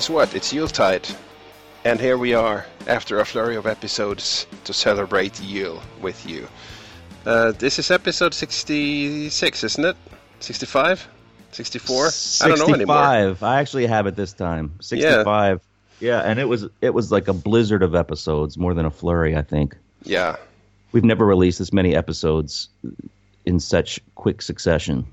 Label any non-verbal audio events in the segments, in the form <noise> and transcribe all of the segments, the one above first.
guess what? It's Yuletide. And here we are, after a flurry of episodes, to celebrate Yule with you. Uh, this is episode 66, isn't it? 65? 64? I don't know anymore. 65. I actually have it this time. 65. Yeah. and it was it was like a blizzard of episodes, more than a flurry, I think. Yeah. We've never released this many episodes in such quick succession.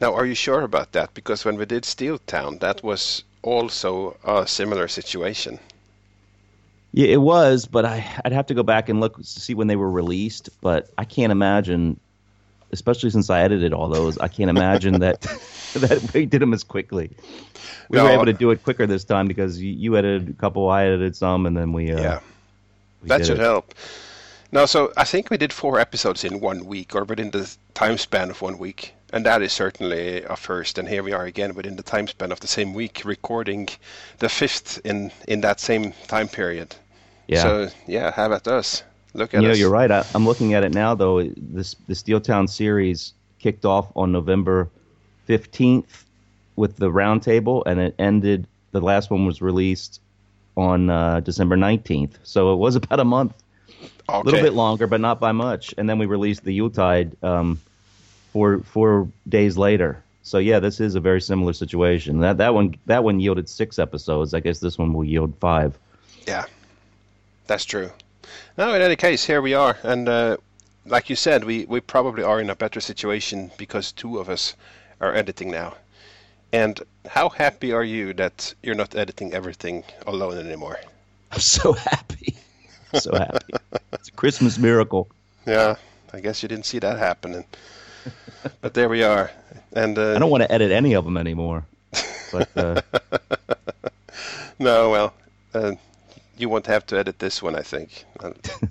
Now, are you sure about that? Because when we did Steel Town, that was also a similar situation. Yeah, it was, but I, would have to go back and look to see when they were released. But I can't imagine, especially since I edited all those, I can't imagine that <laughs> that we did them as quickly. We no, were able to do it quicker this time because you, you, edited a couple, I edited some, and then we. Uh, yeah, we that should it. help. No, so I think we did four episodes in one week, or within the time span of one week and that is certainly a first. And here we are again within the time span of the same week, recording the fifth in in that same time period. Yeah. So yeah, have at us. Look at you know, us. you're right. I, am looking at it now, though. This the Steel Town series kicked off on November 15th with the roundtable, and it ended. The last one was released on uh, December 19th, so it was <laughs> about a month. Okay. A little bit longer, but not by much. And then we released the Yuletide um, four four days later. So yeah, this is a very similar situation. That that one that one yielded six episodes. I guess this one will yield five. Yeah, that's true. Now, in any case, here we are, and uh, like you said, we we probably are in a better situation because two of us are editing now. And how happy are you that you're not editing everything alone anymore? I'm so happy. So happy. it's a Christmas miracle. Yeah, I guess you didn't see that happening <laughs> but there we are. And uh, I don't want to edit any of them anymore. But uh... <laughs> no, well, uh, you won't have to edit this one. I think.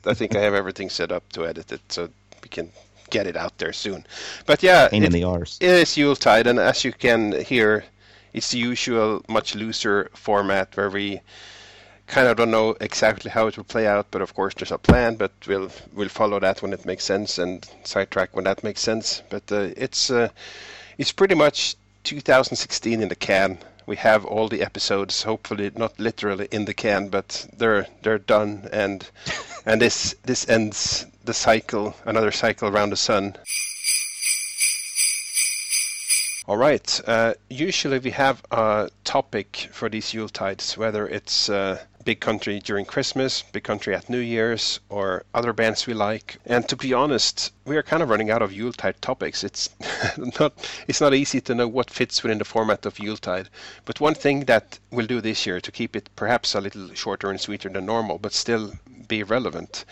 I think I have everything set up to edit it, so we can get it out there soon. But yeah, Pain it, in the arse. It is Yuletide, and as you can hear, it's the usual, much looser format where we kind of don't know exactly how it will play out, but of course there's a plan. But we'll we'll follow that when it makes sense and sidetrack when that makes sense. But uh, it's uh, it's pretty much 2016 in the can. We have all the episodes, hopefully not literally in the can, but they're they're done, and <laughs> and this this ends the cycle, another cycle around the sun. All right. Uh, usually we have a topic for these Yuletides, whether it's uh, Big Country during Christmas, Big Country at New Year's, or other bands we like. And to be honest, we are kind of running out of Yuletide topics. It's <laughs> not it's not easy to know what fits within the format of Yuletide. But one thing that we'll do this year to keep it perhaps a little shorter and sweeter than normal, but still be relevant,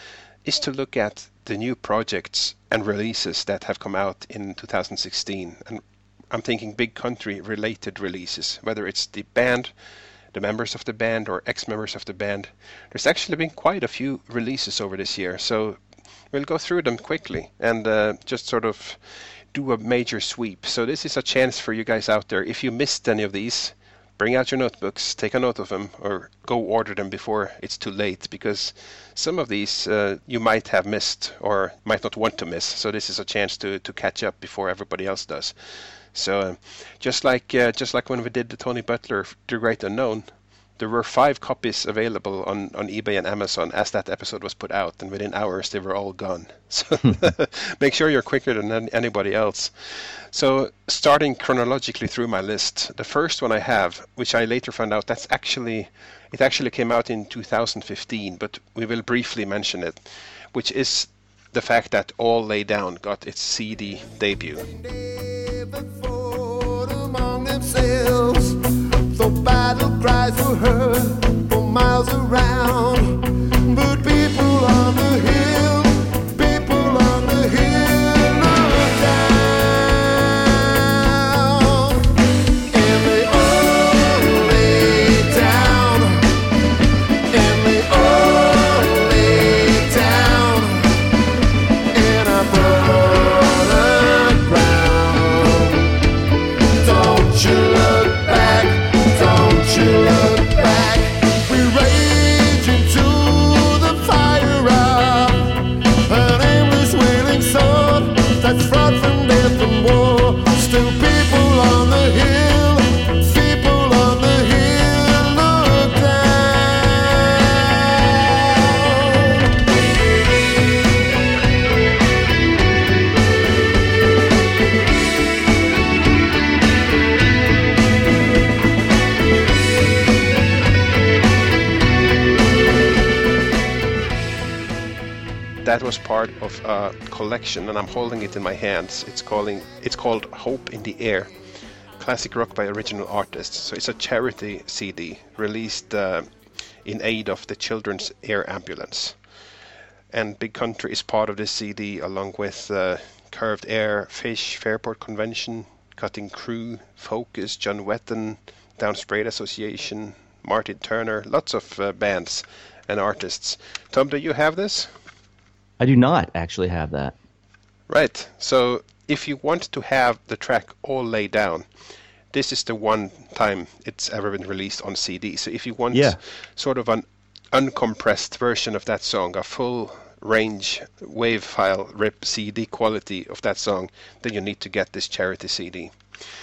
is to look at the new projects and releases that have come out in 2016. And I'm thinking big country related releases, whether it's the band the members of the band or ex-members of the band. There's actually been quite a few releases over this year, so we'll go through them quickly and uh, just sort of do a major sweep. So this is a chance for you guys out there. If you missed any of these, bring out your notebooks, take a note of them, or go order them before it's too late because some of these uh, you might have missed or might not want to miss. So this is a chance to, to catch up before everybody else does. So um, just like uh, just like when we did the Tony Butler The Great Unknown, there were five copies available on, on eBay and Amazon as that episode was put out, and within hours they were all gone. <laughs> So <laughs> make sure you're quicker than anybody else. So starting chronologically through my list, the first one I have, which I later found out that's actually it actually came out in 2015, but we will briefly mention it, which is the fact that All Lay Down got its CD debut. But people on the hill that was part of a collection, and I'm holding it in my hands. It's calling it's called Hope in the Air, classic rock by original artists. So it's a charity CD released uh, in aid of the Children's Air Ambulance. And Big Country is part of this CD, along with uh, Curved Air, Fish, Fairport Convention, Cutting Crew, Focus, John Wetton, Down Association, Martin Turner, lots of uh, bands and artists. Tom, do you have this? I do not actually have that. Right. So if you want to have the track all laid down, this is the one time it's ever been released on CD. So if you want Yeah. sort of an uncompressed version of that song, a full range wave file rip CD quality of that song, then you need to get this charity CD.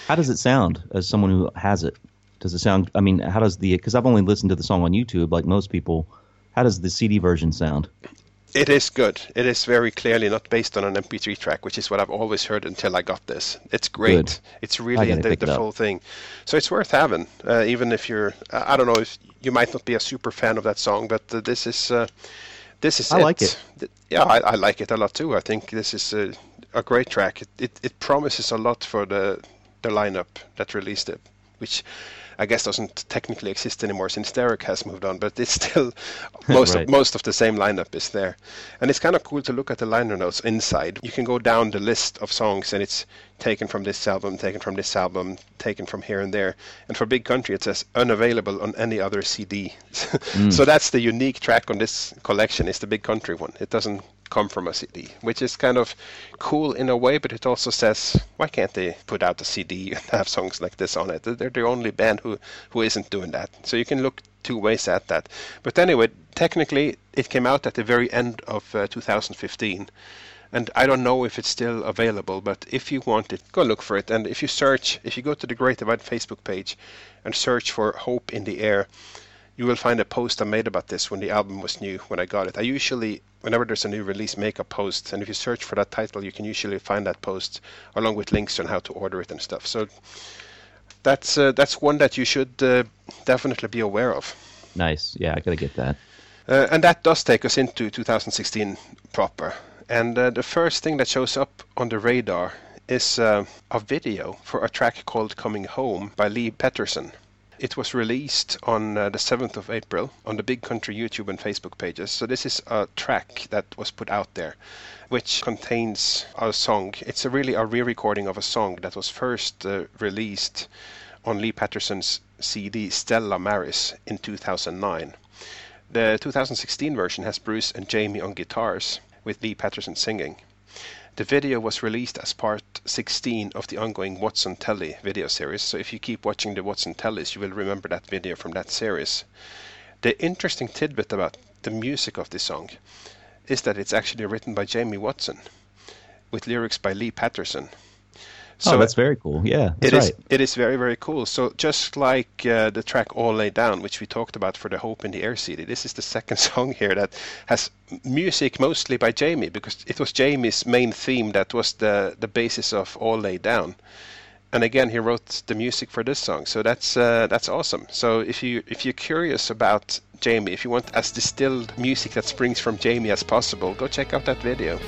How does it sound as someone who has it? Does it sound? I mean, how does the? Because I've only listened to the song on YouTube, like most people. How does the CD version sound? It is good. It is very clearly not based on an MP3 track, which is what I've always heard until I got this. It's great. Good. It's really the, it the full thing. So it's worth having, uh, even if you're. I don't know if you might not be a super fan of that song, but uh, this is. Uh, this is I like it. Yeah, I, I like it a lot too. I think this is a, a great track. It, it it promises a lot for the the lineup that released it, which I guess doesn't technically exist anymore since Derek has moved on, but it's still <laughs> most Right. of most of the same lineup is there, and it's kind of cool to look at the liner notes inside. You can go down the list of songs, and it's taken from this album, taken from this album, taken from here and there. And for Big Country, it says unavailable on any other CD. <laughs> Mm. so that's the unique track on this collection. Is the Big Country one. It doesn't come from a CD, which is kind of cool in a way, but it also says, why can't they put out a CD and <laughs> have songs like this on it? They're the only band who, who isn't doing that. So you can look two ways at that. But anyway, technically, it came out at the very end of uh, 2015. And I don't know if it's still available, but if you want it, go look for it. And if you search, if you go to the Great Divide Facebook page and search for Hope in the Air, you will find a post I made about this when the album was new, when I got it. I usually, whenever there's a new release, make a post, and if you search for that title, you can usually find that post along with links on how to order it and stuff. So that's uh, that's one that you should uh, definitely be aware of. Nice. Yeah, I gotta get that. Uh, and that does take us into 2016 proper. And uh, the first thing that shows up on the radar is uh, a video for a track called Coming Home by Lee Patterson. It was released on uh, the 7th of April on the Big Country YouTube and Facebook pages. So this is a track that was put out there, which contains a song. It's a really a re-recording of a song that was first uh, released on Lee Patterson's CD Stella Maris in 2009. The 2016 version has Bruce and Jamie on guitars, with Lee Patterson singing. The video was released as part 16 of the ongoing Watson Telly video series, so if you keep watching the Watson Tellys, you will remember that video from that series. The interesting tidbit about the music of this song is that it's actually written by Jamie Watson, with lyrics by Lee Patterson. Oh, that's very cool. Yeah, that's It is. right. It is very very cool. So just like uh, the track "All Lay Down," which we talked about for the Hope in the Air CD, this is the second <laughs> song here that has music mostly by Jamie because it was Jamie's main theme that was the the basis of "All Lay Down." And again, he wrote the music for this song, so that's uh, that's awesome. So if you if you're curious about Jamie, if you want as distilled music that springs from Jamie as possible, go check out that video.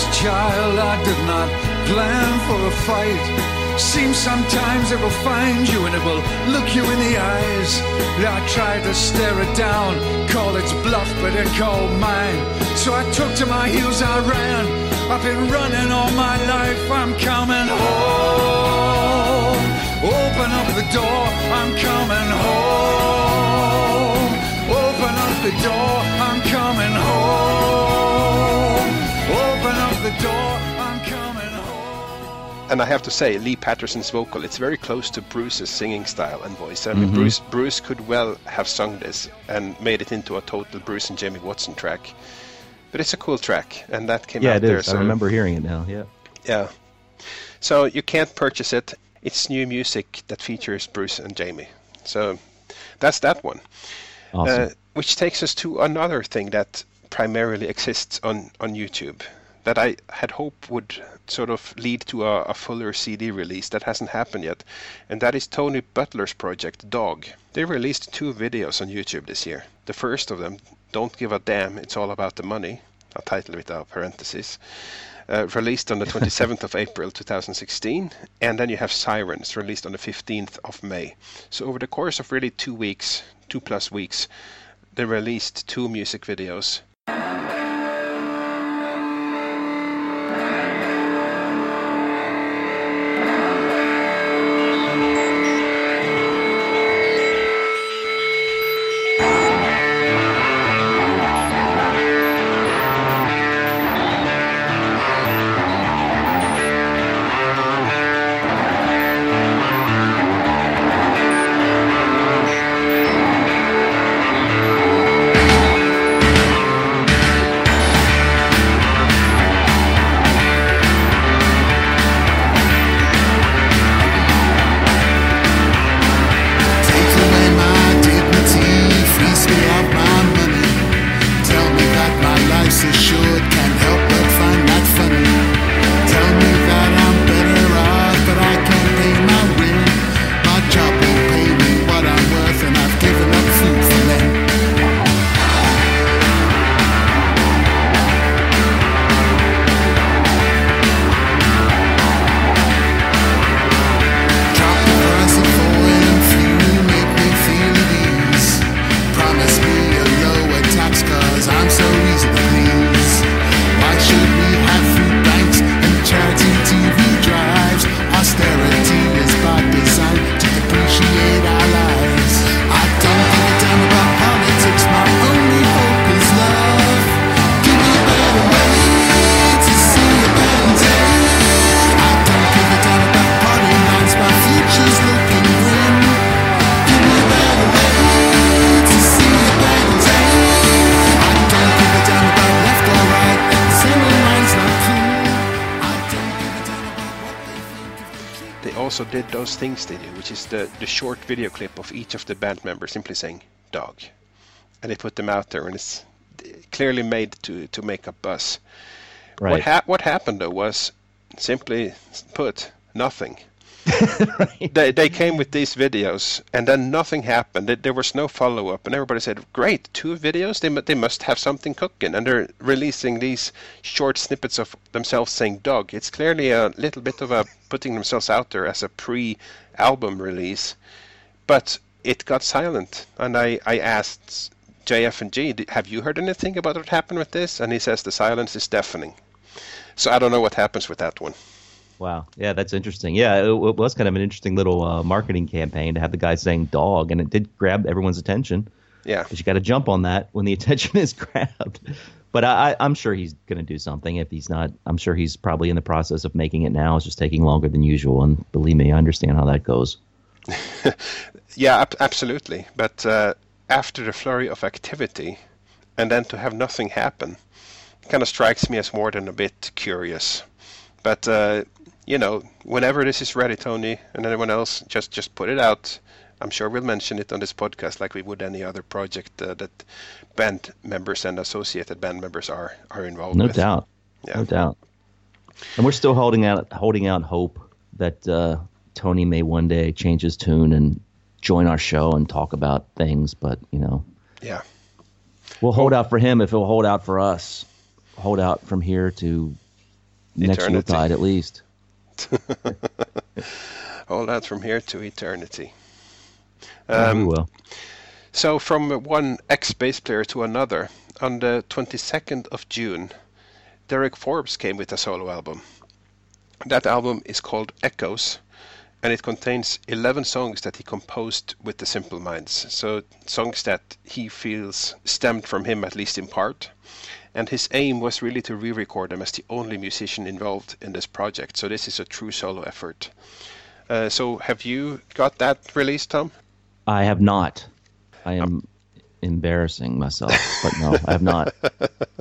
Mother's child, I did not plan for a fight. Seems sometimes it will find you and it will look you in the eyes. I tried to stare it down, call its bluff, but it called mine. So I took to my heels, I ran. I've been running all my life, I'm coming home. Open up the door, I'm coming home. Open up the door, the door, I'm coming home. and I have to say, Lee Patterson's vocal, it's very close to Bruce's singing style and voice. I mean, Bruce Bruce could well have sung this and made it into a total Bruce and Jamie Watson track. But it's a cool track, and that came Yeah, out it there. is. So, I remember hearing it now. Yeah. Yeah. So you can't purchase it. It's new music that features Bruce and Jamie. So that's that one. Awesome. Uh, which takes us to another thing that primarily exists on, on YouTube that I had hoped would sort of lead to a, a, fuller CD release that hasn't happened yet, and that is Tony Butler's project Dog. They released two videos on YouTube this year. The first of them, Don't Give a Damn, It's All About the Money, a title without parentheses, uh, released on the <laughs> 27th of April 2016, and then you have Sirens, released on the 15th of May. So over the course of really two weeks, two plus weeks, they released two music videos things they do, which is the, the short video clip of each of the band members simply saying dog. And they put them out there, and it's clearly made to, to make a buzz. Right. What, ha- what happened, though, was simply put, nothing. Right. <laughs> they, they came with these videos and then nothing happened. There was no follow-up and everybody said great two videos? They, they must have something cooking. And they're releasing these short snippets of themselves saying dog it's clearly a little bit of a putting themselves out there as a pre-album release but it got silent. And i, I asked jf and g have you heard anything about what happened with this? And he says the silence is deafening. So i don't know what happens with that one Wow. Yeah, that's interesting. Yeah, it, it was kind of an interesting little uh, marketing campaign to have the guy saying dog, and it did grab everyone's attention. Yeah. Because you got to jump on that when the <laughs> attention is grabbed. But I, I'm sure he's going to do something. If he's not, I'm sure he's probably in the process of making it now. It's just taking longer than usual. And believe me, I understand how that goes. <laughs> yeah, ab- absolutely. But uh, after the flurry of activity, and then to have nothing happen, kind of strikes me as more than a bit curious. But uh, you know, whenever this is ready, Tony and anyone else, just just put it out. I'm sure we'll mention it on this podcast like we would any other project uh, that band members and associated band members are are involved no with. Doubt. Yeah. No doubt. And we're still holding out holding out hope that uh, Tony may one day change his tune and join our show and talk about things, but you know. Yeah. We'll hold out for him if he'll hold out for us. Hold out from here to next Yuletide at least. <laughs> All that from here to eternity. Um, we will. So, from one ex bass player to another, on the 22nd of June, Derek Forbes came with a solo album. That album is called Echoes, and it contains 11 songs that he composed with the Simple Minds. So, songs that he feels stemmed from him, at least in part and his aim was really to re-record them as the only musician involved in this project. So this is a true solo effort. Uh, so have you got that released, Tom? I have not. I am um, embarrassing myself, but no, I have not. <laughs>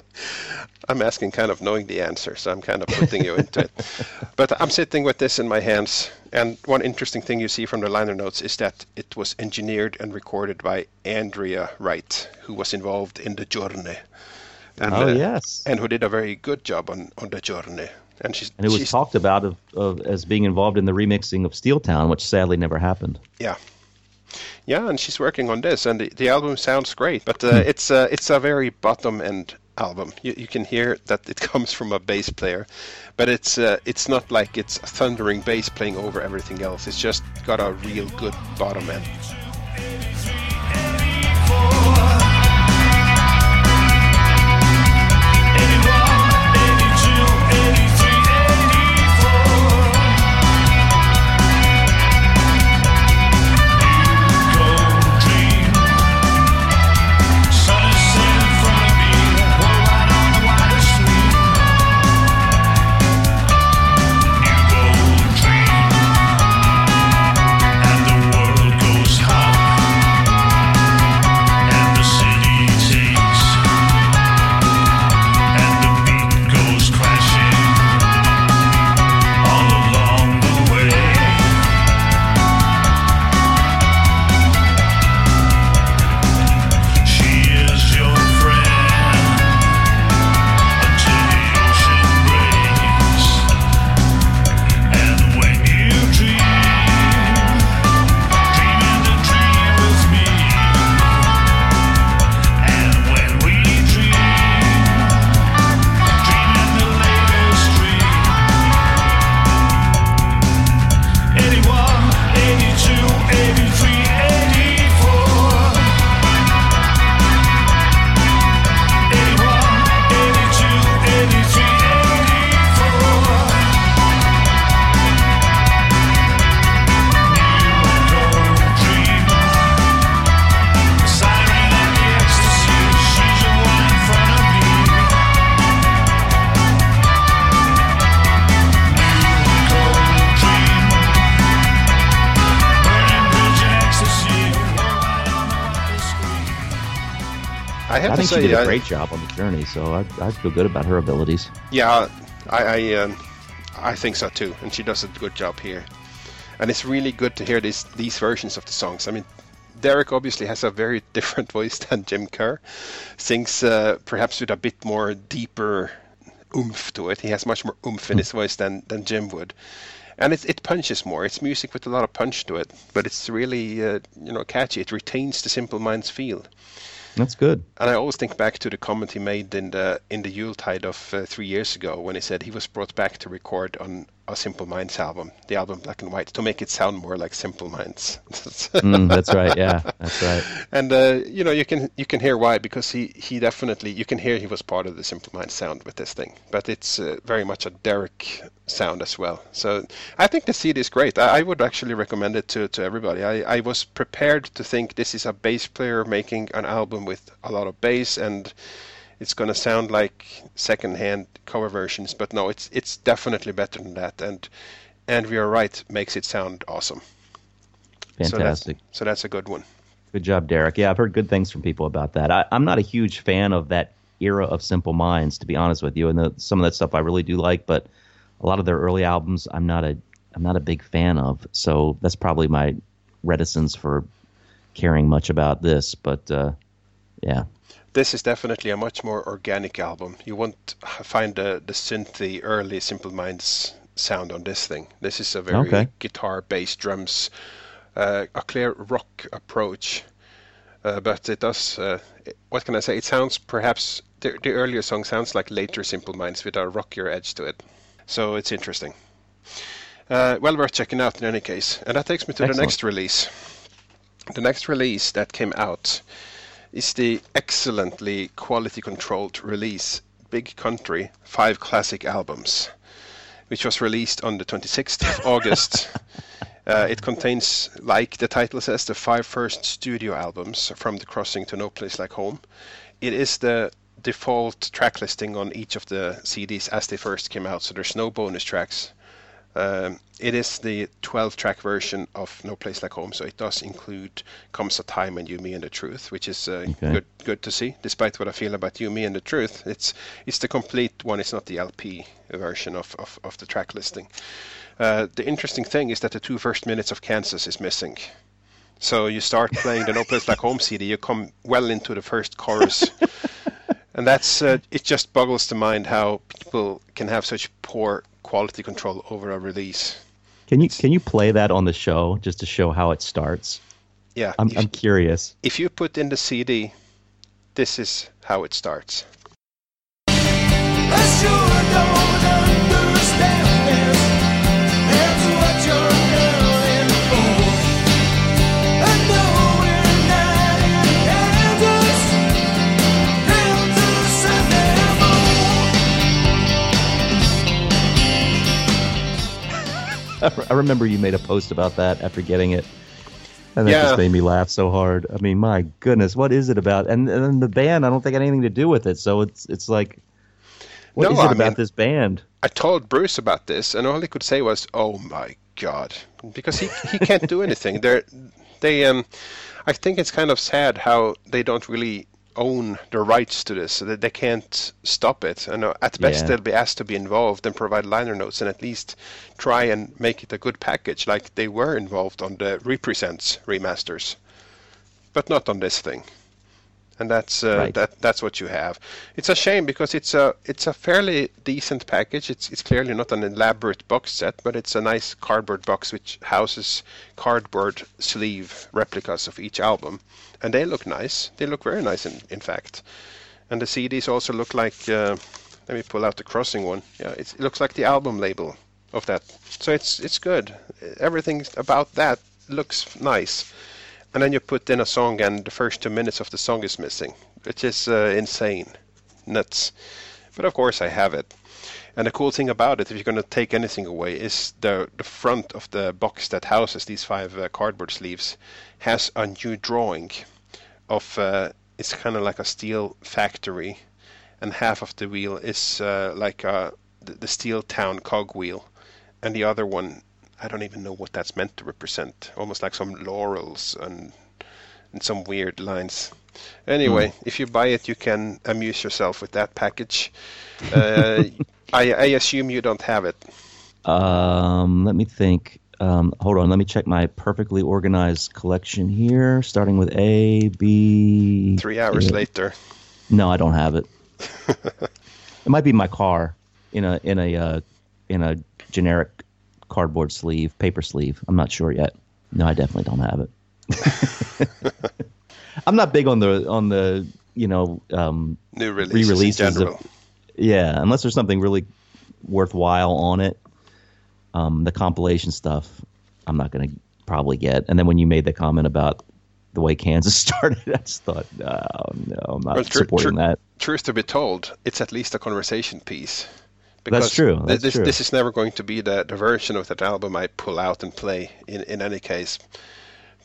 I'm asking kind of knowing the answer, so I'm kind of putting you into it. <laughs> But I'm sitting with this in my hands, and one interesting thing you see from the liner notes is that it was engineered and recorded by Andrea Wright, who was involved in the Journey And, oh uh, yes, and who did a very good job on on the journey. And she's and it was she's, talked about of, of as being involved in the remixing of Steel Town, which sadly never happened. yeah. Yeah, and she's working on this, and the, the album sounds great, but uh, it's uh, it's a very bottom end album. You, you can hear that it <laughs> comes from a bass player, but it's uh, it's not like it's a thundering bass playing over everything else. It's just got a real good bottom end. I have I to think say, she did a I- great job on the journey, so I, I feel good about her abilities. Yeah, I I, um, I think so too, and she does a good job here. And it's really good to hear these these versions of the songs. I mean, Derek obviously has a very <laughs> different voice than Jim Kerr. Sings uh, perhaps with a bit more deeper oomph to it. He has much more oomph in his voice than than Jim would. And it, it punches more. It's music with a lot of punch to it, but it's really uh, you know catchy. It retains the Simple Minds feel. That's good. And I always think back to the comment he made in the in the Yuletide of uh, three years ago when he said he was brought back to record on a Simple Minds album, the album Black and White, to make it sound more like Simple Minds. <laughs> Mm, that's right. Yeah, that's right. and uh, you know you can you can hear why because he he definitely you can hear he was part of the Simple Minds sound with this thing, but it's uh, very much a Derek sound as well. So I think the CD is great. I, I would actually recommend it to to everybody. I I was prepared to think this is a bass player making an album with a lot of bass and it's going to sound like second-hand cover versions, but no, it's it's definitely better than that. And Andrea Wright makes it sound awesome. So that's, Fantastic. so that's a good one. Good job, Derek. Yeah, I've heard good things from people about that. I, I'm not a huge fan of that era of Simple Minds, to be honest with you. And the, some of that stuff I really do like, but a lot of their early albums, I'm not a I'm not a big fan of. So that's probably my reticence for caring much about this. But uh, yeah, This is definitely a much more organic album. You won't find the the synthy early Simple Minds sound on this thing. This is a very Okay. guitar, bass, drums, uh, a clear rock approach. Uh, but it does. Uh, it- what can I say? It sounds perhaps the, the earlier song sounds like later Simple Minds with a rockier edge to it. So it's interesting. Uh, well worth checking out in any case. And that takes me to the next release. The next release that came out is the excellently quality controlled release Big Country 5 Classic Albums, which was released on the 26th of <laughs> August. Uh, it contains, like the title says, the five first studio albums from The Crossing to No Place Like Home. It is the default track listing on each of the CDs as they first came out, so there's no bonus tracks. Um, it is the 12 track version of No Place Like Home, so it does include Comes a Time and You, Me and the Truth, which is uh, Okay. good good to see. Despite what I feel about You, Me and the Truth, it's it's the complete one, it's not the LP version of, of, of the track listing. Uh, the interesting thing is that the two first minutes of Kansas is missing. So you start playing the No Place Like Home CD, you come well into the first chorus. <laughs> And that's uh, it. Just boggles the mind how people can have such poor quality control over a release. Can you can you play that on the show just to show how it starts? Yeah, I'm if, I'm curious. if you put in the CD, this is how it starts. <laughs> I remember you made a post about that after getting it. And that Yeah. just made me laugh so hard. I mean, my goodness, what is it about? And, and then the band, I don't think had anything to do with it. So it's it's like, what No, is it I about mean- this band? I told Bruce about this, and all he could say was, "Oh my God," because he he can't do anything. They're they um, I think it's kind of sad how they don't really own the rights to this, so that they can't stop it. And uh, at best, Yeah. they'll be asked to be involved and provide liner notes and at least try and make it a good package, like they were involved on the Represents remasters, but not on this thing. And that's uh, Right. that that's what you have. It's a shame because it's a it's a fairly decent package. It's it's clearly not an elaborate box set, but it's a nice cardboard box which houses cardboard sleeve replicas of each album, and they look nice. They look very nice in in fact. And the CDs also look like. Uh, let me pull out the crossing one. Yeah, it's, it looks like the album label of that. So it's it's good. Everything about that looks nice. And then you put in a song, and the first two minutes of the song is missing, which is uh, insane, nuts. But of course, I have it. And the cool thing about it, if you're going to take anything away, is the the front of the box that houses these five uh, cardboard sleeves has a new drawing of uh, it's kind of like a steel factory, and half of the wheel is uh, like uh, the, the steel town cogwheel, and the other one I don't even know what that's meant to represent. Almost like some laurels and and some weird lines. Anyway, if you buy it, you can amuse yourself with that package. Uh, <laughs> I, I assume you don't have it. Um, let me think. Um, hold on, let me check my perfectly organized collection here, starting with A, B. Three hours Yeah. later. No, I don't have it. <laughs> it might be my car in a in a uh, in a generic cardboard sleeve, paper sleeve. I'm not sure yet. No, I definitely don't have it. <laughs> I'm not big on the on the you know um, New releases, re-releases in of- yeah, unless there's something really worthwhile on it. Um, the compilation stuff, I'm not going to probably get. And then when you made the comment about the way Kansas <laughs> started, I just thought, oh, no, I'm not Well, tr- supporting tr- that. Truth to be told, it's at least a conversation piece. That's true, that's this true. this is never going to be the, the version of that album I pull out and play in, in any case.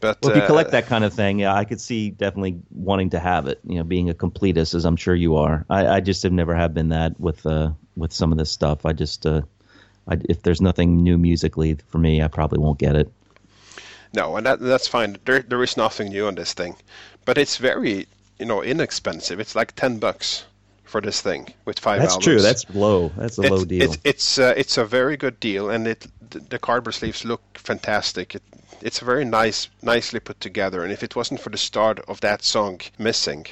But Well, if you uh, collect that kind of thing, yeah, I could see definitely wanting to have it. You know, being a completist, as I'm sure you are. I, I just have never have been that with uh, with some of this stuff. I just, uh, I, if there's nothing new musically for me, I probably won't get it. No, and that that's fine. There there is nothing new on this thing, but it's very you know inexpensive. It's like ten bucks for this thing with five That's albums. true. That's low. That's a it's, low deal. It's it's uh, it's a very good deal, and it the, cardboard sleeves look fantastic. It, it's very nice, nicely put together. And if it wasn't for the start of that song missing,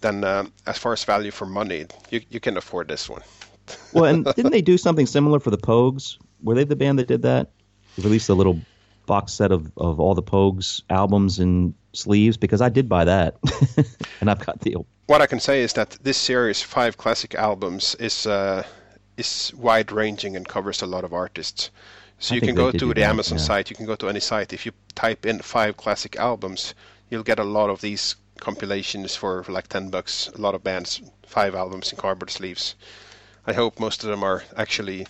then um, as far as value for money, you you can afford this one. <laughs> well, and <laughs> didn't they do something similar for the Pogues? Were they the band that did that? They released a little box set of, of all the Pogues albums and sleeves because I did buy that, <laughs> and I've got the What I can say is that this series, five classic albums, is uh, is wide ranging and covers a lot of artists. So I you can go to the that, Amazon yeah. site, you can go to any site. If you type in five classic albums, you'll get a lot of these compilations for, for like ten bucks. A lot of bands, five albums in cardboard sleeves. I hope most of them are actually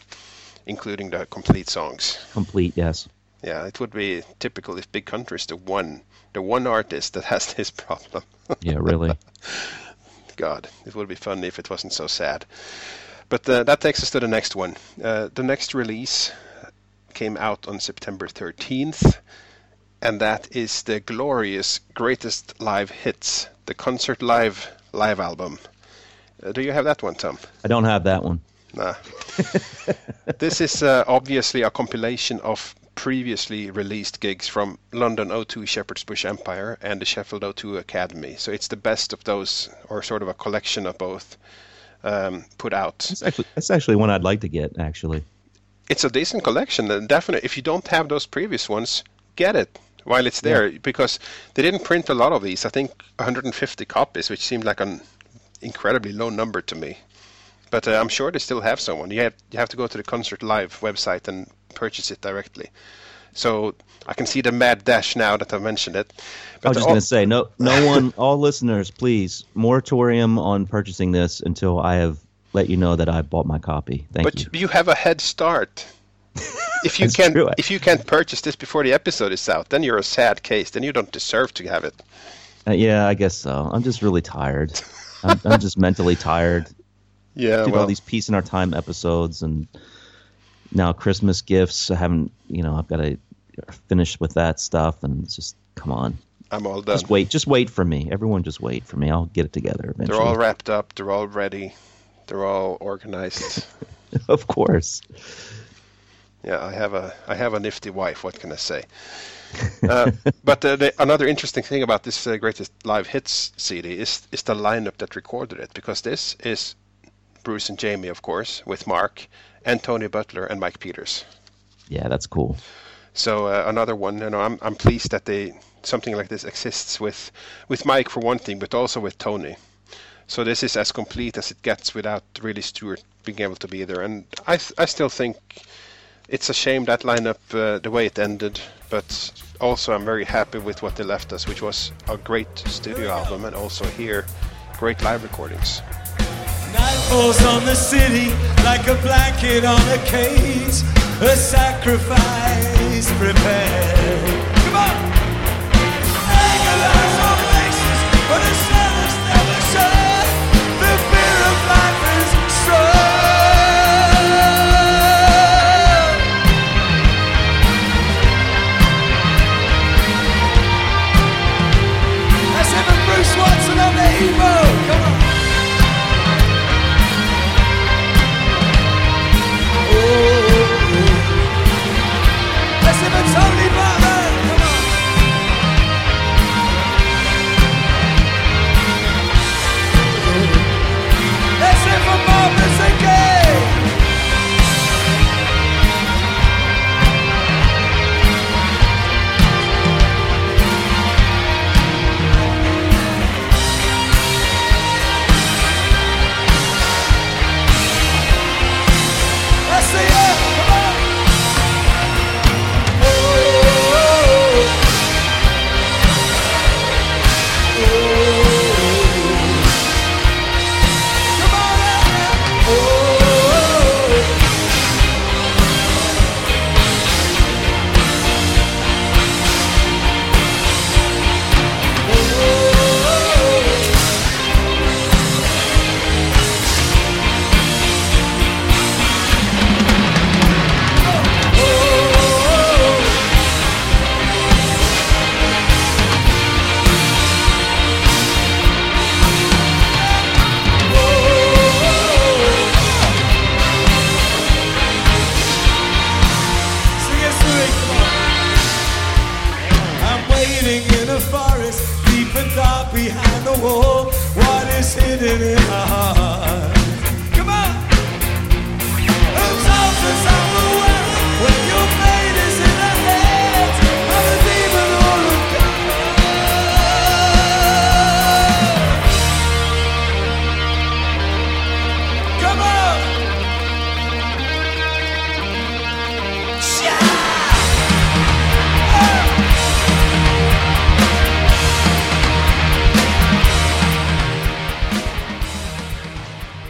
including the complete songs. complete. Yes. Yeah, it would be typical if Big Country is the one, the one artist that has <laughs> this problem. Yeah. Really. <laughs> God, it would be fun if it wasn't so sad. But uh, that takes us to the next one. Uh, the next release came out on September 13th, and that is the glorious Greatest Live Hits, the Concert Live live album. Uh, do you have that one, Tom? I don't have that one. Nah. <laughs> this is uh, obviously a compilation of previously released gigs from London O2 Shepherd's Bush Empire and the Sheffield O2 Academy. So it's the best of those, or sort of a collection of both, um, put out. That's actually that's actually one I'd like to get. Actually, It's a decent collection, and definitely, if you don't have those previous ones, get it while it's there because they didn't print a lot of these. I think 150 copies, which seemed like an incredibly low number to me. But uh, I'm sure they still have someone. You have you have to go to the Concert Live website and purchase it directly. So I can see the mad dash now that I've mentioned it. I was just all- going to say, no, no <laughs> one, all listeners, please, moratorium on purchasing this until I have let you know that I bought my copy. Thank But you. But you have a head start. <laughs> If you can, true. if you can't purchase this before the episode is out, then you're a sad case. Then you don't deserve to have it. Uh, yeah, I guess so. I'm just really tired. I'm, I'm just mentally tired. Yeah, Did well, all these peace in our time episodes, and now Christmas gifts. I haven't, you know, I've got to finish with that stuff, and just come on, I'm all done. just wait, just wait for me. Everyone, just wait for me. I'll get it together eventually. They're all wrapped up. They're all ready. They're all organized. <laughs> of course. yeah, I have a I have a nifty wife. What can I say? Uh, <laughs> but uh, the, another interesting thing about this uh, greatest live hits CD is is the lineup that recorded it because this is Bruce and Jamie, of course, with Mark and Tony Butler and Mike Peters. Yeah, that's cool. So uh, another one, you know, I'm I'm pleased that they something like this exists with with Mike for one thing, but also with Tony. So this is as complete as it gets without really Stewart being able to be there. And I th- I still think it's a shame that lineup uh, the way it ended, but also I'm very happy with what they left us, which was a great studio album and also here great live recordings. Night falls on the city like a blanket on a cage. A sacrifice prepared. Come on! Anger lies faces, but the shadows never shine. The fear of life is strong. Watson on the Evo.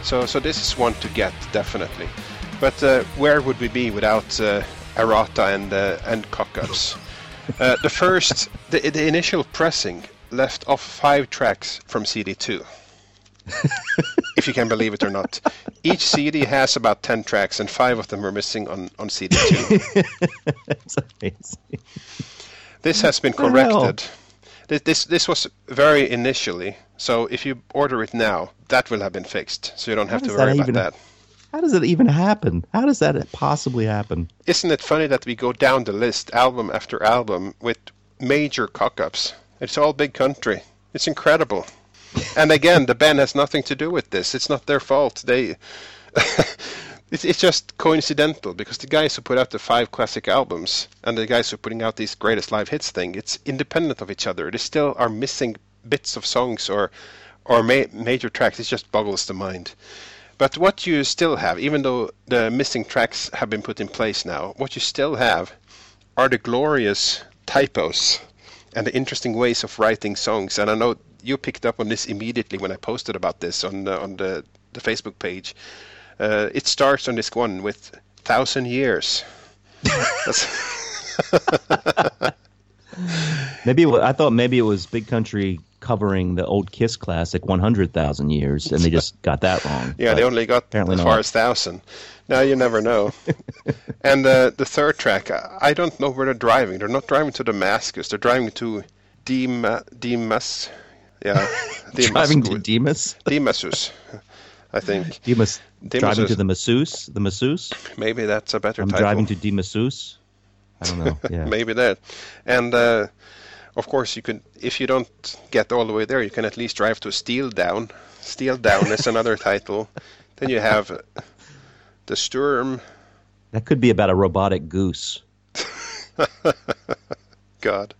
So, so this is one to get definitely. But uh, where would we be without uh, errata and uh, and cock-ups? <laughs> Uh, the first, the, the initial pressing left off five tracks from CD2. <laughs> if you can believe it or not, each CD has about ten tracks, and five of them are missing on on CD2. It's <laughs> amazing. This has been corrected. This, this this was very initially. So if you order it now, that will have been fixed. So you don't have to worry about even- that. How does it even happen? How does that possibly happen? Isn't it funny that we go down the list album after album with major cock ups? It's all big country. It's incredible. and again, the band has nothing to do with this. It's not their fault. They. <laughs> it's, it's just coincidental because the guys who put out the five classic albums and the guys who are putting out these greatest live hits thing, it's independent of each other. They still are missing bits of songs or or ma- major tracks. It just boggles the mind. But what you still have, even though the missing tracks have been put in place now, what you still have are the glorious typos and the interesting ways of writing songs. And I know you picked up on this immediately when I posted about this on on the, the Facebook page. Uh, it starts on this one with thousand years. <laughs> maybe I thought maybe it was Big Country covering the old Kiss classic 100,000 years, and they just got that wrong. Yeah, But they only got apparently as not. far as thousand. Now you never know. <laughs> and uh, the third track, I- don't know where they're driving. They're not driving to Damascus. They're driving to Dema, Demas. Yeah, <laughs> driving to Demas- Demas. Demasus, I think. Demas driving Demassus. to the masseuse. The masseuse. Maybe that's a better I'm title. driving to Demasseuse. I don't know. <laughs> Yeah. Maybe that. And uh, of course, you could, if you don't get all the way there, you can at least drive to Steel Down. Steel Down is another title. Then you have uh, the Sturm. That could be about a robotic goose <laughs> God.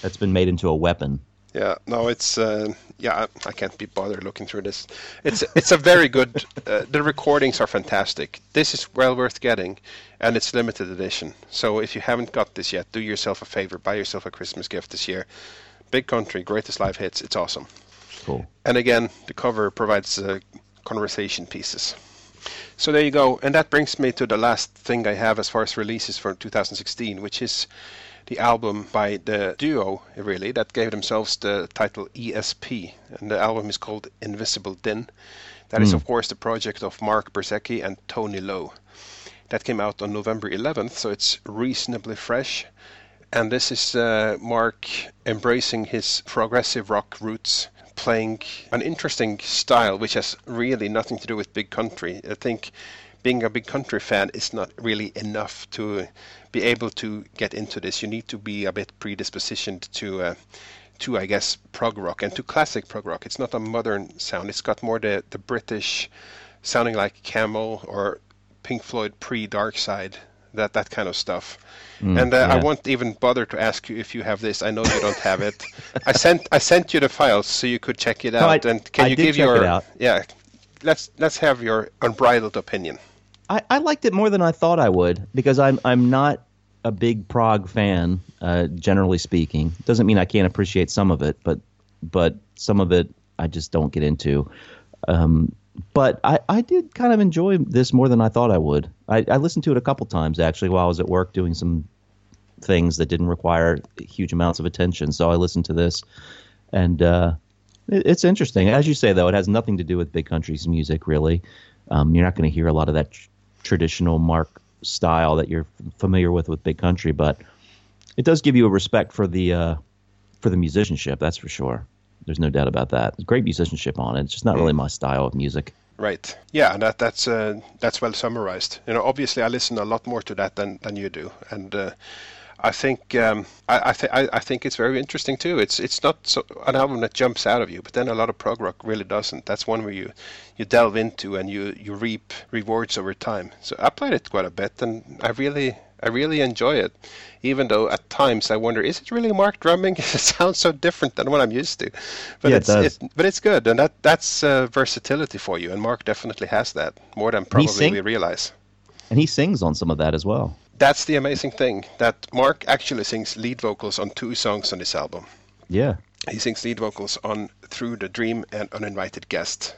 that's been made into a weapon. Yeah, no, it's uh, yeah, I can't be bothered looking through this. It's it's a very good. <laughs> Uh, the recordings are fantastic. This is well worth getting, and it's limited edition. So if you haven't got this yet, do yourself a favor, buy yourself a Christmas gift this year. Big Country, greatest live hits. It's awesome. Cool. And again, the cover provides uh, conversation pieces. So there you go. And that brings me to the last thing I have as far as releases for 2016, which is the album by the duo, really, that gave themselves the title ESP. And the album is called Invisible Din. That is, of course, the project of Mark Brzezicki and Tony Lowe. That came out on November 11th, so it's reasonably fresh. And this is uh, Mark embracing his progressive rock roots, playing an interesting style which has really nothing to do with big country. I think being a big country fan is not really enough to be able to get into this. You need to be a bit predispositioned to. Uh, to I guess prog rock and to classic prog rock. It's not a modern sound. It's got more the the British sounding like Camel or Pink Floyd pre Dark Side, that that kind of stuff. and uh, I won't even bother to ask you if you have this. I know you don't have it. <laughs> I sent I sent you the files so you could check it No, I- out. and can I you give your yeah? Let's let's have your unbridled opinion. I, I liked it more than I thought I would because I'm I'm not a big prog fan, uh, generally speaking. Doesn't mean I can't appreciate some of it, but but some of it I just don't get into. Um, but I, I did kind of enjoy this more than I thought I would. I, I listened to it a couple times actually while I was at work doing some things that didn't require huge amounts of attention. So I listened to this, and uh, it, it's interesting. As you say, though, it has nothing to do with big country's music, really. Um, you're not going to hear a lot of that tr- traditional Mark style that you're familiar with with big country, but it does give you a respect for the uh, for the musicianship. That's for sure. There's no doubt about that. Great musicianship on it. It's just not really my style of music. Right. Yeah, and that that's uh, that's well summarized. You know, obviously I listen a lot more to that than, than you do, and uh, I think um, I I, th- I I think it's very interesting too. It's it's not so, an album that jumps out of you, but then a lot of prog rock really doesn't. That's one where you you delve into and you you reap rewards over time. So I played it quite a bit, and I really I really enjoy it. Even though at times I wonder, is it really Mark drumming? <laughs> it sounds so different than what I'm used to. But Yeah, it it's does. but it's good, and that that's uh, versatility for you. And Mark definitely has that more than probably sing- we realize. And he sings on some of that as well. That's the amazing thing that Mark actually sings lead vocals on two songs on this album. Yeah. He sings lead vocals on Through the Dream and Uninvited Guest.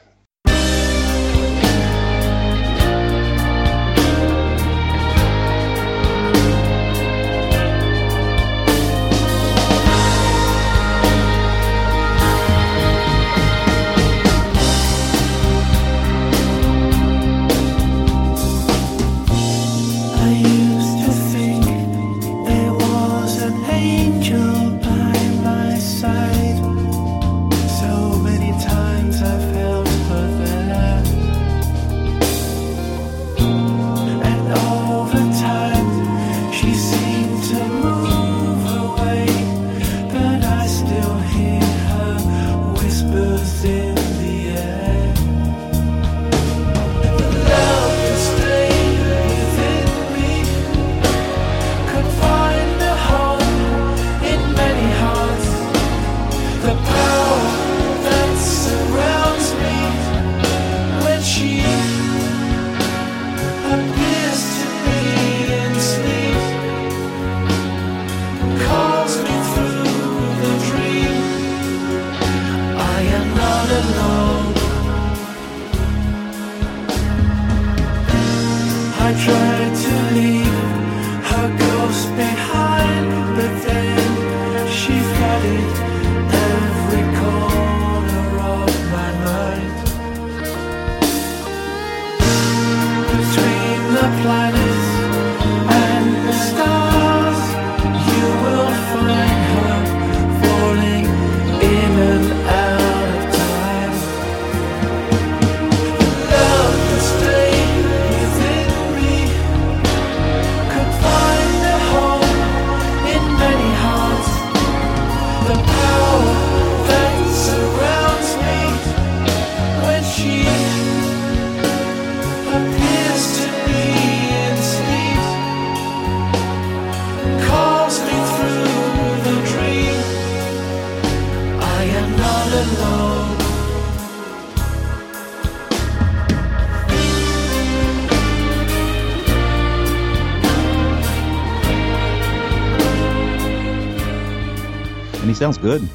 Sounds good.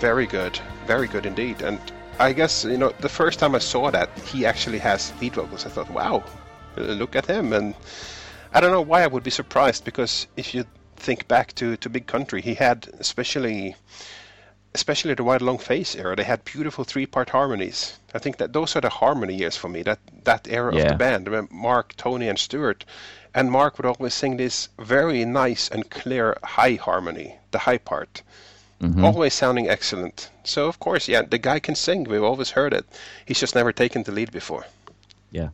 Very good, very good indeed. And I guess you know the first time I saw that he actually has lead vocals, I thought, wow, look at him. And I don't know why I would be surprised because if you think back to to Big Country, he had especially especially the Why the Long Face era, they had beautiful three-part harmonies. I think that those are the harmony years for me. That that era of the band, Mark, Tony, and Stuart, and Mark would always sing this very nice and clear high harmony, the high part, always sounding excellent. So of course, yeah, the guy can sing. We've always heard it. He's just never taken the lead before. Yeah.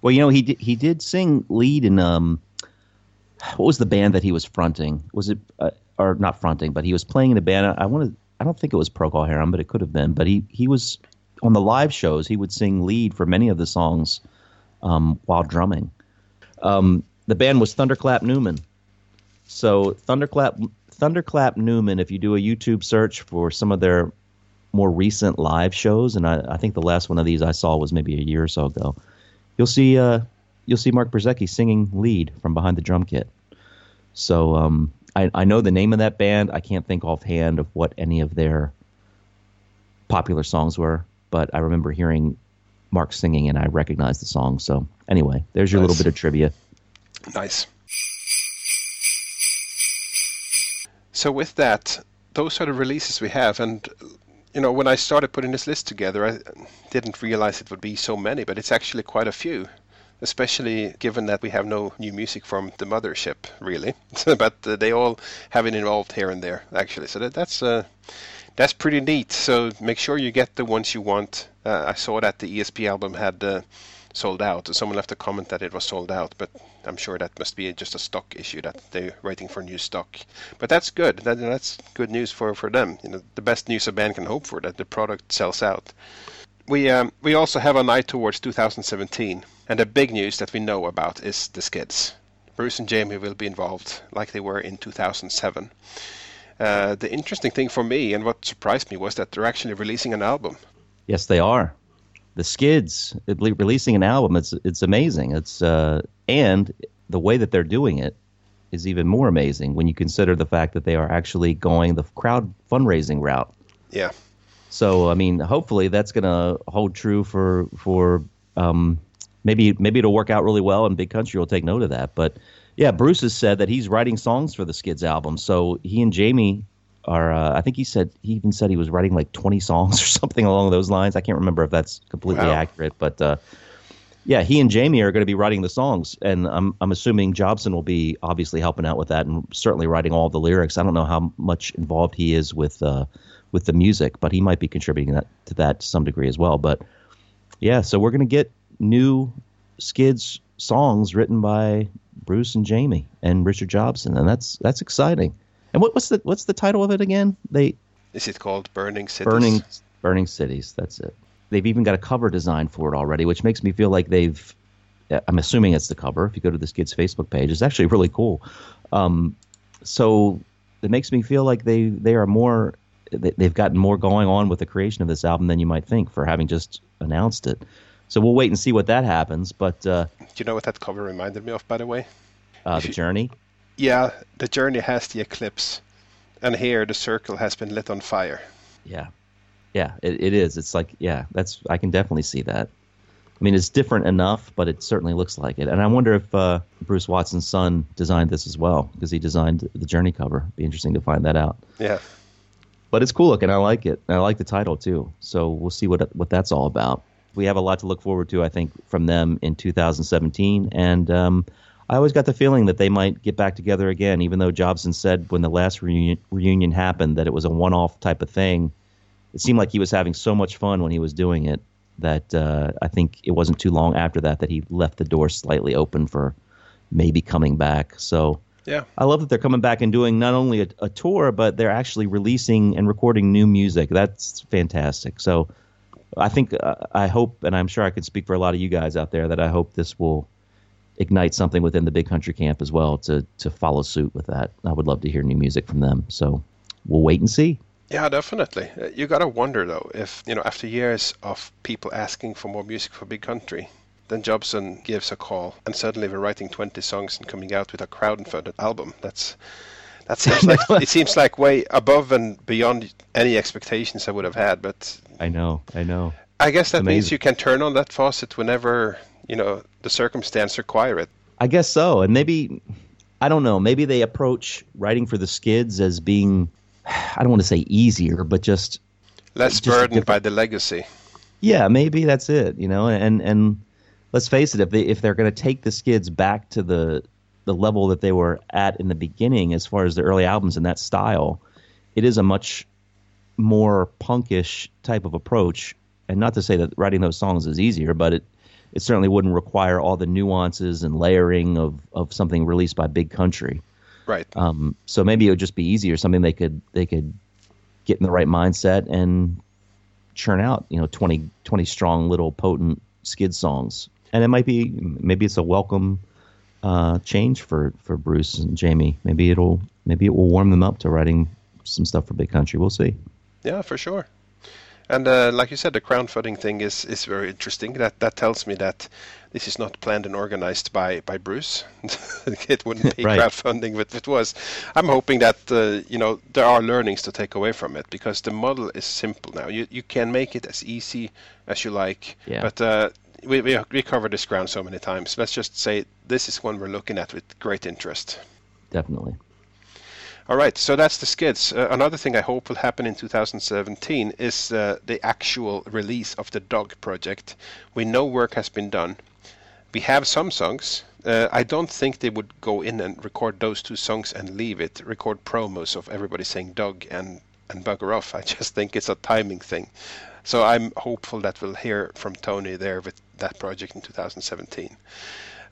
Well, you know, he did, he did sing lead in um, what was the band that he was fronting? Was it uh, or not fronting, but he was playing in a band. I, I want to. I don't think it was Procol Harum, but it could have been. But he he was on the live shows. He would sing lead for many of the songs um, while drumming. Um, the band was Thunderclap Newman. So Thunderclap Thunderclap Newman. If you do a YouTube search for some of their more recent live shows, and I, I think the last one of these I saw was maybe a year or so ago. You'll see uh, you'll see Mark Brzezicki singing lead from behind the drum kit. So um, I, I know the name of that band. I can't think offhand of what any of their popular songs were, but I remember hearing Mark singing and I recognized the song. So anyway, there's your Nice. little bit of trivia. Nice. So with that, those are the releases we have, and you know, when I started putting this list together, I didn't realize it would be so many, but it's actually quite a few. Especially given that we have no new music from the mothership, really, <laughs> but uh, they all have it involved here and there, actually. So that, that's uh, that's pretty neat. So make sure you get the ones you want. Uh, I saw that the ESP album had uh, sold out. Someone left a comment that it was sold out, but I'm sure that must be just a stock issue that they're waiting for new stock. But that's good. That, that's good news for, for them. You know, the best news a band can hope for that the product sells out. We um, we also have an eye towards 2017, and the big news that we know about is the Skids. Bruce and Jamie will be involved like they were in 2007. Uh, the interesting thing for me and what surprised me was that they're actually releasing an album. Yes, they are. The Skids releasing an album. It's it's amazing. It's uh, and the way that they're doing it is even more amazing when you consider the fact that they are actually going the crowd fundraising route. Yeah, So I mean, hopefully that's going to hold true for for um, maybe maybe it'll work out really well, and Big Country will take note of that. But yeah, Bruce has said that he's writing songs for the Skids album. So he and Jamie are. Uh, I think he said he even said he was writing like twenty songs or something along those lines. I can't remember if that's completely Wow. accurate, but. Uh, yeah, he and Jamie are going to be writing the songs, and I'm I'm assuming Jobson will be obviously helping out with that, and certainly writing all the lyrics. I don't know how much involved he is with uh, with the music, but he might be contributing that to that to some degree as well. But yeah, so we're going to get new Skids songs written by Bruce and Jamie and Richard Jobson, and that's that's exciting. And what, what's the what's the title of it again? They is it called Burning Cities? burning Burning Cities. That's it. They've even got a cover design for it already, which makes me feel like they've. I'm assuming it's the cover. If you go to the Skids' Facebook page, it's actually really cool. Um, so it makes me feel like they they are more. they- They've gotten more going on with the creation of this album than you might think for having just announced it. So we'll wait and see what that happens. But uh, Do you know what that cover reminded me of, by the way? uh, the you- journey. Yeah, the journey has the eclipse, and here the circle has been lit on fire. Yeah, yeah, it, it is. It's like yeah, that's I can definitely see that. I mean, it's different enough, but it certainly looks like it. And I wonder if uh, Bruce Watson's son designed this as well because he designed the Journey cover. Be interesting to find that out. Yeah. But it's cool looking. I like it. And I like the title too. So we'll see what what that's all about. We have a lot to look forward to, I think, from them in 2017. And um, I always got the feeling that they might get back together again, even though Jobson said when the last reunion, reunion happened that it was a one-off type of thing. It seemed like he was having so much fun when he was doing it that uh, I think it wasn't too long after that that he left the door slightly open for maybe coming back. So Yeah. I love that they're coming back and doing not only a, a tour, but they're actually releasing and recording new music. That's fantastic. So I think, uh, I hope, and I'm sure I can speak for a lot of you guys out there, that I hope this will ignite something within the big country camp as well to to follow suit with that. I would love to hear new music from them. So we'll wait and see. Yeah, definitely. Uh, You gotta wonder though if you know after years of people asking for more music for Big Country, then Jobson gives a call, and suddenly we're writing 20 songs and coming out with a crowd-funded album. That's that <laughs> seems like it seems like way above and beyond any expectations I would have had. But I know, I know. I guess that means you can turn on that faucet whenever you know the circumstance require it. I guess so. And maybe I don't know. Maybe they approach writing for the Skids as being I don't want to say easier, but just Less Just burdened by the legacy. yeah, maybe that's it. You know, and and let's face it, if they if they're going to take the Skids back to the the level that they were at in the beginning, as far as the early albums in that style, it is a much more punkish type of approach. And not to say that writing those songs is easier, but it it certainly wouldn't require all the nuances and layering of of something released by Big Country. Right. Um, so maybe it would just be easier, something they could they could get in the right mindset and churn out, you know, 20, 20 strong little potent skid songs. And it might be maybe it's a welcome uh, change for for Bruce and Jamie. Maybe it'll maybe it will warm them up to writing some stuff for Big Country. We'll see. Yeah, for sure. And uh, like you said, the crowdfunding thing is, is very interesting. That that tells me that this is not planned and organized by, by Bruce. <laughs> it wouldn't be <laughs> Right. crowdfunding if it was. I'm hoping that uh, you know there are learnings to take away from it because the model is simple now. You you can make it as easy as you like. Yeah. But uh, we, we we covered this ground so many times. Let's just say this is one we're looking at with great interest. Definitely. All right, so that's the skids. Uh, another thing I hope will happen in 2017 is uh, the actual release of the Dog project. We know work has been done. We have some songs. Uh, I don't think they would go in and record those two songs and leave it, record promos of everybody saying Dog and, and Bugger Off. <laughs> I just think it's a timing thing. So I'm hopeful that we'll hear from Tony there with that project in 2017.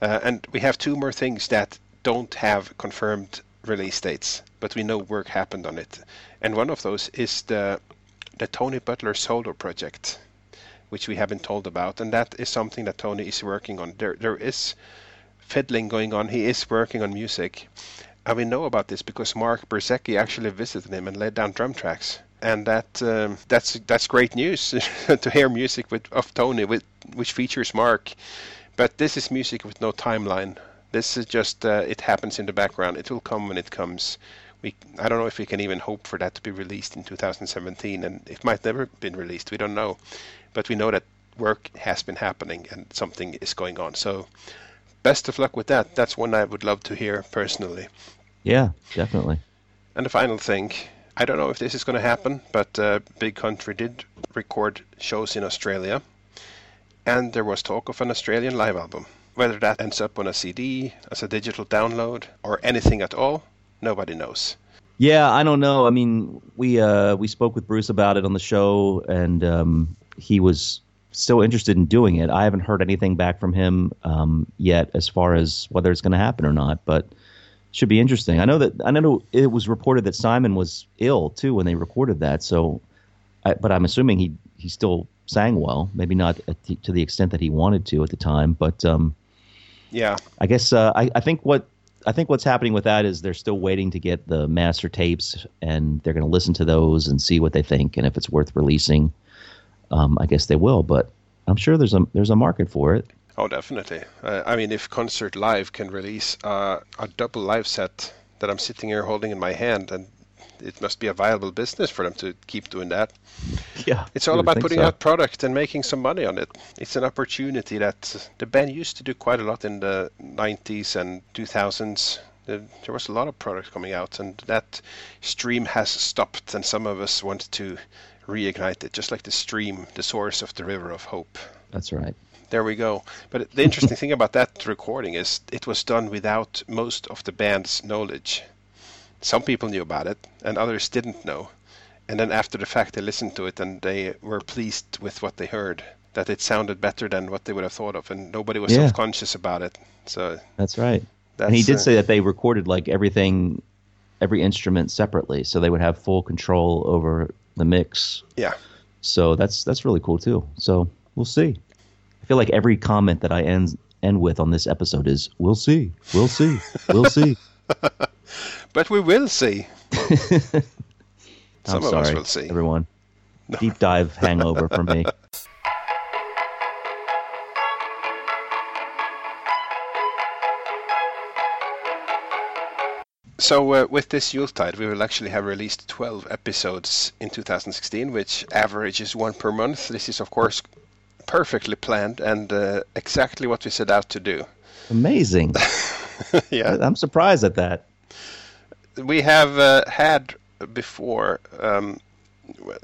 Uh, and we have two more things that don't have confirmed release dates, but we know work happened on it. And one of those is the the Tony Butler solo project, which we haven't told about, and that is something that Tony is working on. There there is fiddling going on. He is working on music. And we know about this because Mark Brzezicki actually visited him and laid down drum tracks. And that um, that's that's great news <laughs> to hear music with of Tony with which features Mark. But this is music with no timeline. This is just uh, it happens in the background. It will come when it comes. We I don't know if we can even hope for that to be released in 2017, and it might never been released. We don't know, but we know that work has been happening and something is going on. So best of luck with that. That's one I would love to hear personally. Yeah, definitely. And the final thing, I don't know if this is going to happen, but uh, Big Country did record shows in Australia, and there was talk of an Australian live album. Whether that ends up on a CD, as a digital download, or anything at all, nobody knows. Yeah, I don't know. I mean, we uh, we spoke with Bruce about it on the show, and um, he was still interested in doing it. I haven't heard anything back from him um, yet as far as whether it's going to happen or not, but should be interesting. I know that I know it was reported that Simon was ill too when they recorded that, so I, but I'm assuming he he still sang well. Maybe not the, to the extent that he wanted to at the time, but um, Yeah, I guess uh, I, I think what I think what's happening with that is they're still waiting to get the master tapes, and they're going to listen to those and see what they think, and if it's worth releasing, um, I guess they will. But I'm sure there's a there's a market for it. Oh, definitely. Uh, I mean, if Concert Live can release uh, a double live set that I'm sitting here holding in my hand, and it must be a viable business for them to keep doing that. Yeah, It's all about putting so. out product and making some money on it. It's an opportunity that the band used to do quite a lot in the 90s and 2000s. There there was a lot of product coming out, and that stream has stopped, and some of us want to reignite it, just like the stream, the source of the river of hope. That's right. There we go. But the interesting thing about that recording is it was done without most of the band's knowledge. Some people knew about it, and others didn't know. And then after the fact, they listened to it and they were pleased with what they heard. That it sounded better than what they would have thought of, and nobody was Yeah. self-conscious about it. So That's right. that's, and he did uh, say that they recorded like everything, every instrument separately, so they would have full control over the mix. yeah, So that's that's really cool too. So we'll see. I feel like every comment that I end end with on this episode is "We'll see, we'll see, we'll see." <laughs> but we will see. <laughs> Some I'm of sorry, us will see. everyone. Deep dive hangover for me. <laughs> So uh, with this Yuletide, we will actually have released 12 episodes in 2016, which averages one per month. This is, of course, perfectly planned and uh, exactly what we set out to do. Amazing. <laughs> yeah, I'm surprised at that. We have uh, had before. Um,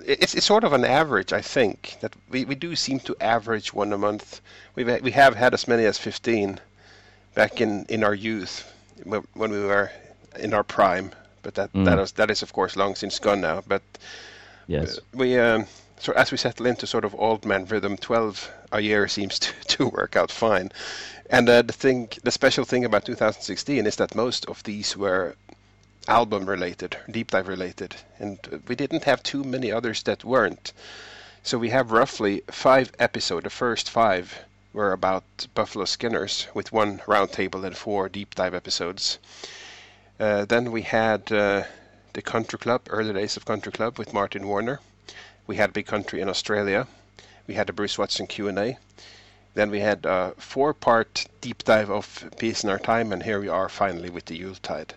it's, it's sort of an average, I think, that we, we do seem to average one a month. We've we have had as many as 15 back in, in our youth when we were in our prime. But that that is that is of course long since gone now. But Yes. we um, so as we settle into sort of old man rhythm, 12 a year seems <laughs> to, to work out fine. And uh, the thing, the special thing about 2016 is that most of these were album related, deep dive related, and uh, we didn't have too many others that weren't. So we have roughly five episodes. The first five were about Buffalo Skinners, with one roundtable and four deep dive episodes. Uh, then we had uh, the Country Club, early days of Country Club with Martin Warner. We had Big Country in Australia. We had the Bruce Watson Q&A. Then we had a four-part deep dive of Peace in Our Time, and here we are finally with the Yuletide.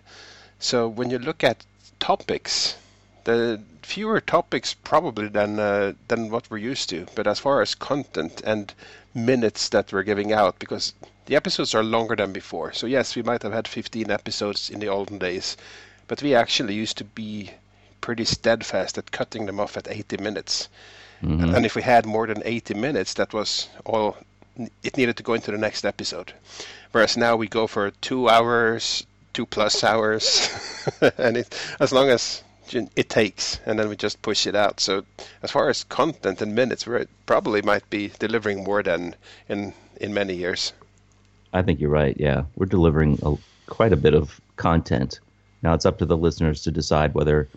So when you look at topics, the fewer topics probably than uh, than what we're used to. But as far as content and minutes that we're giving out, because the episodes are longer than before. So yes, we might have had 15 episodes in the olden days, but we actually used to be pretty steadfast at cutting them off at 80 minutes. And if we had more than 80 minutes, that was all it needed to go into the next episode. Whereas now we go for two hours, two plus hours, <laughs> and it, as long as it takes, and then we just push it out. So as far as content and minutes, we probably might be delivering more than in in many years. I think you're right. Yeah, we're delivering a, quite a bit of content. Now it's up to the listeners to decide whether,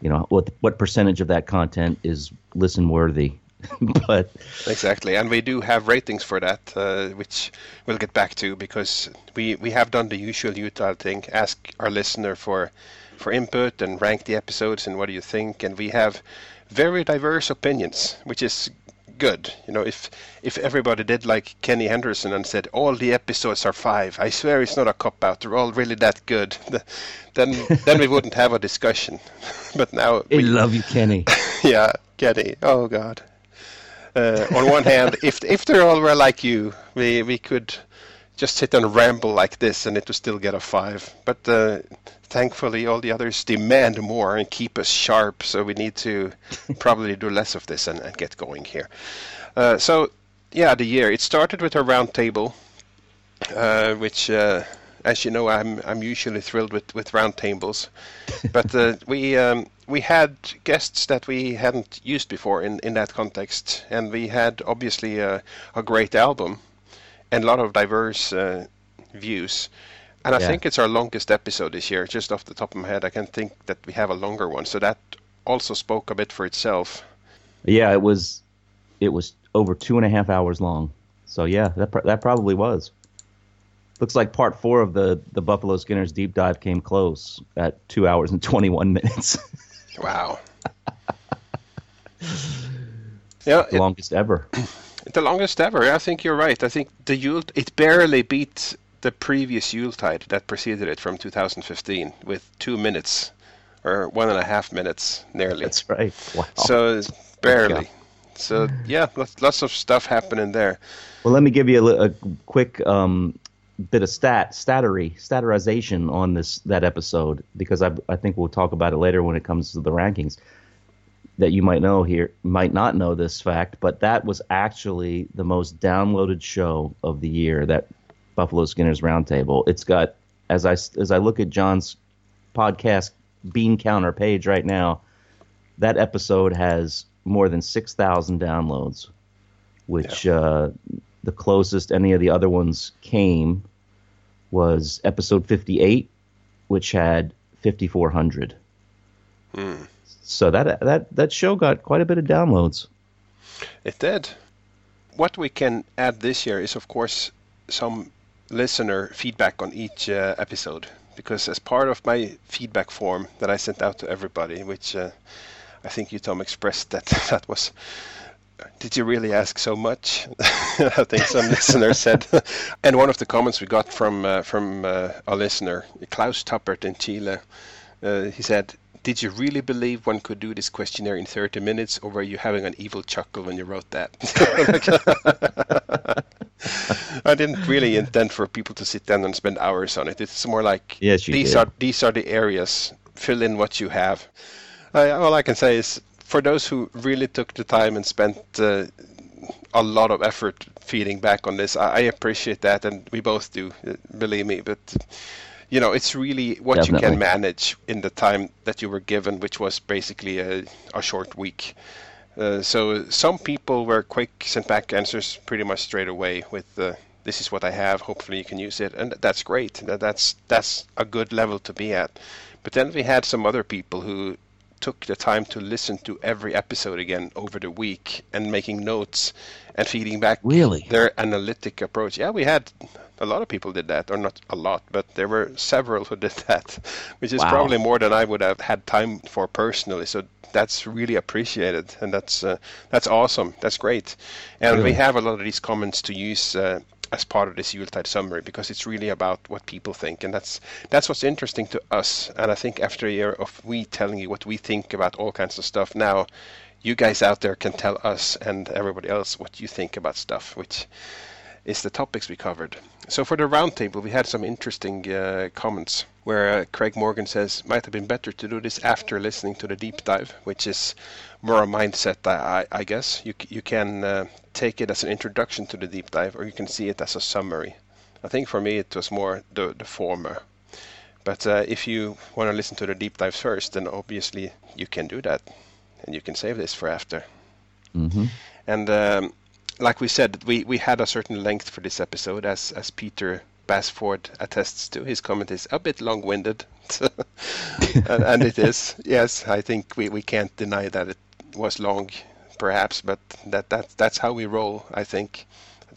you know, what what percentage of that content is listen worthy. <laughs> but Exactly, and we do have ratings for that, uh, which we'll get back to because we, we have done the usual Yuletide thing: ask our listener for for input and rank the episodes and what do you think. And we have very diverse opinions, which is good. You know, if if everybody did like Kenny Henderson and said all the episodes are five, I swear it's not a cop out. They're all really that good. <laughs> Then then we wouldn't have a discussion. <laughs> But now I we love you, Kenny. yeah, Kenny. Oh God. Uh, on one hand, if if they all were like you, we we could just sit and ramble like this, and it would still get a five. But uh, thankfully, all the others demand more and keep us sharp. So we need to <laughs> probably do less of this and, and get going here. Uh, so yeah, the year it started with a round table, uh, which. Uh, as you know, I'm I'm usually thrilled with, with round tables, <laughs> but uh, we um, we had guests that we hadn't used before in, in that context, and we had obviously a, a great album and a lot of diverse uh, views. And I Yeah. think it's our longest episode this year. Just off the top of my head, I can think that we have a longer one, so that also spoke a bit for itself. Yeah, it was it was over two and a half hours long. So yeah, that pr- that probably was. Looks like part four of the the Buffalo Skinners deep dive came close at two hours and twenty one minutes, <laughs> Wow. <laughs> yeah, the it, longest ever. <clears throat> the longest ever. I think you're right. I think the Yule it barely beat the previous Yuletide that preceded it from 2015 with two minutes or one and a half minutes nearly. That's right. Wow. So it's barely. So yeah, lots, lots of stuff happening there. Well, let me give you a, a quick um, bit of stat stattery statarization on this that episode because I, I think we'll talk about it later when it comes to the rankings. That you might know here might not know this fact, but that was actually the most downloaded show of the year. That Buffalo Skinners Roundtable. It's got as I as I look at John's podcast bean counter page right now, that episode has more than six thousand downloads which uh, the closest any of the other ones came was episode 58, which had 5,400. So that that that show got quite a bit of downloads. It did. What we can add this year is, of course, some listener feedback on each uh, episode. Because as part of my feedback form that I sent out to everybody, which uh, I think you, Tom, expressed that <laughs> that was. Did you really ask so much? <laughs> I think some <laughs> listener said. <laughs> and one of the comments we got from uh, from uh, a listener, Klaus Tappert in Chile, uh, he said, "Did you really believe one could do this questionnaire in 30 minutes, or were you having an evil chuckle when you wrote that?" I didn't really intend for people to sit down and spend hours on it. It's more like Yes, these did. are these are the areas. Fill in what you have. I, all I can say is for those who really took the time and spent uh, a lot of effort feeding back on this, I, I appreciate that, and we both do. uh, Believe me, but you know, it's really what you can manage in the time that you were given, which was basically a, a short week. Uh, so some people were quick, sent back answers pretty much straight away with uh, "This is what I have. Hopefully you can use it," and that's great. That's that's a good level to be at. But then we had some other people who took the time to listen to every episode again over the week and making notes and feeding back Really? their analytic approach. Yeah, we had a lot of people did that, or not a lot, but there were several who <laughs> did that, which is Wow. probably more than I would have had time for personally. So that's really appreciated, and that's uh, that's awesome. That's great, and we have a lot of these comments to use. Uh, as part of this Yuletide summary, because it's really about what people think, and that's that's what's interesting to us. And I think after a year of we telling you what we think about all kinds of stuff, now you guys out there can tell us and everybody else what you think about stuff, which is the topics we covered. So for the roundtable, we had some interesting uh, comments where uh, Craig Morgan says might have been better to do this after listening to the deep dive, which is more a mindset, I, I, I guess. You you can uh, take it as an introduction to the deep dive, or you can see it as a summary. I think for me it was more the the former. But uh, if you want to listen to the deep dive first, then obviously you can do that, and you can save this for after. hmm And um, like we said, we, we had a certain length for this episode, as as Peter Basford attests to. His comment is a bit long-winded, <laughs> and, and it is. Yes, I think we, we can't deny that it was long, perhaps, but that, that that's how we roll. I think.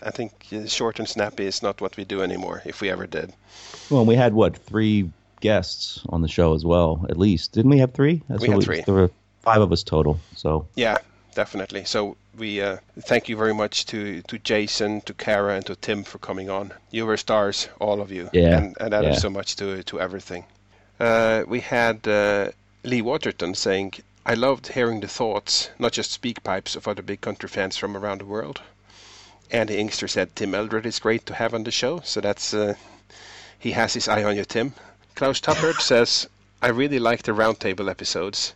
I think short and snappy is not what we do anymore. If we ever did. Well, we had what three guests on the show as well, at least. Didn't we have three? That's We had three. There were five of us total. So Yeah, definitely. So we uh, thank you very much to, to Jason, to Kara, and to Tim for coming on. You were stars, all of you, Yeah, and, and added yeah. so much to to everything. Uh, we had uh, Lee Waterton saying, "I loved hearing the thoughts, not just Speakpipes, of other big country fans from around the world." Andy Inkster said, "Tim Eldred is great to have on the show." So that's uh, he has his eye on you, Tim. Klaus Tuppert <laughs> says, "I really like the roundtable episodes."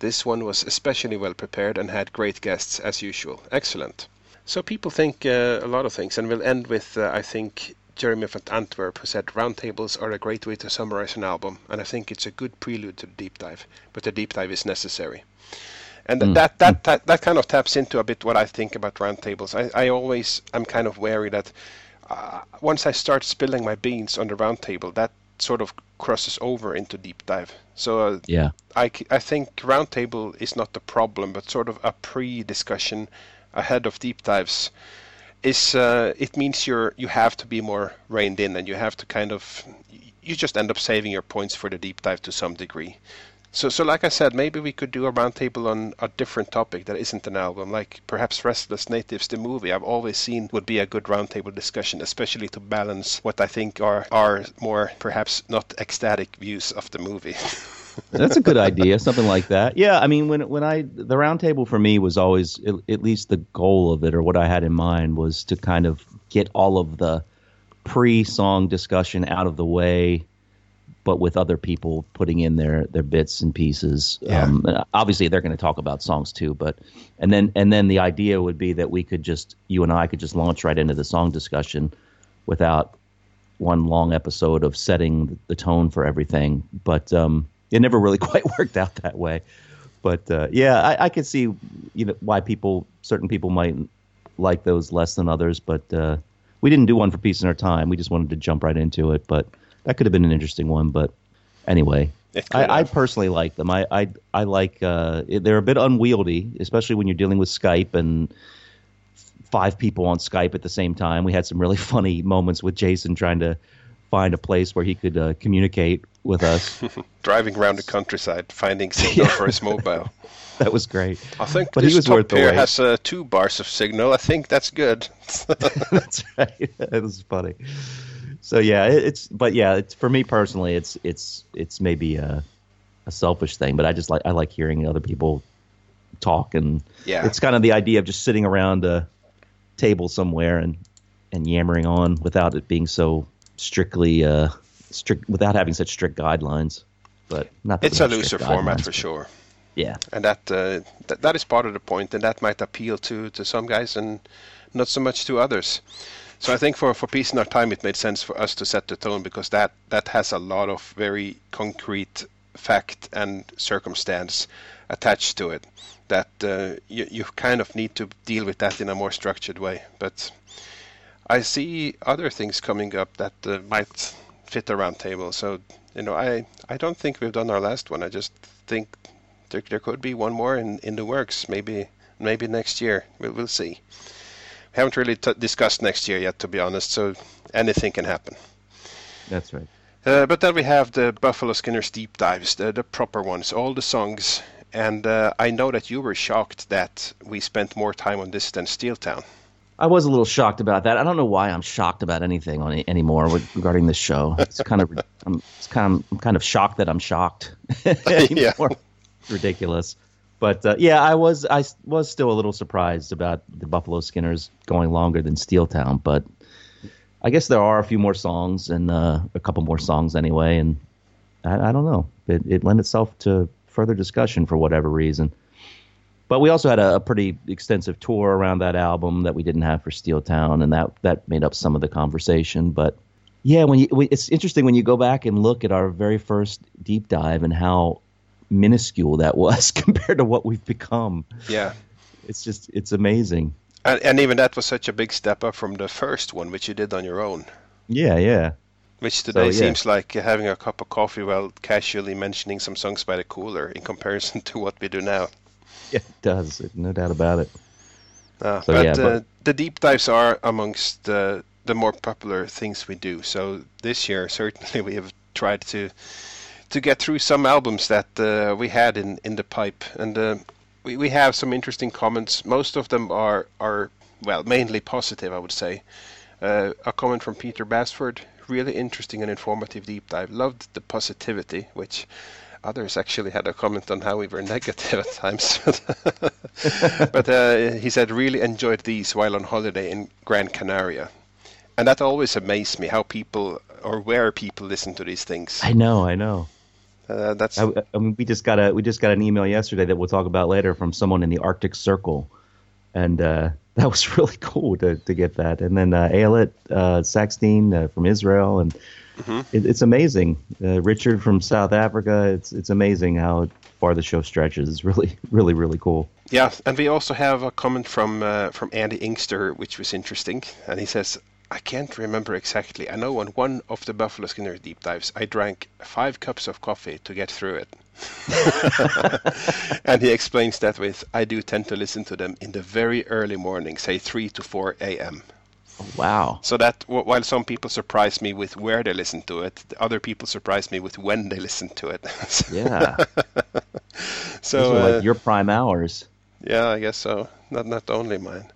This one was especially well prepared and had great guests as usual. Excellent. So people think uh, a lot of things, and we'll end with uh, I think Jeremy van Antwerp who said roundtables are a great way to summarize an album, and I think it's a good prelude to the deep dive. But the deep dive is necessary. And th- that, that that that kind of taps into a bit what I think about roundtables. I, I always I'm kind of wary that uh, once I start spilling my beans on the roundtable, that sort of crosses over into deep dive. So uh, Yeah. I, I think roundtable is not the problem, but sort of a pre-discussion ahead of deep dives is uh, it means you're you have to be more reined in and you have to kind of you just end up saving your points for the deep dive to some degree. So so like I said, maybe we could do a roundtable on a different topic that isn't an album, like perhaps Restless Natives the movie. I've always seen would be a good roundtable discussion, especially to balance what I think are are more perhaps not ecstatic views of the movie. <laughs> That's a good idea, something like that. Yeah, I mean, when when I the roundtable for me was always at, at least the goal of it, or what I had in mind was to kind of get all of the pre-song discussion out of the way, but with other people putting in their their bits and pieces. Yeah. Um, and obviously, they're going to talk about songs too, but and then and then the idea would be that we could just you and I could just launch right into the song discussion without one long episode of setting the tone for everything. But um, it never really <laughs> quite worked out that way. But uh, yeah, I, I could see you know why people certain people might like those less than others. But uh, we didn't do one for Peace in Our Time. We just wanted to jump right into it. But that could have been an interesting one. But anyway, I, I personally like them. I I, I like uh, they're a bit unwieldy, especially when you're dealing with Skype and five people on Skype at the same time. We had some really <laughs> funny moments with Jason trying to find a place where he could uh, communicate with us. <laughs> Driving around the countryside, finding <laughs> signal for his mobile. <laughs> that was great. I think But he this was top worth the here has uh, two bars of signal. I think that's good. That's right. It was funny. So yeah, it, it's but yeah, it's for me personally, it's it's it's maybe a, a selfish thing, but I just like I like hearing other people talk, and Yeah. it's kind of the idea of just sitting around a table somewhere and and yammering on without it being so strictly uh strict without having such strict guidelines. But not that it's a looser format for sure. Yeah, and that, uh, that that is part of the point, and that might appeal to, to some guys and not so much to others. So I think for, for Peace in Our Time, it made sense for us to set the tone because that, that has a lot of very concrete fact and circumstance attached to it. That uh, you, you kind of need to deal with that in a more structured way. But I see other things coming up that uh, might fit the round table. So you know, I I don't think we've done our last one. I just think there, there could be one more in, in the works. Maybe maybe next year. We'll, we'll see. We haven't really t- discussed next year yet, to be honest. So anything can happen. that's right. Uh, but then we have the Buffalo Skinner's deep dives, the, the proper ones, all the songs. And uh, I know that you were shocked that we spent more time on this than Steeltown. I was a little shocked about that. I don't know why I'm shocked about anything on anymore with, regarding this show. It's kind of I'm it's kind of I'm kind of shocked that I'm shocked. <laughs> anymore. Ridiculous. But uh, yeah, I was I was still a little surprised about the Buffalo Skinners going longer than Steeltown, but I guess there are a few more songs and uh, a couple more songs anyway, and I, I don't know. It, it lent itself to further discussion for whatever reason. But we also had a, a pretty extensive tour around that album that we didn't have for Steel Town, and that that made up some of the conversation. But yeah, when you we, it's interesting when you go back and look at our very first deep dive and how minuscule that was <laughs> compared to what we've become. Yeah. It's just it's amazing. And, and even that was such a big step up from the first one, which you did on your own. Yeah, yeah. Which today yeah. seems like having a cup of coffee while casually mentioning some songs by the cooler in comparison <laughs> to what we do now. Yeah, it does. No doubt about it. Uh, So, but, yeah, uh, the deep dives are amongst the the more popular things we do. So this year, <laughs> certainly, we have tried to to get through some albums that uh, we had in, in the pipe, and uh, we we have some interesting comments. Most of them are are well, mainly positive, I would say. Uh, a comment from Peter Basford, really interesting and informative deep dive. Loved the positivity, which others actually had a comment on how we were <laughs> negative at times. <laughs> but uh, he said, really enjoyed these while on holiday in Gran Canaria. And that always amazed me how people or where people listen to these things. I know, I know. Uh, that's I, I mean, we just got a we just got an email yesterday that we'll talk about later from someone in the Arctic Circle, and uh, <laughs> that was really cool to, to get that. And then uh, Ayelet uh, Saxteen uh, from Israel, and it, it's amazing. Uh, Richard from South Africa. It's it's amazing how far the show stretches. It's really <laughs> really really cool. Yeah, and we also have a comment from uh, from Andy Inkster, which was interesting, and he says, I can't remember exactly. I know on one of the Buffalo Skinner deep dives, I drank five cups of coffee to get through it. <laughs> and he explains that with, I do tend to listen to them in the very early morning, say 3 to 4 a.m. Wow. So that wh- while some people surprise me with where they listen to it, the other people surprise me with when they listen to it. <laughs> Yeah. so uh, like your prime hours. yeah, I guess so. Not not only mine.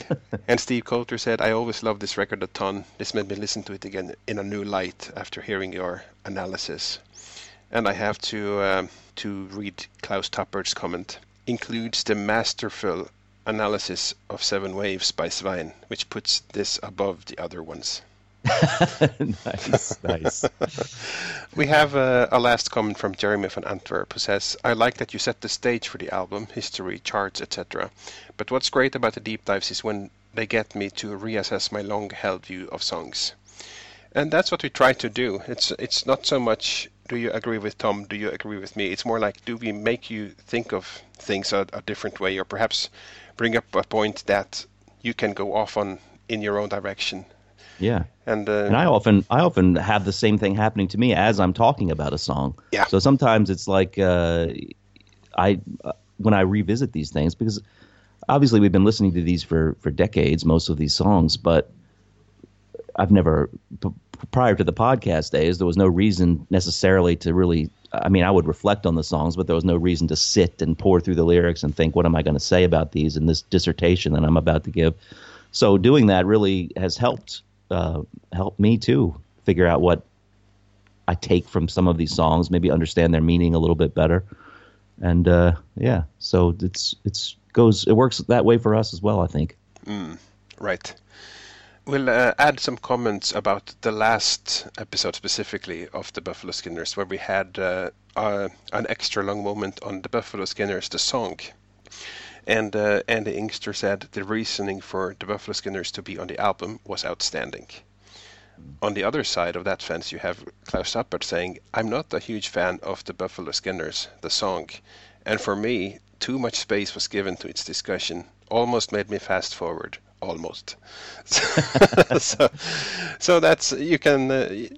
<laughs> and Steve Coulter said, "I always loved this record a ton. This made me listen to it again in a new light after hearing your analysis." And I have to um, to read Klaus Tappert's comment. Includes the masterful analysis of Seven Waves by Svein, which puts this above the other ones. <laughs> nice, nice. <laughs> We have uh, a last comment from Jeremy van Antwerp who says, I like that you set the stage for the album, history, charts, etc. But what's great about the deep dives is when they get me to reassess my long held view of songs. And that's what we try to do. It's it's not so much do you agree with Tom, do you agree with me? It's more like do we make you think of things a, a different way or perhaps bring up a point that you can go off on in your own direction. Yeah. And, uh, And I often I often have the same thing happening to me as I'm talking about a song. Yeah. So sometimes it's like uh, I uh, when I revisit these things because obviously we've been listening to these for for decades, most of these songs, but I've never p- prior to the podcast days there was no reason necessarily to really I mean I would reflect on the songs but there was no reason to sit and pour through the lyrics and think what am I going to say about these in this dissertation that I'm about to give so doing that really has helped uh, helped me too figure out what I take from some of these songs maybe understand their meaning a little bit better and uh, yeah so it's it's goes it works that way for us as well I think Right. We'll uh, add some comments about the last episode specifically of the Buffalo Skinners, where we had uh, uh, an extra long moment on the Buffalo Skinners, the song. And uh, Andy Inkster said the reasoning for the Buffalo Skinners to be on the album was outstanding. On the other side of that fence, you have Klaus Tappert saying, I'm not a huge fan of the Buffalo Skinners, the song. And for me, too much space was given to its discussion, almost made me fast forward. Almost. <laughs> so, so that's, you can, uh,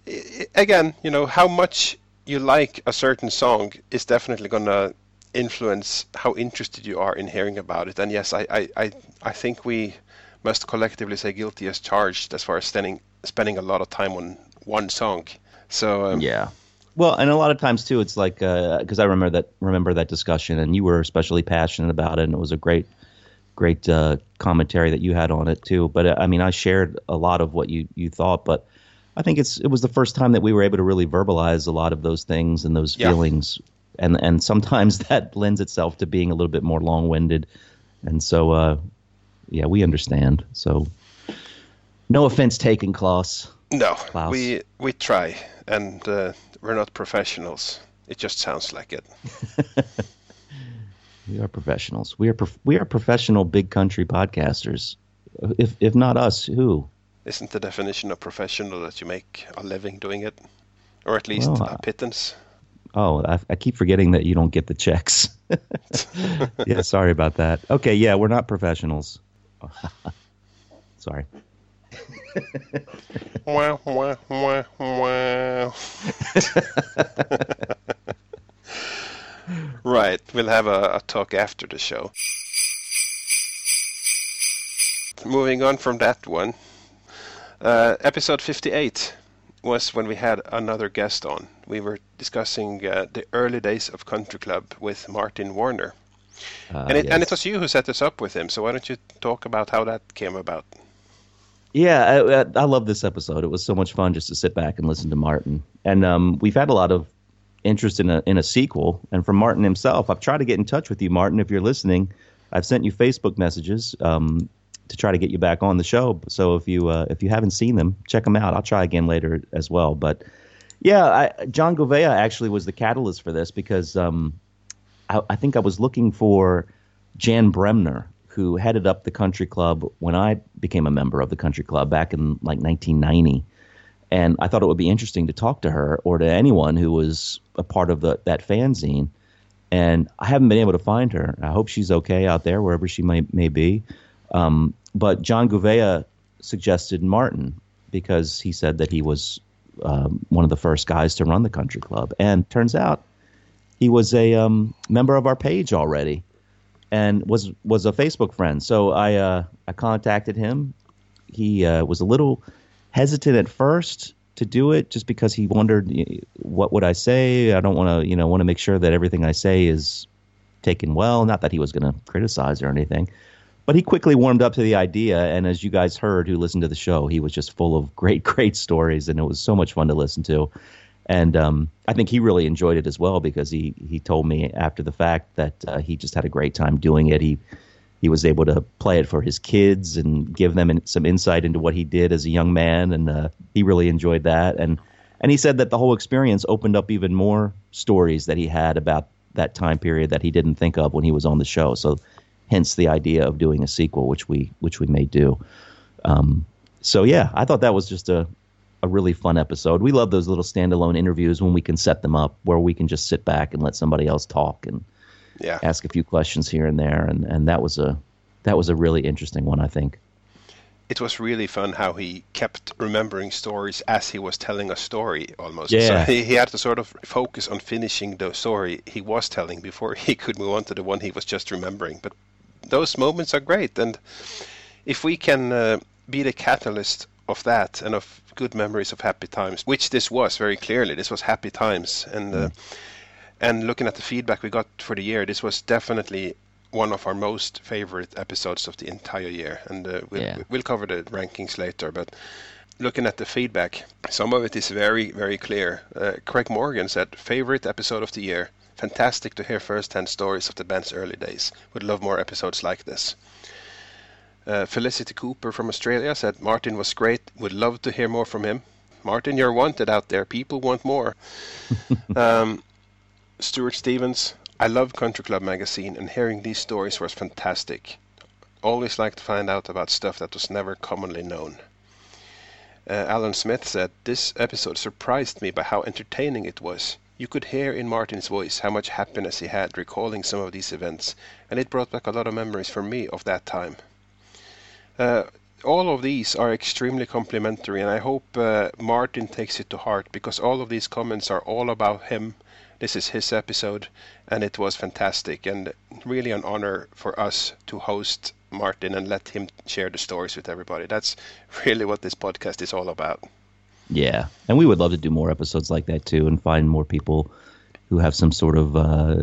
again, you know, how much you like a certain song is definitely to influence how interested you are in hearing about it. And yes, I, I, I, I think we must collectively say guilty as charged as far as spending spending a lot of time on one song. So um, Yeah. Well, and a lot of times too, it's like because I remember that remember that discussion, and you were especially passionate about it, and it was a great, great uh, commentary that you had on it too. But uh, I mean, I shared a lot of what you you thought, but I think it's it was the first time that we were able to really verbalize a lot of those things and those Yeah. feelings, and and sometimes <laughs> that lends itself to being a little bit more long winded, and so uh, yeah, we understand. So no offense taken, Klaus. no, Klaus. we we try, and uh, we're not professionals. It just sounds like it. <laughs> We are professionals. We are prof- we are professional big country podcasters. If if not us, who? Isn't the definition of professional that you make a living doing it, or at least Well, a pittance? Oh, I, I keep forgetting that you don't get the checks. <laughs> yeah, sorry about that. Okay, yeah, we're not professionals. <laughs> sorry. Wah, wah, wah, wah. <laughs> right, we'll have a, a talk after the show. Moving on from that one, uh, episode 58 was when we had another guest on. We were discussing uh, the early days of Country Club with Martin Warner. Uh, and, it, and it was you who set this up with him, so why don't you talk about how that came about? Yeah, I, I- I love this episode. It was so much fun just to sit back and listen to Martin. And um, we've had a lot of interest in a in a sequel. And from Martin himself, I've tried to get in touch with you, Martin, if you're listening. I've sent you Facebook messages um, to try to get you back on the show. So if you uh, if you haven't seen them, check them out. I'll try again later as well. But yeah, I, John Govea actually was the catalyst for this because um, I, I think I was looking for Jan Bremner, who headed up the country club when I became a member of the country club back in like 1990. And I thought it would be interesting to talk to her or to anyone who was a part of the, that fanzine. And I haven't been able to find her. I hope she's okay out there, wherever she may, may be. Um, but John Gouveia suggested Martin because he said that he was um, one of the first guys to run the country club, and turns out he was a um, member of our page already, and was was a Facebook friend. So I uh, I contacted him. He uh, was a little hesitant at first to do it, just because he wondered what would I say. I don't want to you know want to make sure that everything I say is taken well. Not that he was going to criticize or anything. But he quickly warmed up to the idea, and as you guys heard who listened to the show, he was just full of <laughs> great, great stories, and it was so much fun to listen to. And um, I think he really enjoyed it as well because he he told me after the fact that uh, he just had a great time doing it. He he was able to play it for his kids and give them some insight into what he did as a young man, and uh, he really enjoyed that. And and he said that the whole experience opened up even more stories that he had about that time period that he didn't think of when he was on the show. So hence the idea of doing a sequel, which we which we may do. Um, so yeah, I thought that was just a a really fun episode. We love those little standalone interviews when we can set them up where we can just sit back and let somebody else talk and Yeah. ask a few questions here and there, and and that was a that was a really interesting one, I think. It was really fun how he kept remembering stories as he was telling a story almost. Yeah. So he, he had to sort of focus on finishing the story he was telling before <laughs> he could move on to the one he was just remembering. But those moments are great. And if we can uh, be the catalyst of that and of good memories of happy times, which this was very clearly, this was happy times. And uh, and looking at the feedback we got for the year, this was definitely one of our most favorite episodes of the entire year. And uh, we'll, Yeah. we'll cover the rankings later, but looking at the feedback, some of it is very, very clear. Uh, Craig Morgan said, favorite episode of the year. Fantastic to hear first-hand stories of the band's early days. Would love more episodes like this. Uh, Felicity Cooper from Australia said Martin was great. Would love to hear more from him. Martin, you're wanted out there. People want more. <laughs> um, Stuart Stevens, I love Country Club magazine, and hearing these stories was fantastic. Always like to find out about stuff that was never commonly known. Uh, Alan Smith said, This episode surprised me by how entertaining it was. You could hear in Martin's voice how much happiness he had recalling some of these events, and it brought back a lot of memories for me of that time. Uh, all of these are extremely complimentary, and I hope uh, Martin takes it to heart because all of these comments are all about him. This is his episode, and it was fantastic and really an honor for us to host Martin and let him share the stories with everybody. That's <laughs> really what this podcast is all about. Yeah, and we would love to do more episodes like that too, and find more people who have some sort of uh,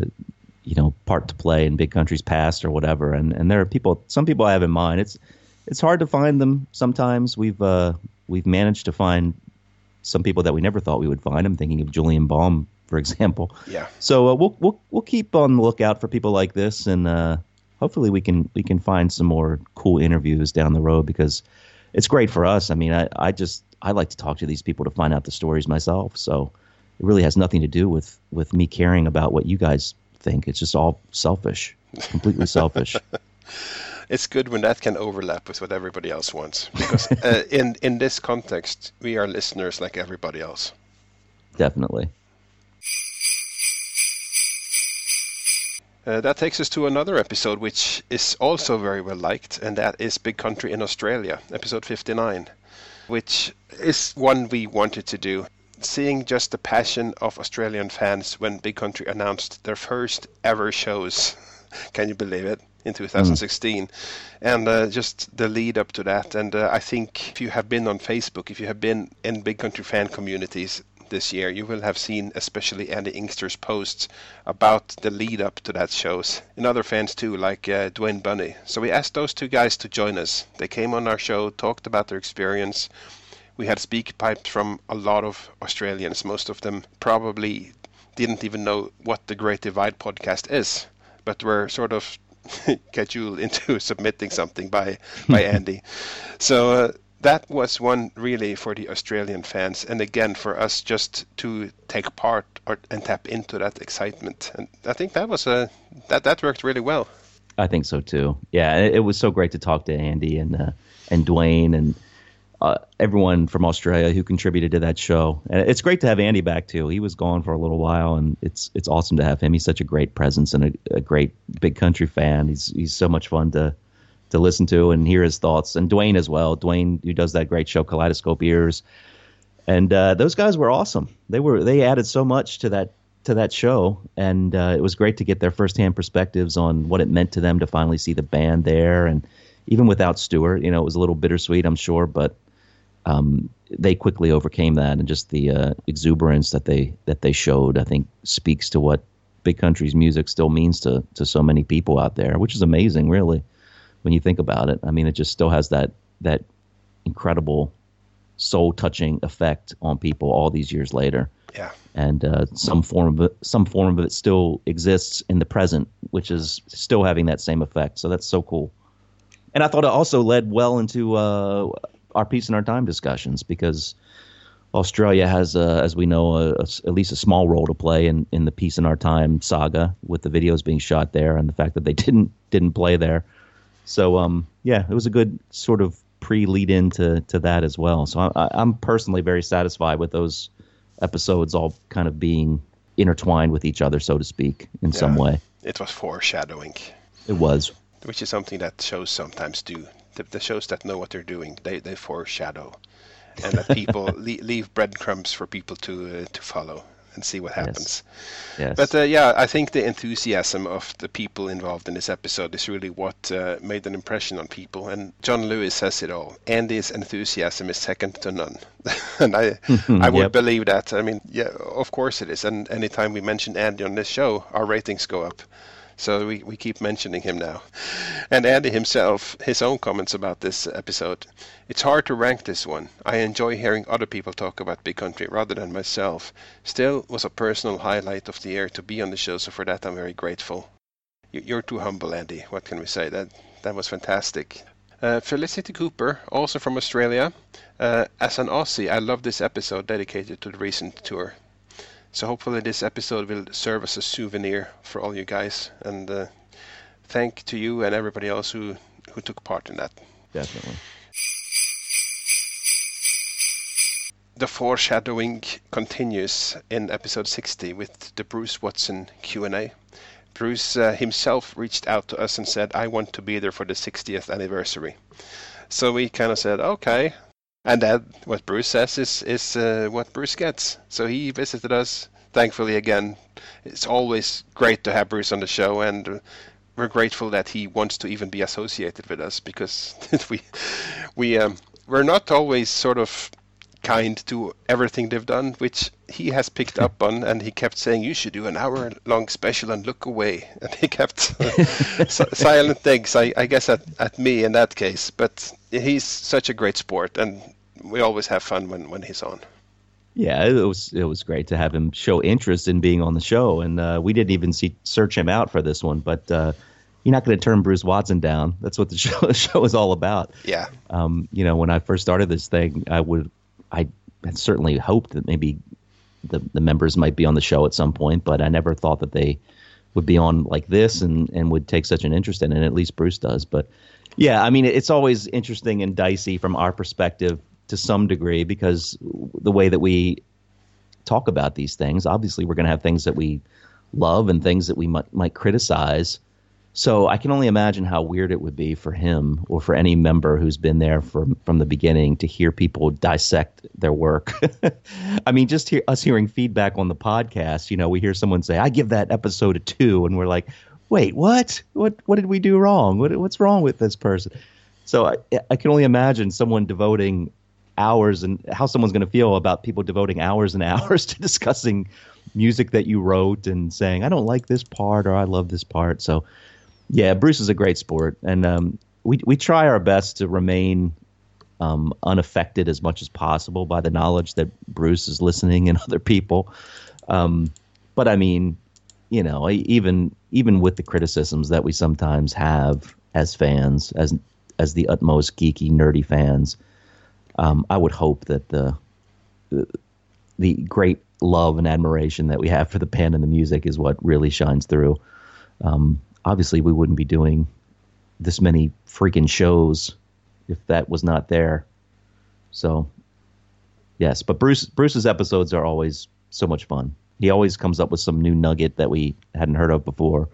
you know part to play in Big Country's past or whatever. And and there are people, some people I have in mind. It's it's hard to find them sometimes. We've uh, we've managed to find some people that we never thought we would find. I'm thinking of Julian Baum, for example. Yeah. So uh, we'll we'll we'll keep on the lookout for people like this, and uh, hopefully we can we can find some more cool interviews down the road because it's great for us. I mean, I, I just I like to talk to these people to find out the stories myself. So it really has nothing to do with with me caring about what you guys think. It's just all selfish, completely selfish. <laughs> It's good when that can overlap with what everybody else wants because uh, in in this context, we are listeners like everybody else. Definitely. Uh, that takes us to another episode which is also very well liked, and that is Big Country in Australia, episode 59, which is one we wanted to do. Seeing just the passion of Australian fans when Big Country announced their first ever shows, <laughs> can you believe it, in 2016, and uh, just the lead up to that. And uh, I think if you have been on Facebook, if you have been in Big Country fan communities, this year, you will have seen especially Andy Inkster's posts about the lead up to that shows, and other fans too, like uh, Dwayne Bunny. So we asked those two guys to join us. They came on our show, talked about their experience. We had speak pipes from a lot of Australians. Most of them probably didn't even know what the Great Divide podcast is, but were sort of <laughs> cajoled into <laughs> submitting something by by <laughs> Andy. So. Uh, that was one really for the Australian fans, and again for us just to take part or, and tap into that excitement. And I think that was a that that worked really well. I think so too. Yeah, it, it was so great to talk to Andy and uh, and Dwayne and uh, everyone from Australia who contributed to that show. And it's great to have Andy back too. He was gone for a little while, and it's it's awesome to have him. He's such a great presence and a, a great big country fan. He's he's so much fun to to listen to and hear his thoughts, and Dwayne as well. Dwayne, who does that great show, Kaleidoscope Ears, and uh, those guys were awesome. They were they added so much to that to that show, and uh, it was great to get their firsthand perspectives on what it meant to them to finally see the band there, and even without Stewart, you know, it was a little bittersweet, I'm sure, but um, they quickly overcame that, and just the uh, exuberance that they that they showed, I think, speaks to what Big Country's music still means to to so many people out there, which is amazing, really, when you think about it. I mean, it just still has that that incredible soul touching effect on people all these years later Yeah. and uh, some form of it, some form of it still exists in the present, which is still having that same effect. So that's so cool. And I thought it also led well into uh, our Peace in Our Time discussions because Australia has, uh, as we know, a, a at least a small role to play in, in the Peace in Our Time saga with the videos being shot there and the fact that they <laughs> didn't didn't play there. So um, yeah, it was a good sort of pre lead into to that as well. So I, I'm personally very satisfied with those episodes all kind of being intertwined with each other, so to speak, in some way. It was foreshadowing, It was. which is something that shows sometimes do. The, the shows that know what they're doing, they, they foreshadow, and that people <laughs> leave breadcrumbs for people to uh, to follow and see what happens. Yes. But uh, yeah, I think the enthusiasm of the people involved in this episode is really what uh, made an impression on people. And John Lewis says it all. Andy's enthusiasm is second to none, <laughs> and I <laughs> I would Yep. believe that. I mean, yeah, of course it is. And anytime we mention Andy on this show, our ratings go up. So we, we keep mentioning him now. And Andy himself, his own comments about this episode. It's hard to rank this one. I enjoy hearing other people talk about Big Country rather than myself. Still was a personal highlight of the year to be on the show, so for that I'm very grateful. You- You're too humble, Andy. What can we say? That that was fantastic. Uh, Felicity Cooper, also from Australia. Uh, as an Aussie, I love this episode dedicated to the recent tour. So hopefully this episode will serve as a souvenir for all you guys, and uh, thank to you and everybody else who who took part in that. Definitely. The foreshadowing continues in episode 60 with the Bruce Watson Q&A. Bruce uh, himself reached out to us and said, "I want to be there for the 60th anniversary." So we kind of said, "Okay." And that what Bruce says is is uh, what Bruce gets. So he visited us. Thankfully, again, it's always great to have Bruce on the show, and uh, we're grateful that he wants to even be associated with us because <laughs> we we um, we're not always sort of kind to everything they've done, which he has picked up on, and he kept saying, "You should do an hour-long special and look away." <laughs> And he kept <laughs> silent things, I, I guess, at, at me in that case. But he's such a great sport, and we always have fun when, when he's on. Yeah, it was it was great to have him show interest in being on the show, and uh, we didn't even see search him out for this one. But uh, you're not going to turn Bruce Watson down. That's what the <laughs> show, the show is all about. Yeah, Um, you know, when I first started this thing, I would I had certainly hoped that maybe the the members might be on the show at some point, but I never thought that they would be on like this and and would take such an interest in it. At least Bruce does. But yeah, I mean, it's always interesting and dicey from our perspective to some degree because the way that we talk about these things, obviously, we're going to have things that we love and things that we might might criticize. So I can only imagine how weird it would be for him or for any member who's been there from from the beginning to hear people dissect their work. <laughs> I mean, just hear us hearing feedback on the podcast. You know, we hear someone say, "I give that episode a two," and we're like, "Wait, what? What? What did we do wrong? What, what's wrong with this person?" So I, I can only imagine someone devoting hours and how someone's going to feel about people devoting hours and <laughs> hours to discussing music that you wrote and saying, "I don't like this part" or "I love this part." So yeah, Bruce is a great sport, and um, we we try our best to remain um, unaffected as much as possible by the knowledge that Bruce is listening and <laughs> other people. Um, but I mean, you know, even even with the criticisms that we sometimes have as fans, as as the utmost geeky, nerdy fans, um, I would hope that the, the the great love and admiration that we have for the band and the music is what really shines through. Um, obviously, we wouldn't be doing this many freaking shows if that was not there. So, yes, but Bruce Bruce's episodes are always so much fun. He always comes up with some new nugget that we hadn't heard of before,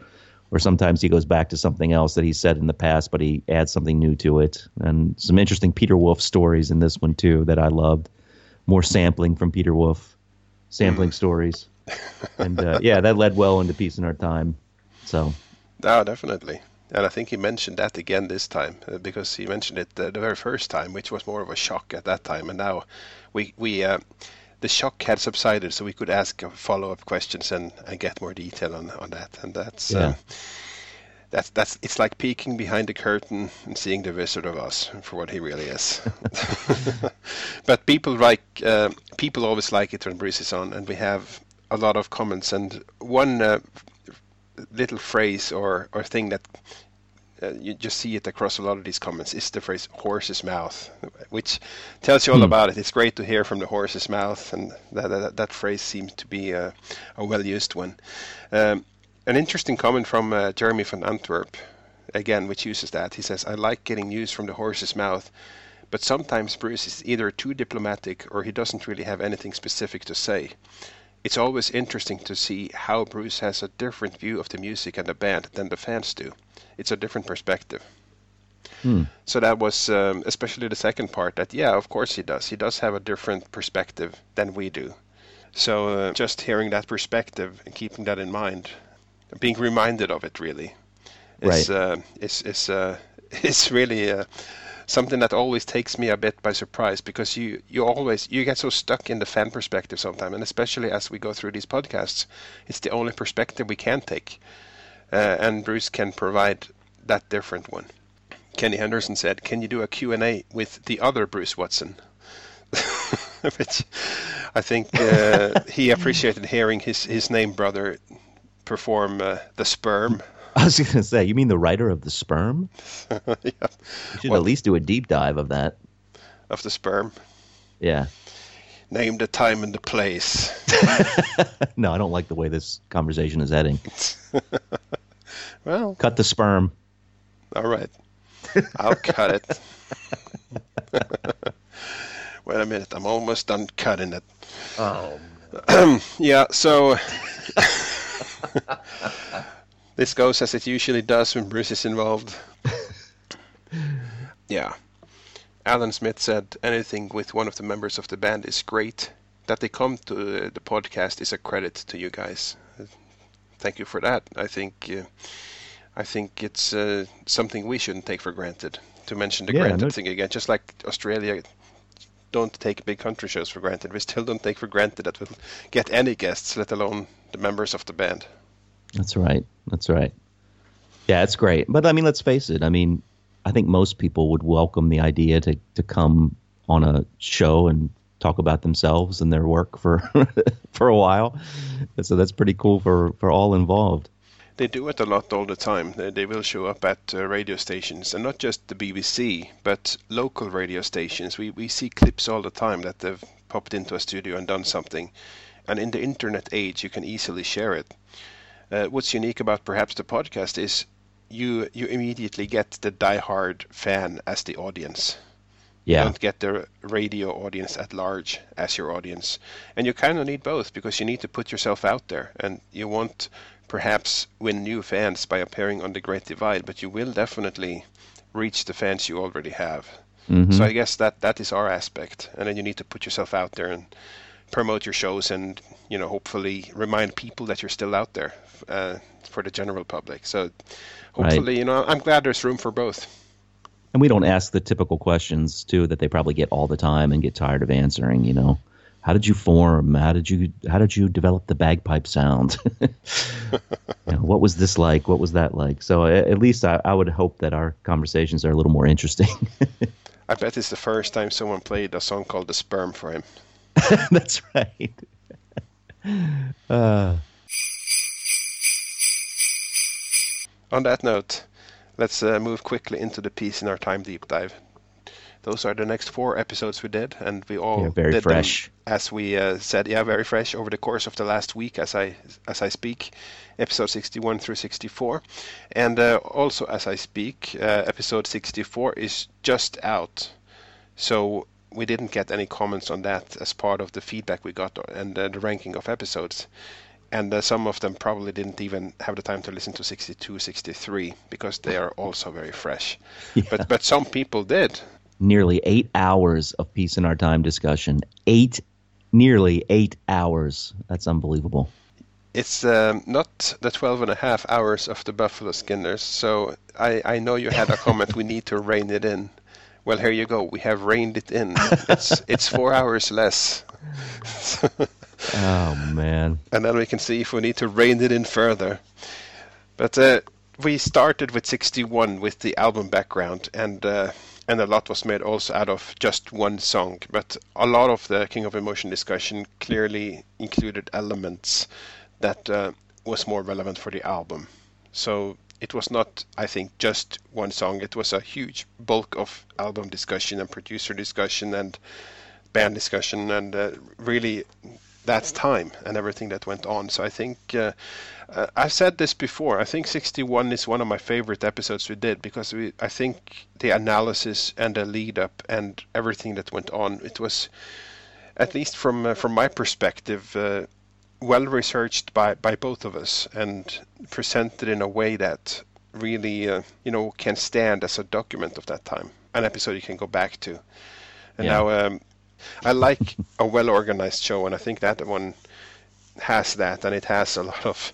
or sometimes he goes back to something else that he said in the past, but he adds something new to it. And some interesting Peter Wolf stories in this one too that I loved. More sampling from Peter Wolf, sampling stories, <laughs> and uh, yeah, that led well into Peace in Our Time. So No, definitely. And I think he mentioned that again this time uh, because he mentioned it uh, the very first time, which was more of a shock at that time. And now we we uh, the shock had subsided, so we could ask uh, follow-up questions and, and get more detail on, on that. And that's Yeah. uh, that's that's it's like peeking behind the curtain and seeing the Wizard of Oz for what he really is. <laughs> <laughs> but people like uh, people always like it when Bruce is on, and we have a lot of comments. And one uh, little phrase or, or thing that uh, you just see it across a lot of these comments is the phrase horse's mouth, which tells you all about it. It's great to hear from the horse's mouth, and that, that, that phrase seems to be a, a well used one. Um, an interesting comment from uh, Jeremy van Antwerp, again, which uses that. He says, I like getting news from the horse's mouth, but sometimes Bruce is either too diplomatic or he doesn't really have anything specific to say it's always interesting to see how Bruce has a different view of the music and the band than the fans do. It's a different perspective. So that was um, especially the second part. That yeah, of course he does. He does have a different perspective than we do. So uh, just hearing that perspective and keeping that in mind, being reminded of it really, is Right. uh, is is uh, <laughs> is really. Uh, something that always takes me a bit by surprise because you you always you get so stuck in the fan perspective sometimes and especially as we go through these podcasts it's the only perspective we can take uh, and bruce can provide that different one kenny henderson said can you do a q&a with the other bruce watson <laughs> which i think uh, <laughs> he appreciated hearing his his name brother perform uh, the sperm <laughs> I was going to say, you mean the writer of the sperm? yeah, You should Well- at least do a deep dive of that. of the sperm Yeah. name the time and the place No, I don't like the way this conversation is heading. Well Cut the sperm. All right. I'll cut it. <laughs> Wait a minute. I'm almost done cutting it. Oh. <clears throat> yeah, so <laughs> this goes as it usually does when Bruce is involved. <laughs> yeah. Alan Smith said anything with one of the members of the band is great. That they come to uh, the podcast is a credit to you guys. Thank you for that. I think uh, I think it's uh, something we shouldn't take for granted. To mention the Yeah, granted no- thing again, just like Australia don't take big country shows for granted, we still don't take for granted that we'll get any guests, let alone the members of the band. That's right. That's right. Yeah, it's great. But I mean, let's face it. I mean, I think most people would welcome the idea to, to come on a show and talk about themselves and their work for <laughs> for a while. So that's pretty cool for, for all involved. They do it a lot all the time. They, will show up at uh, radio stations, and not just the BBC, but local radio stations. We, we see clips all the time that they've popped into a studio and done something. And in the internet age, you can easily share it. Uh, what's unique about perhaps the podcast is you you immediately get the diehard fan as the audience. You Yeah. don't get the radio audience at large as your audience. And you kind of need both because you need to put yourself out there and you want perhaps win new fans by appearing on the Great Divide, but you will definitely reach the fans you already have. So I guess that that is our aspect. And then you need to put yourself out there and promote your shows and you know hopefully remind people that you're still out there uh, for the general public. So hopefully you know I'm glad there's room for both. And we don't ask the typical questions too that they probably get all the time and get tired of answering. You know, how did you form? How did you how did you develop the bagpipe sound? <laughs> you know, what was this like? What was that like? So at least I, I would hope that our conversations are a little more interesting. <laughs> I bet it's the first time someone played a song called "The Sperm" for him. <laughs> That's right. Uh, On that note, let's uh, move quickly into the Peace in Our Time deep dive. Those are the next four episodes we did, and we all Yeah, very did fresh. them, as we uh, said, yeah, very fresh over the course of the last week, as I as I speak, episode 61 through 64, and uh, also as I speak, uh, episode 64 is just out, so we didn't get any comments on that as part of the feedback we got and uh, the ranking of episodes. And uh, some of them probably didn't even have the time to listen to 62, 63 because they are also very fresh. But but some people did. Nearly eight hours of peace in our time discussion. Eight, nearly eight hours. That's unbelievable. It's um, not the 12 and a half hours of the Buffalo Skinners. So I, I know you had a <laughs> comment. we need to rein it in. Well, here you go. We have reined it in. It's it's four hours less. <laughs> Oh man. and then we can see if we need to rein it in further. But uh, we started with 61 with the album background, and uh, and a lot was made also out of just one song. But a lot of the King of Emotion discussion clearly included elements that uh, was more relevant for the album. So it was not, I think, just one song. It was a huge bulk of album discussion and producer discussion and band discussion, and uh, really that's time and everything that went on. So I think uh, uh, I've said this before. I think 61 is one of my favorite episodes we did because we, I think the analysis and the lead up and everything that went on, it was, at least from uh, from my perspective, uh, well researched by by both of us and presented in a way that really uh, you know can stand as a document of that time, an episode you can go back to. And Yeah. now um, I like a well organized show, and I think that one has that, and it has a lot of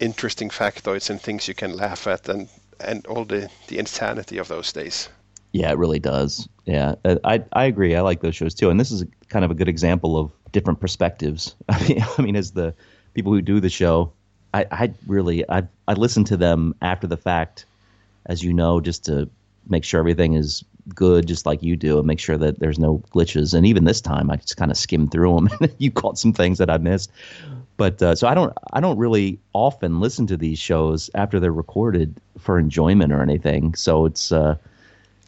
interesting factoids and things you can laugh at, and and all the the insanity of those days. Yeah, it really does. Yeah, Uh, I I agree. I like those shows too, and this is kind of a good example of different perspectives. <laughs> I mean, I mean, as the people who do the show, I I really I I listen to them after the fact, as you know, just to make sure everything is good, just like you do, and make sure that there's no glitches. And even this time, I just kind of skimmed through them. <laughs> you caught some things that I missed, but uh, so I don't I don't really often listen to these shows after they're recorded for enjoyment or anything. So it's uh,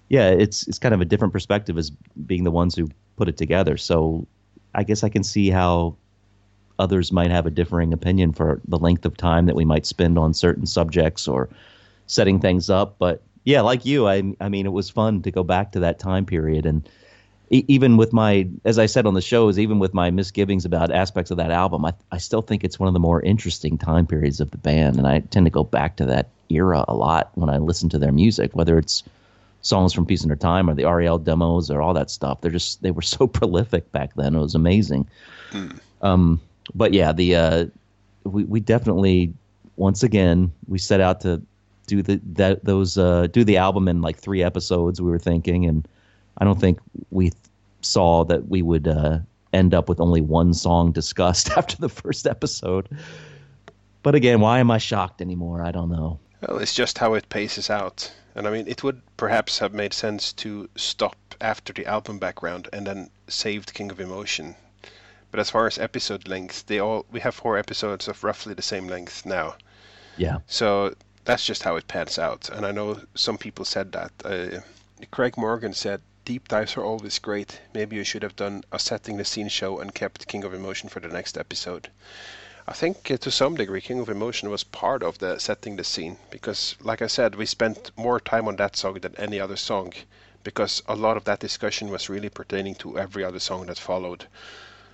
yeah, it's it's kind of a different perspective as being the ones who put it together. So I guess I can see how others might have a differing opinion for the length of time that we might spend on certain subjects or setting things up. But yeah, like you, I I mean, it was fun to go back to that time period and. e- Even with my, as I said on the shows, even with my misgivings about aspects of that album, I, I still think it's one of the more interesting time periods of the band, and I tend to go back to that era a lot when I listen to their music, whether it's songs from Peace in Our Time or the REL demos or all that stuff. They're just they were <laughs> so prolific back then. It was amazing. Um, but yeah, the uh, we we definitely once again we set out to do the that those uh, do the album in like three episodes. We were thinking, and I don't think we th- saw that we would uh, end up with only one song <laughs> discussed after the first episode. But again, why am I shocked anymore? I don't know. Well, it's just how it paces out. And I mean, it would perhaps have made sense to stop after the album background and then saved King of Emotion. But as far as episode length, they all we have four episodes of roughly the same length now. Yeah. So that's just how it pans out. And I know some people said that. Uh, Craig Morgan said, Deep dives are always great. Maybe you should have done a setting the scene show and kept King of Emotion for the next episode. I think uh, to some degree King of Emotion was part of the setting the scene because, like I said, we spent more time on that song than any other song because a lot of that discussion was really pertaining to every other song that followed.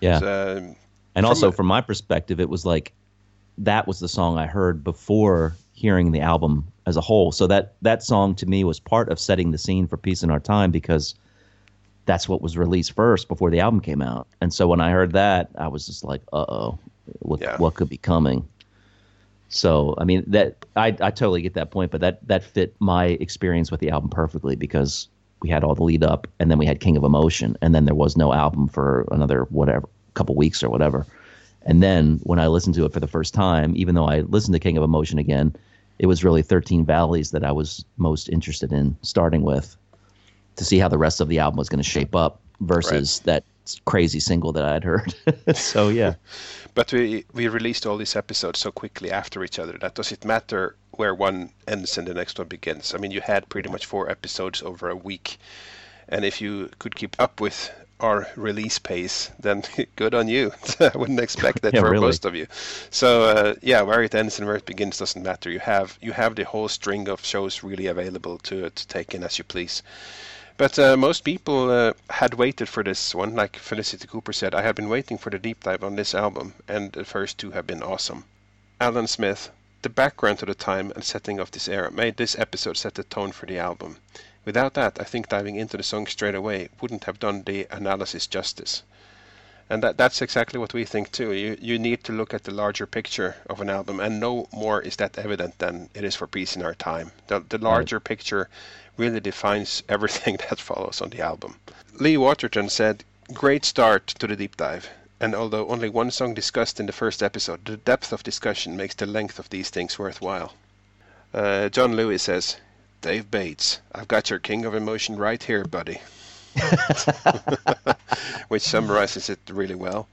Yeah. So, um, And From also, a- from my perspective, it was like that was the song I heard before hearing the album as a whole. So that that song to me was part of setting the scene for Peace in Our Time because that's what was released first before the album came out. And so when I heard that, I was just like, "Uh oh, what Yeah. what could be coming?" So I mean that I I totally get that point, but that that fit my experience with the album perfectly because we had all the lead up, and then we had King of Emotion, and then there was no album for another whatever couple weeks or whatever. And then when I listened to it for the first time, even though I listened to King of Emotion again, it was really 13 Valleys that I was most interested in starting with to see how the rest of the album was going to shape up versus that crazy single that I had heard. <laughs> so yeah. But we we released all these episodes so quickly after each other that does it matter where one ends and the next one begins? I mean, you had pretty much four episodes over a week, and if you could keep up with our release pace, then <laughs> good on you. <laughs> I wouldn't expect that Yeah, for really. most of you. So uh, yeah, where it ends and where it begins doesn't matter. You have you have the whole string of shows really available to to take in as you please. But uh, most people uh, had waited for this one, like Felicity Cooper said. I have been waiting for the deep dive on this album, and the first two have been awesome. Alan Smith, the background to the time and setting of this era made this episode set the tone for the album. Without that, I think diving into the song straight away wouldn't have done the analysis justice. And that, that's exactly what we think too. You, you need to look at the larger picture of an album, and no more is that evident than it is for Peace in Our Time. The, the larger picture really defines <laughs> everything that follows on the album. Lee Waterton said, Great start to the deep dive. And although only one song discussed in the first episode, the depth of discussion makes the length of these things worthwhile. Uh, John Lewis says, Dave Bates, I've got your king of emotion right here, buddy. <laughs> Which summarizes it really well.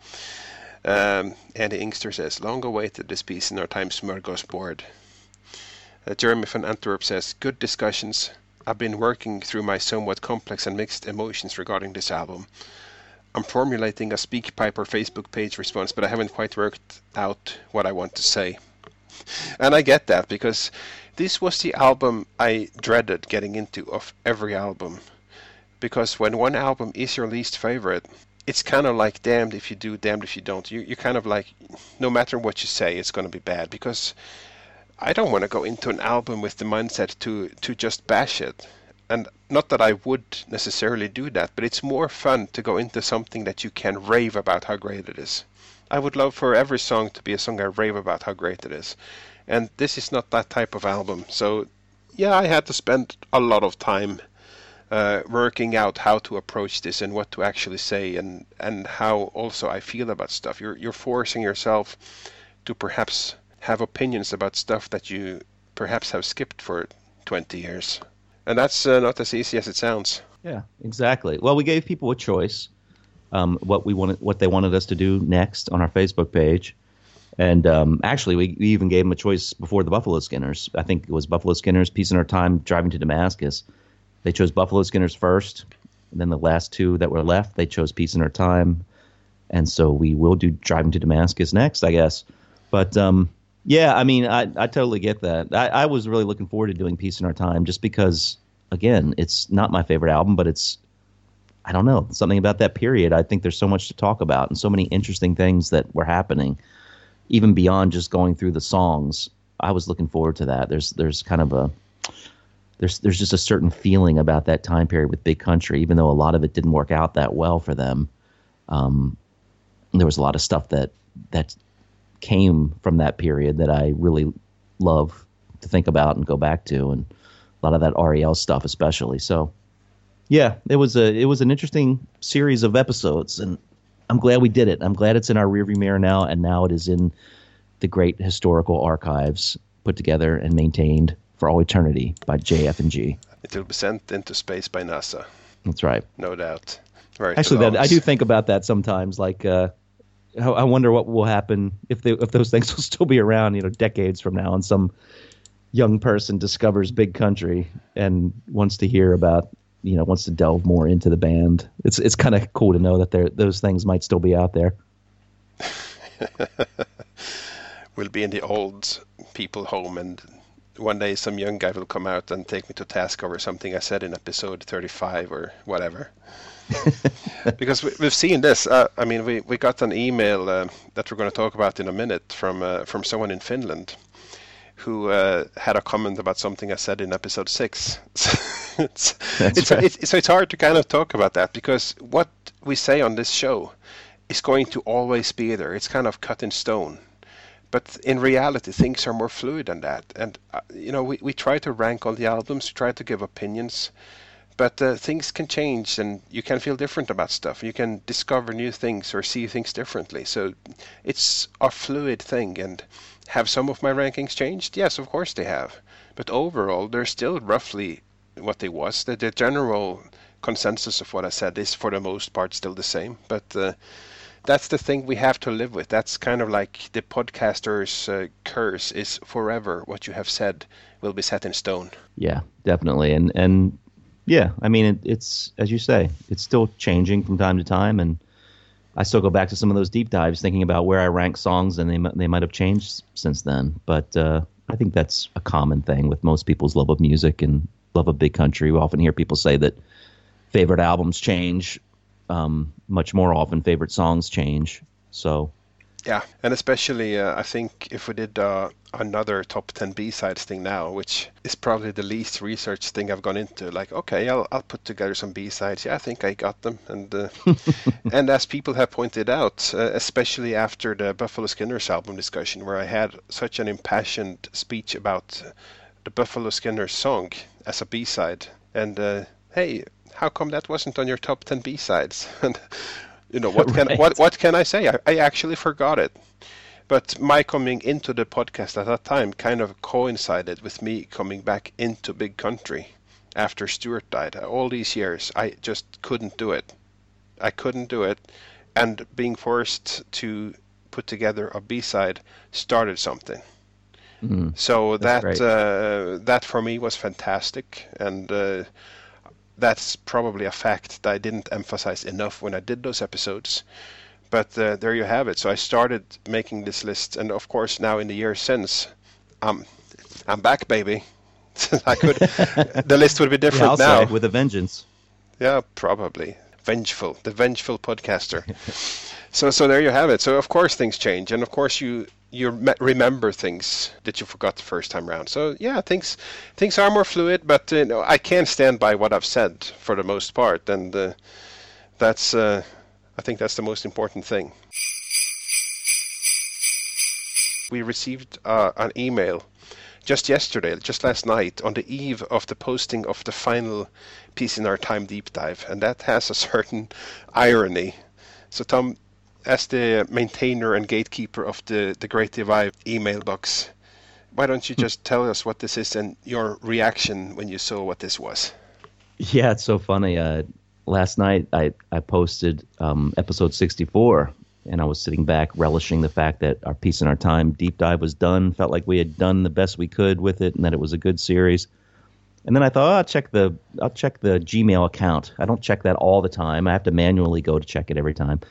Um, Andy Inkster says, Long awaited this Peace in Our Time smorgasbord. Uh, Jeremy van Antwerp says, Good discussions. I've been working through my somewhat complex and mixed emotions regarding this album. I'm formulating a SpeakPipe or Facebook page response, but I haven't quite worked out what I want to say. <laughs> And I get that because this was the album I dreaded getting into of every album. Because when one album is your least favorite, it's kind of like damned if you do, damned if you don't. You, you're kind of like, no matter what you say, it's going to be bad. Because I don't want to go into an album with the mindset to, to just bash it. And not that I would necessarily do that, but it's more fun to go into something that you can rave about how great it is. I would love for every song to be a song I rave about how great it is. And this is not that type of album. So, yeah, I had to spend a lot of time uh, working out how to approach this and what to actually say and, and how also I feel about stuff. You're, you're forcing yourself to perhaps have opinions about stuff that you perhaps have skipped for 20 years. And that's uh, not as easy as it sounds. Yeah, exactly. Well, we gave people a choice. Um, what we wanted, what they wanted us to do next on our Facebook page, and um, actually, we, we even gave them a choice before the Buffalo Skinners. I think it was Buffalo Skinners, Peace in Our Time, Driving to Damascus. They chose Buffalo Skinners first, and then the last two that were left, they chose Peace in Our Time, and so we will do Driving to Damascus next, I guess. But um, yeah, I mean, I, I totally get that. I, I was really looking forward to doing Peace in Our Time just because, again, it's not my favorite album, but it's, I don't know, something about that period. I think there's so much to talk about and so many interesting things that were happening, even beyond just going through the songs. I was looking forward to that. There's there's kind of a there's there's just a certain feeling about that time period with Big Country, even though a lot of it didn't work out that well for them. Um, there was a lot of stuff that that came from that period that I really love to think about and go back to, and a lot of that REL stuff, especially. So, yeah, it was a it was an interesting series of episodes, and I'm glad we did it. I'm glad it's in our rearview mirror now, and now it is in the great historical archives put together and maintained for all eternity by JF and G. It will be sent into space by NASA, That's right. no doubt. It Actually, that I do think about that sometimes. Like, uh, I I wonder what will happen if they, if those things <laughs> will still be around, you know, decades from now, and some young person discovers Big Country and wants to hear about, you know, wants to delve more into the band. It's it's kind of cool to know that there those things might still be out there. <laughs> We'll be in the old people home, and one day some young guy will come out and take me to task over something I said in episode 35 or whatever. <laughs> because we, we've seen this. Uh, I mean, we, we got an email uh, that we're going to talk about in a minute from uh, from someone in Finland who uh, had a comment about something I said in episode six. <laughs> <laughs> it's, it's, right. it's, so it's hard to kind of talk about that because what we say on this show is going to always be there. It's kind of cut in stone. But in reality, things are more fluid than that. And, uh, you know, we, we try to rank all the albums, we try to give opinions, but uh, things can change and you can feel different about stuff. You can discover new things or see things differently. So it's a fluid thing. And have some of my rankings changed? Yes, of course they have. But overall, they're still roughly what they was. The, the general consensus of what I said is for the most part still the same. But uh, that's the thing we have to live with. That's kind of like the podcaster's uh, curse is forever what you have said will be set in stone. Yeah, definitely. And and yeah, I mean, it, it's as you say, it's still changing from time to time, and I still go back to some of those deep dives, thinking about where I rank songs, and they they might have changed since then. But uh, I think that's a common thing with most people's love of music and love of big country. We often hear people say that favorite albums change um, much more often. Favorite songs change. So Yeah, and especially uh, I think if we did uh, another top 10 B-sides thing now, which is probably the least research thing I've gone into, like okay, I'll I'll put together some B-sides. Yeah, I think I got them, and uh, <laughs> and as people have pointed out, uh, especially after the Buffalo Skinners album discussion, where I had such an impassioned speech about the Buffalo Skinners song as a B-side, and uh, hey, how come that wasn't on your top 10 B-sides? <laughs> And you know what can <laughs> Right. what what can I say? I, I actually forgot it. But my coming into the podcast at that time kind of coincided with me coming back into Big Country after Stuart died. All these years, I just couldn't do it. I couldn't do it, and being forced to put together a B-side started something. So that uh, that for me was fantastic, and uh, that's probably a fact that I didn't emphasize enough when I did those episodes. But uh, there you have it. So I started making this list, and of course, now in the years since, I'm I'm back, baby. <laughs> I could <laughs> the list would be yeah, different I'll now. with a vengeance. Yeah, probably. Vengeful, the vengeful podcaster. <laughs> so, so there you have it. So, of course, things change, and of course, you you me- remember things that you forgot the first time around. So, yeah, things things are more fluid, but uh, no, I can stand by what I've said for the most part, and uh, that's uh, I think that's the most important thing. We received uh, an email just yesterday, just last night, on the eve of the posting of the final Peace in Our Time deep dive, and that has a certain irony. So, Tom, as the maintainer and gatekeeper of the, the Great Divide email box, why don't you just tell us what this is and your reaction when you saw what this was? Yeah, it's so funny. Uh, last night I I posted um, episode 64, and I was sitting back relishing the fact that our Peace in Our Time deep dive was done. Felt like we had done the best we could with it, and that it was a good series. And then I thought, oh, I'll check the I'll check the Gmail account. I don't check that all the time. I have to manually go to check it every time.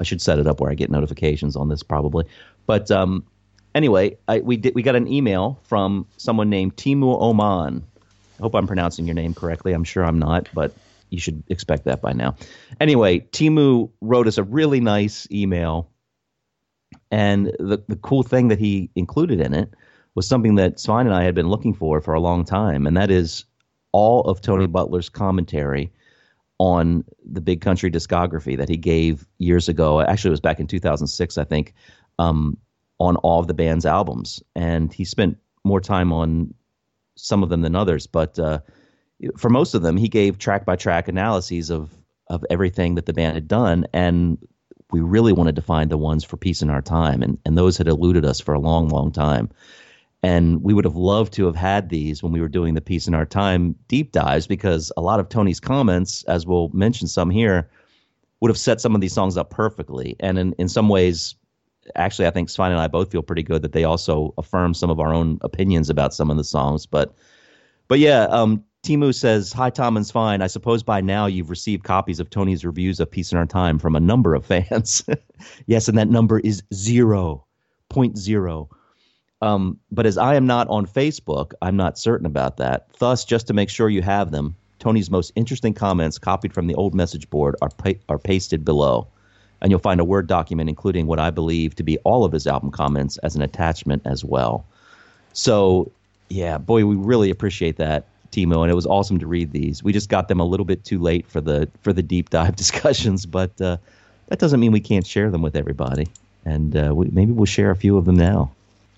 I should set it up where I get notifications on this probably. But um, anyway, I, we did we got an email from someone named Timu Oman. I hope I'm pronouncing your name correctly. I'm sure I'm not, but you should expect that by now. Anyway, Timu wrote us a really nice email, and the the cool thing that he included in it was something that Svein and I had been looking for for a long time, and that is all of Tony Butler's commentary on the Big Country discography that he gave years ago. Actually, it was back in 2006, I think, um, on all of the band's albums, and he spent more time on some of them than others, but uh, for most of them, he gave track by track analyses of of everything that the band had done, and we really wanted to find the ones for Peace in Our Time, and and those had eluded us for a long, long time. And we would have loved to have had these when we were doing the Peace in Our Time deep dives, because a lot of Tony's comments, as we'll mention some here, would have set some of these songs up perfectly. And in, in some ways, actually, I think Svein and I both feel pretty good that they also affirm some of our own opinions about some of the songs. But but yeah, um, Timu says, Hi, Tom and Svein. I suppose by now you've received copies of Tony's reviews of Peace in Our Time from a number of fans. <laughs> yes, and that number is zero point zero. Um, but as I am not on Facebook, I'm not certain about that. Thus, just to make sure you have them, Tony's most interesting comments, copied from the old message board, are, pa- are pasted below. And you'll find a Word document including what I believe to be all of his album comments as an attachment as well. So, yeah, boy, we really appreciate that, Timo, and it was awesome to read these. We just got them a little bit too late for the for the deep dive <laughs> discussions, but uh, that doesn't mean we can't share them with everybody. And uh, we, maybe we'll share a few of them now.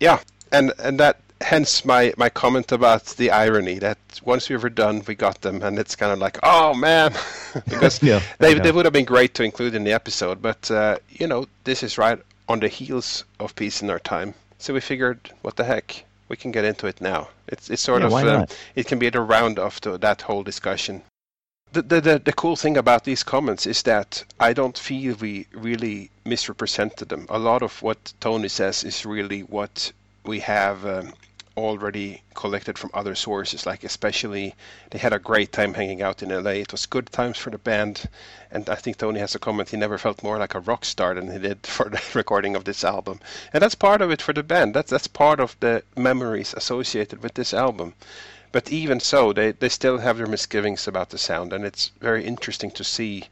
Yeah, and and that hence my my comment about the irony that once we were done, we got them, and it's kind of like, oh man, <laughs> because Yeah, they they would have been great to include in the episode, but uh, you know this is right on the heels of Peace in Our Time, so we figured, what the heck, we can get into it now. It's it's sort Yeah, of um, it can be the round off to that whole discussion. The, the, the, cool thing about these comments is that I don't feel we really misrepresented them. A lot of what Tony says is really what we have um, already collected from other sources. Like especially, they had a great time hanging out in LA. It was good times for the band, and I think Tony has a comment. He never felt more like a rock star than he did <laughs> for the recording of this album, and that's part of it for the band. That's that's part of the memories associated with this album. But even so, they, they still have their misgivings about the sound, and it's very interesting to see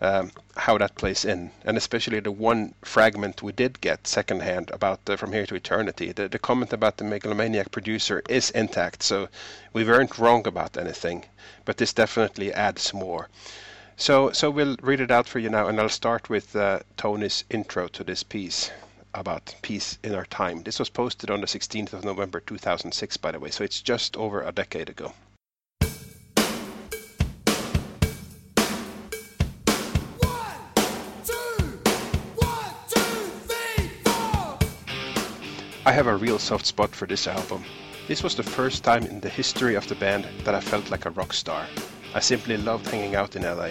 um, how that plays in, and especially the one fragment we did get secondhand about the From Here to Eternity. The, the comment about the megalomaniac producer is intact, so we weren't wrong about anything, but this definitely adds more. So, so we'll read it out for you now, and I'll start with uh, Tony's intro to this piece about peace in our time. This was posted on the 16th of November 2006, by the way, so it's just over a decade ago. I have a real soft spot for this album. This was the first time in the history of the band that I felt like a rock star. I simply loved hanging out in LA.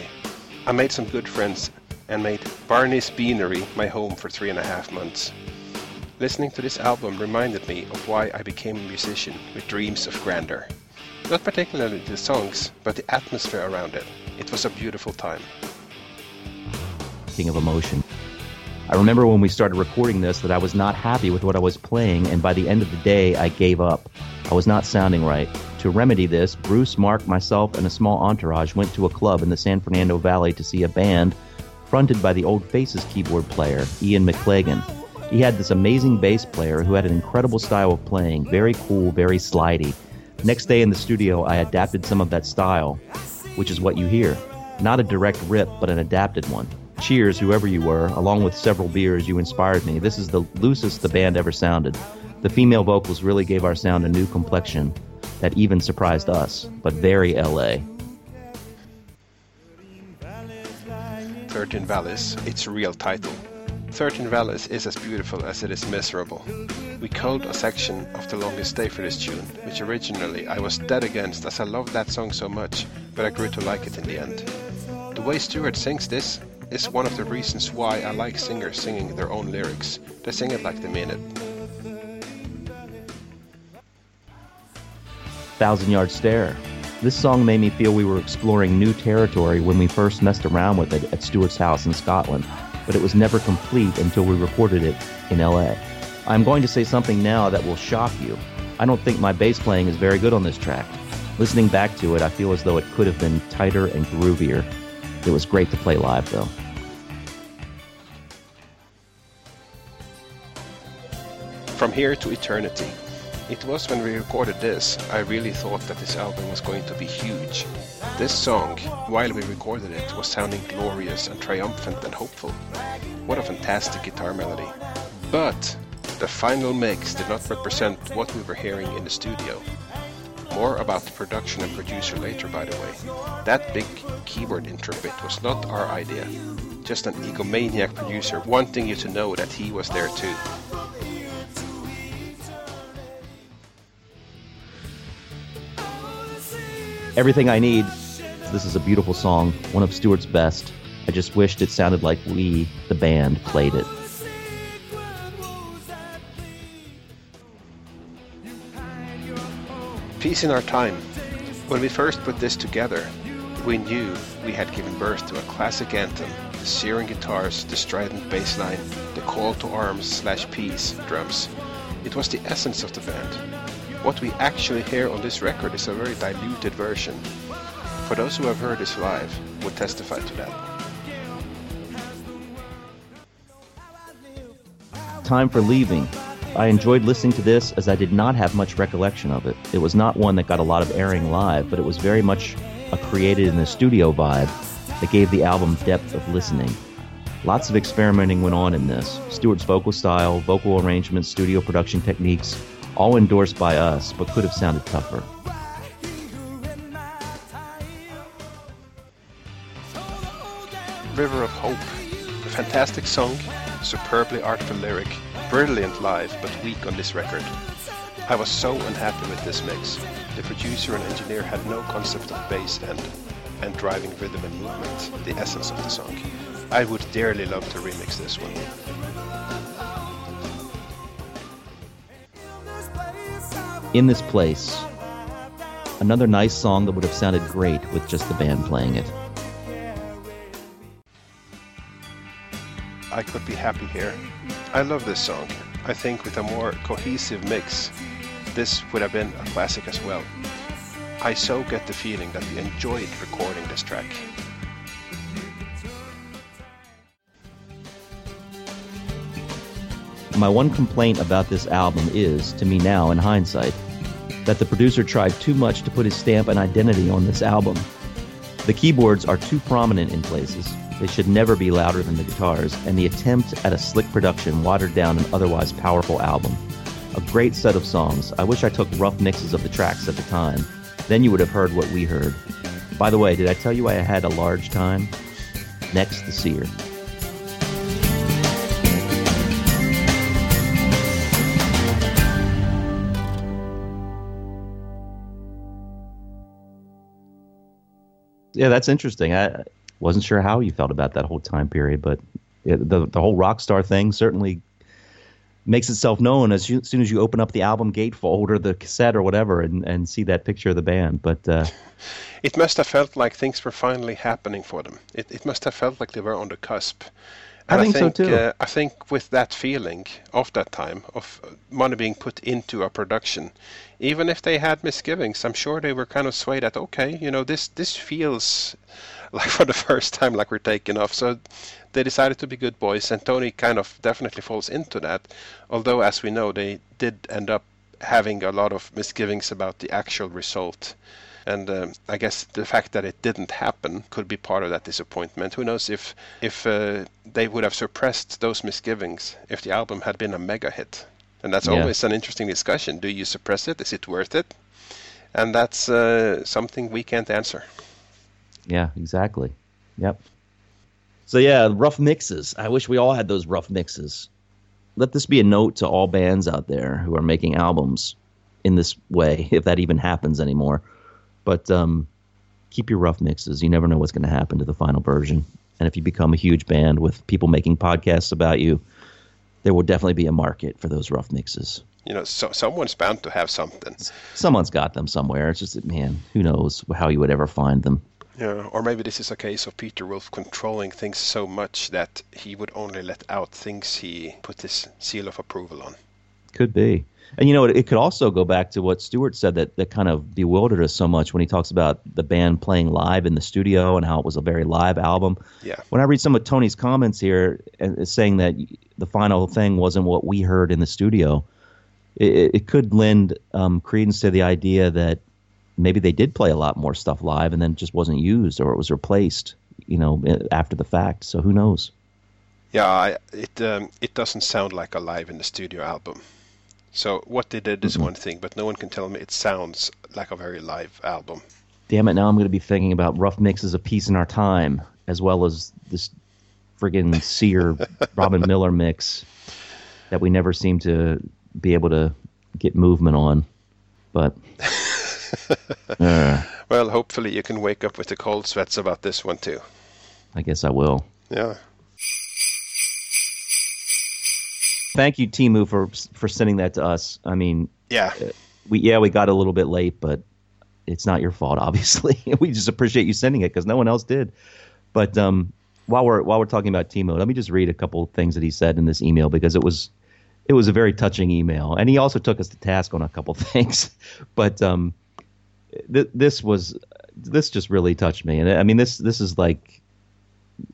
I made some good friends and made Barney's Beanery my home for three and a half months. Listening to this album reminded me of why I became a musician with dreams of grandeur. Not particularly the songs, but the atmosphere around it. It was a beautiful time. King of Emotion. I remember when we started recording this that I was not happy with what I was playing, and by the end of the day, I gave up. I was not sounding right. To remedy this, Bruce, Mark, myself, and a small entourage went to a club in the San Fernando Valley to see a band fronted by the Old Faces keyboard player, Ian McLagan. He had this amazing bass player who had an incredible style of playing, very cool, very slidey. Next day in the studio, I adapted some of that style, which is what you hear. Not a direct rip, but an adapted one. Cheers, whoever you were, along with several beers, you inspired me. This is the loosest the band ever sounded. The female vocals really gave our sound a new complexion that even surprised us, but very LA. 13 Valleys, its real title. 13 Valleys is as beautiful as it is miserable. We culled a section of The Longest Day for this tune, which originally I was dead against as I loved that song so much, but I grew to like it in the end. The way Stuart sings this is one of the reasons why I like singers singing their own lyrics. They sing it like they mean it. Thousand Yard Stare. This song made me feel we were exploring new territory when we first messed around with it at Stuart's house in Scotland, but it was never complete until we recorded it in LA. I'm going to say something now that will shock you. I don't think my bass playing is very good on this track. Listening back to it, I feel as though it could have been tighter and groovier. It was great to play live, though. From Here to Eternity. It was when we recorded this, I really thought that this album was going to be huge. This song, while we recorded it, was sounding glorious and triumphant and hopeful. What a fantastic guitar melody. But the final mix did not represent what we were hearing in the studio. More about the production and producer later, by the way. That big keyboard intro bit was not our idea. Just an egomaniac producer wanting you to know that he was there too. Everything I Need. This is a beautiful song, one of Stuart's best. I just wished it sounded like we, the band, played it. Peace in our time. When we first put this together, we knew we had given birth to a classic anthem. The searing guitars, the strident bass line, the call to arms slash peace drums. It was the essence of the band. What we actually hear on this record is a very diluted version. For those who have heard this live, would testify to that. Time for Leaving. I enjoyed listening to this as I did not have much recollection of it. It was not one that got a lot of airing live, but it was very much a created in the studio vibe that gave the album depth of listening. Lots of experimenting went on in this. Stuart's vocal style, vocal arrangements, studio production techniques, all endorsed by us, but could have sounded tougher. River of Hope. A fantastic song, superbly artful lyric, brilliant live but weak on this record. I was so unhappy with this mix. The producer and engineer had no concept of bass and, and driving rhythm and movement, the essence of the song. I would dearly love to remix this one. In This Place. Another nice song that would have sounded great with just the band playing it. I could be happy here. I love this song. I think with a more cohesive mix, this would have been a classic as well. I so get the feeling that we enjoyed recording this track. My one complaint about this album is, to me now in hindsight, that the producer tried too much to put his stamp and identity on this album. The keyboards are too prominent in places. They should never be louder than the guitars, and the attempt at a slick production watered down an otherwise powerful album. A great set of songs. I wish I took rough mixes of the tracks at the time. Then you would have heard what we heard. By the way, did I tell you I had a large time? Next, the seer. Yeah, that's interesting. I wasn't sure how you felt about that whole time period, but it, the the whole rock star thing certainly makes itself known as, you, as soon as you open up the album gatefold or the cassette or whatever and, and see that picture of the band. But uh, <laughs> It must have felt like things were finally happening for them. It, it must have felt like they were on the cusp. I And think so, too. Uh, I think with that feeling of that time of money being put into a production, even if they had misgivings, I'm sure they were kind of swayed that okay, you know, this this feels <laughs> like for the first time like we're taking off. So they decided to be good boys, and Tony kind of definitely falls into that. Although, as we know, they did end up having a lot of misgivings about the actual result. And um, I guess the fact that it didn't happen could be part of that disappointment. Who knows if if uh, they would have suppressed those misgivings if the album had been a mega hit? And that's Yeah. always an interesting discussion. Do you suppress it? Is it worth it? And that's uh, something we can't answer. yeah, exactly. Yep. So yeah, rough mixes. I wish we all had those rough mixes. Let this be a note to all bands out there who are making albums in this way, <laughs> if that even happens anymore. But um, keep your rough mixes. You never know what's going to happen to the final version. And if you become a huge band with people making podcasts about you, there will definitely be a market for those rough mixes. You know, so someone's bound to have something. Someone's got them somewhere. It's just that, man, who knows how you would ever find them. Yeah, or maybe this is a case of Peter Wolf controlling things so much that he would only let out things he put his seal of approval on. Could be. And you know, it, it could also go back to what Stuart said that, that kind of bewildered us so much when he talks about the band playing live in the studio and how it was a very live album. Yeah. When I read some of Tony's comments here and saying that the final thing wasn't what we heard in the studio, it, it could lend um, credence to the idea that maybe they did play a lot more stuff live and then just wasn't used or it was replaced, you know, after the fact. So who knows? Yeah, I, it um, it doesn't sound like a live in the studio album. So what they did is one thing, but no one can tell me it sounds like a very live album. damn it, now I'm going to be thinking about rough mixes of Peace in Our Time, as well as this friggin' Seer <laughs> Robin Millar mix that we never seem to be able to get movement on. But <laughs> uh, Well, hopefully you can wake up with the cold sweats about this one too. I guess I will. Yeah. Thank you, Timu, for for sending that to us. I mean, Yeah. we yeah we got a little bit late, but it's not your fault, <laughs> obviously. we just appreciate you sending it because no one else did. But um, while we're while we're talking about Timo, let me just read a couple things that he said in this email because it was it was a very touching email, and he also took us to task on a couple <laughs> things. But um, th- this was this just really touched me, and I mean this this is like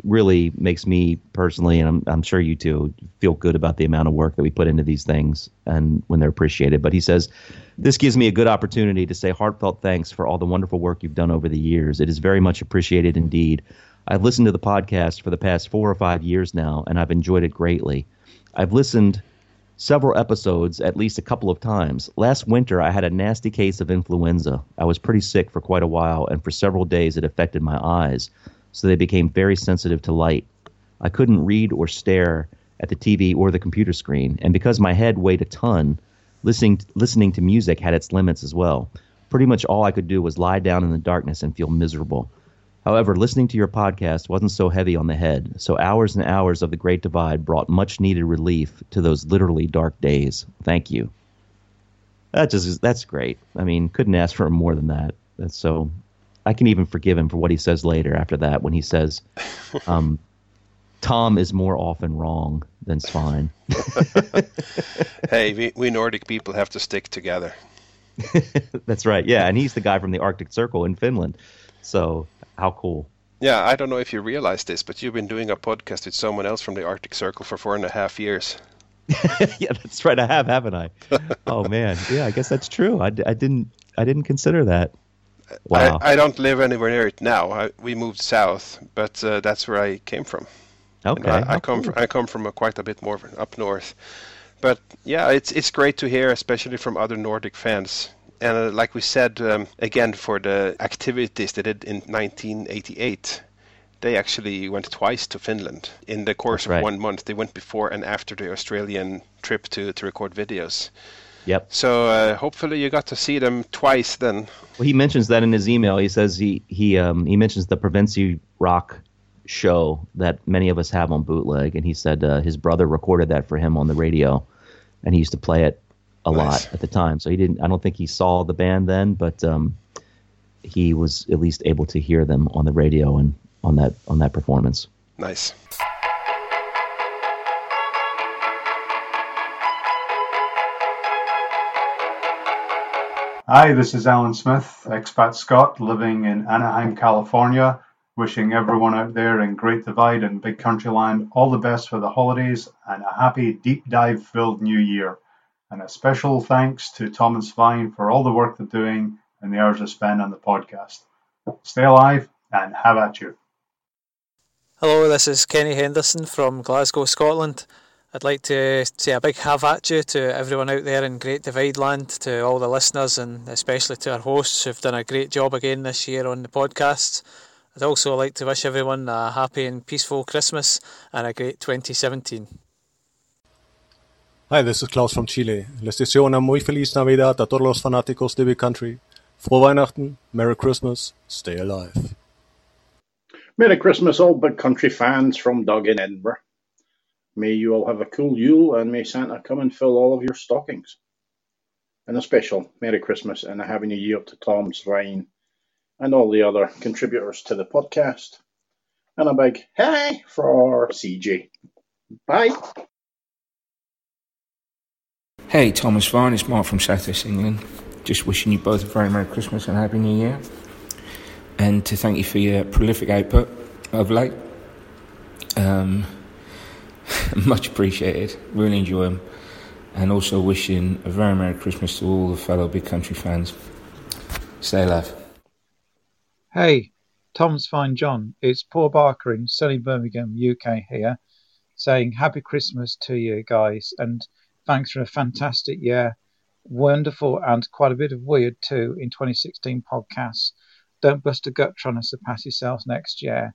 really makes me personally, and I'm, I'm sure you too, feel good about the amount of work that we put into these things and when they're appreciated. But he says, This gives me a good opportunity to say heartfelt thanks for all the wonderful work you've done over the years. It is very much appreciated indeed. I've listened to the podcast for the past four or five years now, and I've enjoyed it greatly. I've listened several episodes at least a couple of times. Last winter, I had a nasty case of influenza. I was pretty sick for quite a while, and for several days it affected my eyes, so they became very sensitive to light. I couldn't read or stare at the TV or the computer screen, and because my head weighed a ton, listening listening to music had its limits as well. Pretty much all I could do was lie down in the darkness and feel miserable. However, listening to your podcast wasn't so heavy on the head, so hours and hours of The Great Divide brought much needed relief to those literally dark days. Thank you. That just that's great. I mean, couldn't ask for more than that. That's so I can even forgive him for what he says later after that when he says <laughs> um, Tom is more often wrong than Svein. <laughs> Hey, we, we Nordic people have to stick together. <laughs> That's right. Yeah, and he's the guy from the Arctic Circle in Finland. So how cool. Yeah, I don't know if you realize this, but you've been doing a podcast with someone else from the Arctic Circle for four and a half years. yeah, that's right. I have, haven't I? oh man, yeah. I guess that's true. I, I didn't I didn't consider that. Wow. I, I don't live anywhere near it now. I, we moved south, but uh, that's where I came from. You okay. know, I, I come from I come from a quite a bit more up north, but yeah, it's it's great to hear, especially from other Nordic fans. And uh, like we said um, again for the activities they did in 1988, they actually went twice to Finland in the course of one month. They went before and after the Australian trip to to record videos. Yep. So uh, hopefully you got to see them twice then. Well, he mentions that in his email. He says he he um, he mentions the Provinci Rock show that many of us have on bootleg, and he said uh, his brother recorded that for him on the radio, and he used to play it a Nice. lot at the time. So he didn't. I don't think he saw the band then, but um, he was at least able to hear them on the radio and on that on that performance. Nice. Hi, this is Alan Smith, expat Scot living in Anaheim, California. Wishing everyone out there in Great Divide and Big Country Land all the best for the holidays and a happy deep dive filled new year. And a special thanks to Tom and Svein for all the work they're doing and the hours they spend on the podcast. Stay alive and have at you. Hello, this is Kenny Henderson from Glasgow, Scotland. I'd like to say a big have at you to everyone out there in Great Divide Land, to all the listeners, and especially to our hosts who've done a great job again this year on the podcast. I'd also like to wish everyone a happy and peaceful Christmas and a great 2017. Hi, this is Klaus from Chile. Les deseo una muy feliz Navidad a todos los fanáticos de Big Country. Frohe Weihnachten, Merry Christmas, stay alive. Merry Christmas, all big country fans from Doug in Edinburgh. May you all have a cool Yule and may Santa come and fill all of your stockings. And a special Merry Christmas and a Happy New Year to Tom Svein and all the other contributors to the podcast. And a big hey for CJ. Bye. Hey, Thomas Vine, it's Mark from South West England. Just wishing you both a very Merry Christmas and Happy New Year. And to thank you for your prolific output of late. Um, <laughs> much appreciated. Really enjoy them. And also wishing a very Merry Christmas to all the fellow Big Country fans. Stay alive. Hey, Tom's Fine John. It's Paul Barker in sunny Birmingham, UK here, saying Happy Christmas to you guys and thanks for a fantastic year. Wonderful and quite a bit of weird too in 2016 podcasts. Don't bust a gut trying to surpass yourselves next year.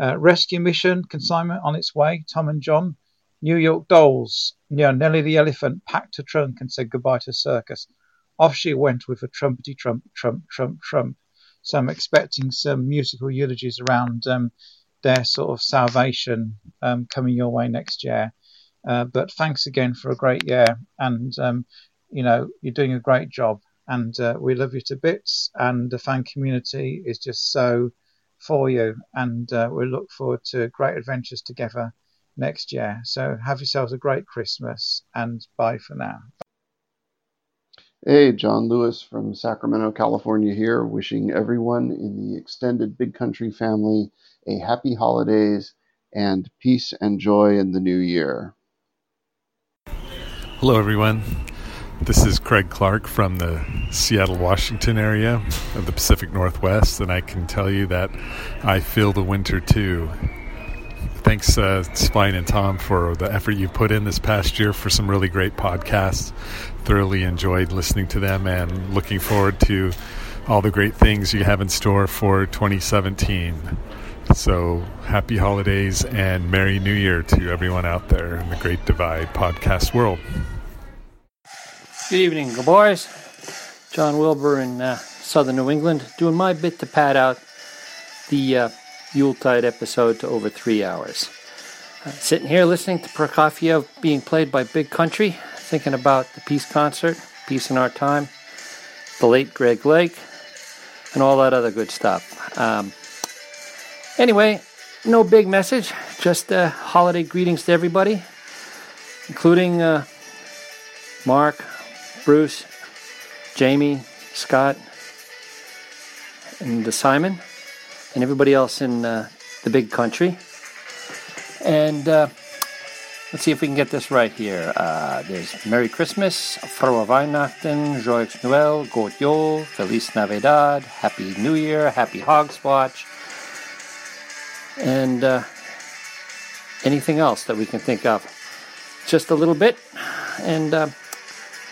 Uh, rescue mission consignment on its way. Tom and John. New York Dolls. Yeah, Nellie the elephant packed her trunk and said goodbye to circus. Off she went with a trumpety trump, trump, trump, trump. So I'm expecting some musical eulogies around um, their sort of salvation um, coming your way next year. Uh, but thanks again for a great year, and um, you know you're doing a great job, and uh, we love you to bits. And the fan community is just so for you, and uh, we look forward to great adventures together next year. So have yourselves a great Christmas, and bye for now. Hey, John Lewis from Sacramento, California here, wishing everyone in the extended Big Country family a happy holidays and peace and joy in the new year. Hello, everyone. This is Craig Clark from the Seattle, Washington area of the Pacific Northwest, and I can tell you that I feel the winter too. Thanks, uh, Svein and Tom, for the effort you put in this past year for some really great podcasts. Thoroughly enjoyed listening to them and looking forward to all the great things you have in store for 2017. So, happy holidays and Merry New Year to everyone out there in the Great Divide podcast world. Good evening, good boys. John Wilbur in uh, southern New England, doing my bit to pad out the uh, Yuletide episode to over three hours. Uh, sitting here listening to Prokofiev being played by Big Country, thinking about the peace concert, Peace in Our Time, the late Greg Lake, and all that other good stuff. Um, anyway, no big message, just uh, holiday greetings to everybody, including uh, Mark, Bruce, Jamie, Scott, and Simon, and everybody else in uh, the big country. And uh, let's see if we can get this right here. Uh, there's Merry Christmas, Frohe Weihnachten, Joyeux Noël, God Jol, Feliz Navidad, Happy New Year, Happy Hogswatch, and uh, anything else that we can think of. Just a little bit, and uh,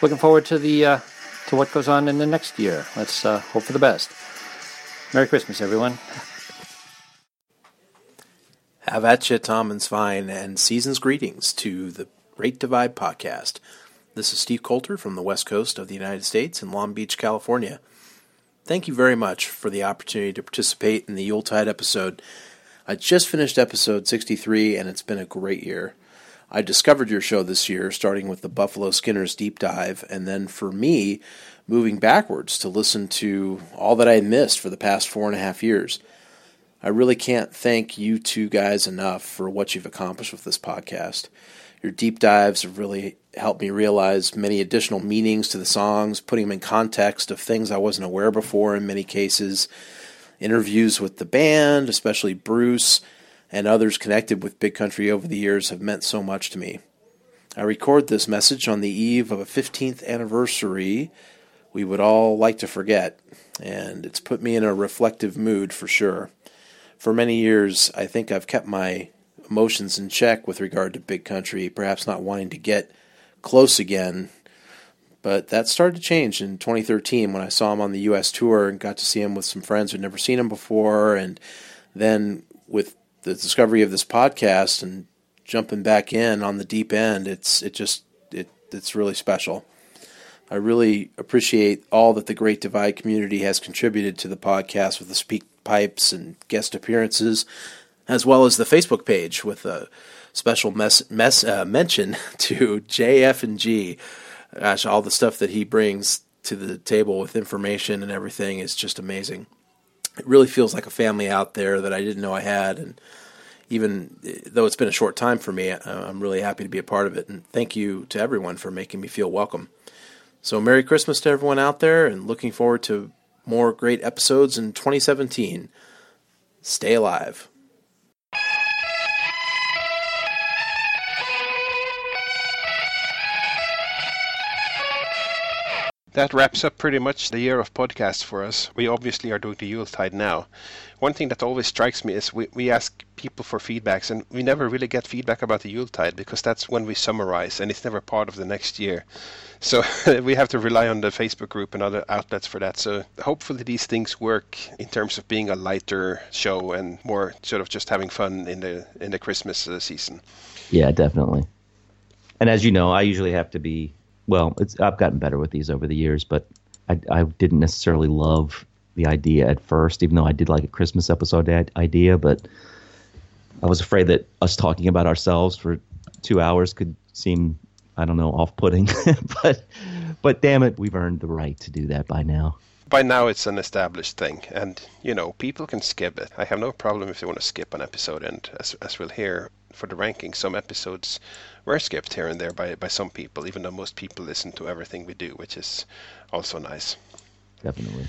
looking forward to the uh, to what goes on in the next year. Let's uh, hope for the best. Merry Christmas, everyone. Have at you, Tom and Svein, and season's greetings to the Great Divide podcast. This is Steve Coulter from the west coast of the United States in Long Beach, California. Thank you very much for the opportunity to participate in the Yuletide episode. I just finished episode 63, and it's been a great year. I discovered your show this year, starting with the Buffalo Skinners deep dive, and then for me, moving backwards to listen to all that I missed for the past four and a half years. I really can't thank you two guys enough for what you've accomplished with this podcast. Your deep dives have really helped me realize many additional meanings to the songs, putting them in context of things I wasn't aware before in many cases. Interviews with the band, especially Bruce, and others connected with Big Country over the years have meant so much to me. I record this message on the eve of a 15th anniversary we would all like to forget, and it's put me in a reflective mood for sure for many years, I think I've kept my emotions in check with regard to Big Country, perhaps not wanting to get close again. But that started to change in 2013 when I saw him on the U.S. tour and got to see him with some friends who'd never seen him before. And then with the discovery of this podcast and jumping back in on the deep end, it's it just it it's really special. I really appreciate all that the Great Divide community has contributed to the podcast with the speak pipes and guest appearances, as well as the Facebook page with a special mess, mess uh, mention <laughs> to JF and G. Gosh, all the stuff that he brings to the table with information and everything is just amazing. It really feels like a family out there that I didn't know I had, and even eh, though it's been a short time for me, I'm really happy to be a part of it. And thank you to everyone for making me feel welcome. So, Merry Christmas to everyone out there, and looking forward to more great episodes in 2017. Stay alive. That wraps up pretty much the year of podcasts for us. We obviously are doing the Yuletide now. One thing that always strikes me is we, we ask people for feedbacks, and we never really get feedback about the Yuletide because that's when we summarize, and it's never part of the next year. So <laughs> we have to rely on the Facebook group and other outlets for that. So hopefully these things work in terms of being a lighter show and more sort of just having fun in the in the Christmas uh, season. Yeah, definitely. And as you know, I usually have to be well, it's I've gotten better with these over the years, but I, I didn't necessarily love the idea at first, even though I did like a Christmas episode idea. But I was afraid that us talking about ourselves for two hours could seem, I don't know, off-putting. <laughs> but but damn it, we've earned the right to do that by now. By now, it's an established thing, and you know people can skip it. I have no problem if they want to skip an episode, and as as we'll hear for the ranking, some episodes were skipped here and there by, by some people, even though most people listen to everything we do, which is also nice. Definitely.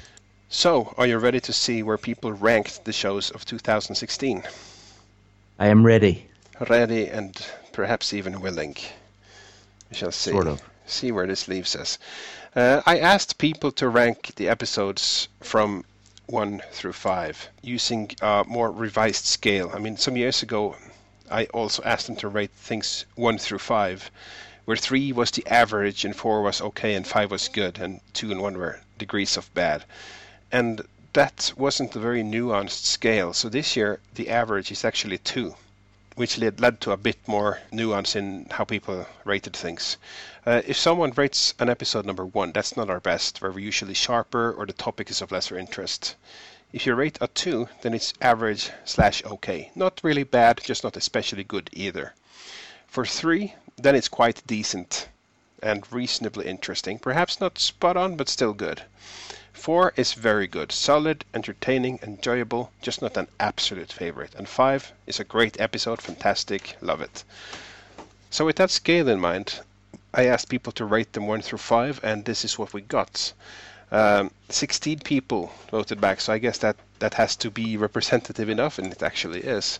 So, are you ready to see where people ranked the shows of 2016? I am ready. Ready and perhaps even willing. We shall see. Sort of. See where this leaves us. Uh, I asked people to rank the episodes from 1 through 5 using a more revised scale. I mean, some years ago, I also asked them to rate things one through five, where three was the average and four was okay and five was good and two and one were degrees of bad. And that wasn't a very nuanced scale. So this year the average is actually two, which led, led to a bit more nuance in how people rated things. Uh, if someone rates an episode number one, that's not our best, where we're usually sharper or the topic is of lesser interest. If you rate a 2, then it's average slash okay. Not really bad, just not especially good either. For 3, then it's quite decent and reasonably interesting. Perhaps not spot on, but still good. 4 is very good, solid, entertaining, enjoyable, just not an absolute favorite. And 5 is a great episode, fantastic, love it. So with that scale in mind, I asked people to rate them one through five, and this is what we got. Um, 16 people voted back, so I guess that that has to be representative enough, and it actually is.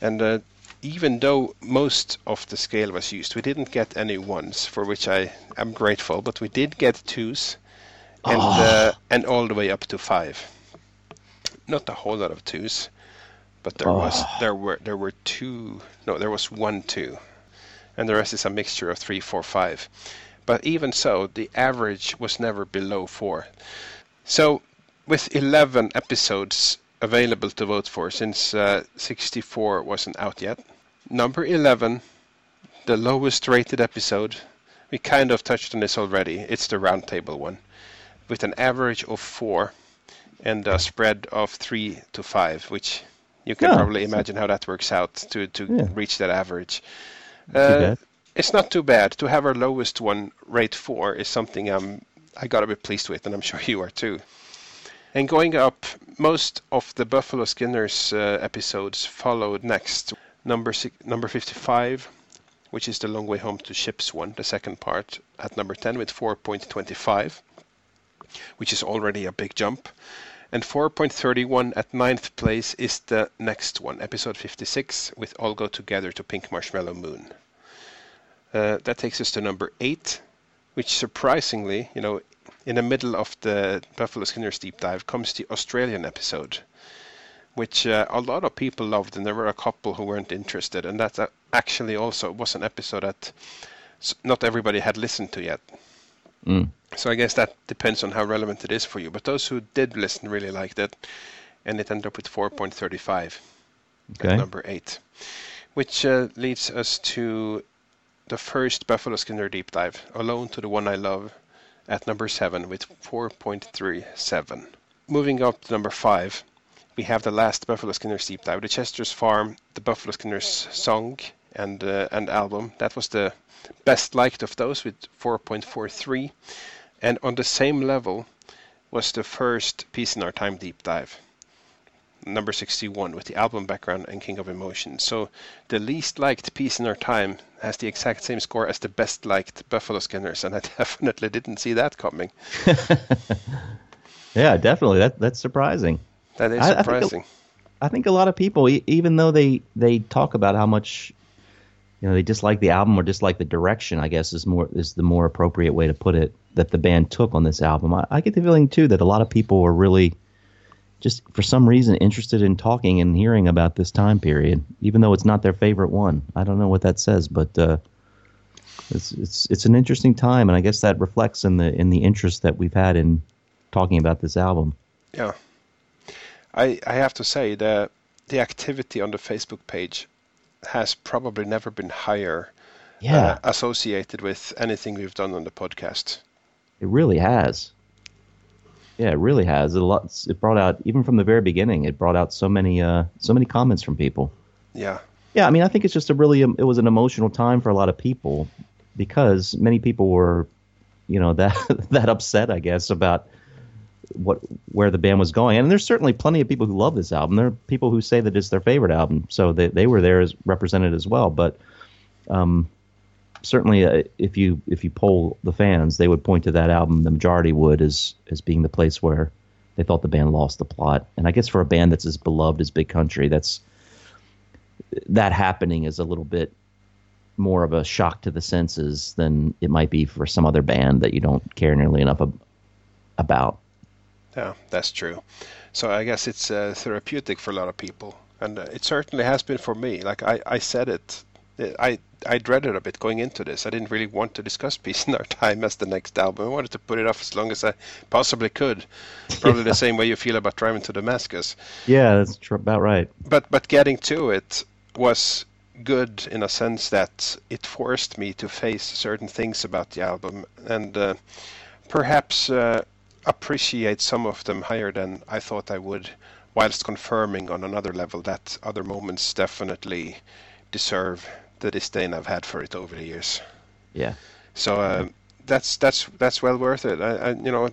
And uh, even though most of the scale was used, we didn't get any ones, for which I am grateful, but we did get twos, and Oh. uh, and all the way up to five. Not a whole lot of twos, but there was Oh. there were there were two. No, there was one two, and the rest is a mixture of three, four, five. But even so, the average was never below four. So, with 11 episodes available to vote for, since uh, 64 wasn't out yet, number 11, the lowest rated episode, we kind of touched on this already. It's the roundtable one, with an average of four and a spread of three to five, which you can Yeah, probably imagine how that works out to, to Yeah. reach that average. Uh. It's not too bad. To have our lowest one rate four is something I'm I gotta be pleased with, and I'm <laughs> sure you are too. And going up, most of the Buffalo Skinners uh, episodes followed next. Number six, number 55, which is the Long Way Home to Ships one, the second part, at number 10 with 4.25, which is already a big jump. And 4.31 at ninth place is the next one, episode 56, with All Go Together to Pink Marshmallow Moon. Uh, that takes us to number 8, which surprisingly, you know, in the middle of the Buffalo Skinners deep dive comes the Australian episode, which uh, a lot of people loved, and there were a couple who weren't interested. And that uh, actually also was an episode that not everybody had listened to yet. Mm. So I guess that depends on how relevant it is for you. But those who did listen really liked it, and it ended up with 4.35 Okay. at number eight, which uh, leads us to the first Buffalo Skinner deep dive, Alone to the One I Love, at number seven with 4.37. Moving up to number five, we have the last Buffalo Skinner's deep dive, the Chester's Farm, the Buffalo Skinner's song and uh, and album. That was the best liked of those with 4.43, and on the same level was the first Peace in Our Time deep dive, number 61, with the album background and King of Emotions. So the least liked Peace in Our Time has the exact same score as the best liked Buffalo Skinners, and I <laughs> definitely didn't see that coming. <laughs> Yeah, definitely. That that's surprising. That is I- I think a- surprising. I think a lot of people, even though they they talk about how much you know they dislike the album or dislike the direction, I guess is more is the more appropriate way to put it that the band took on this album. I, I get the feeling too that a lot of people were really just for some reason interested in talking and hearing about this time period, even though it's not their favorite one. I don't know what that says, but uh, it's it's it's an interesting time, and I guess that reflects in the in the interest that we've had in talking about this album. Yeah. I I have to say the the activity on the Facebook page has probably never been higher Yeah. uh, associated with anything we've done on the podcast. It really has. Yeah, it really has. It, a lot, it brought out even from the very beginning. It brought out so many uh, so many comments from people. Yeah. Yeah, I mean, I think it's just a really um, it was an emotional time for a lot of people because many people were, you know, <laughs> that that upset, I guess, about what where the band was going. And there's certainly plenty of people who love this album. There are people who say that it's their favorite album, so they they were there as represented as well. But um, certainly, uh, if you if you poll the fans, they would point to that album. The majority would as as being the place where they thought the band lost the plot. And I guess for a band that's as beloved as Big Country, that's that happening is a little bit more of a shock to the senses than it might be for some other band that you don't care nearly enough ab- about. Yeah, that's true. So I guess it's uh, therapeutic for a lot of people, and uh, it certainly has been for me. Like I, I said it, I I dreaded a bit going into this. I didn't really want to discuss <laughs> Peace in Our Time as the next album. I wanted to put it off as long as I possibly could. Probably the <laughs> same way you feel about Driving to Damascus. Yeah, that's tr- about right. But but getting to it was good in a sense that it forced me to face certain things about the album and uh, perhaps uh, appreciate some of them higher than I thought I would, whilst confirming on another level that other moments definitely deserve the disdain I've had for it over the years. Yeah. So uh, that's that's that's well worth it. I, I, you know,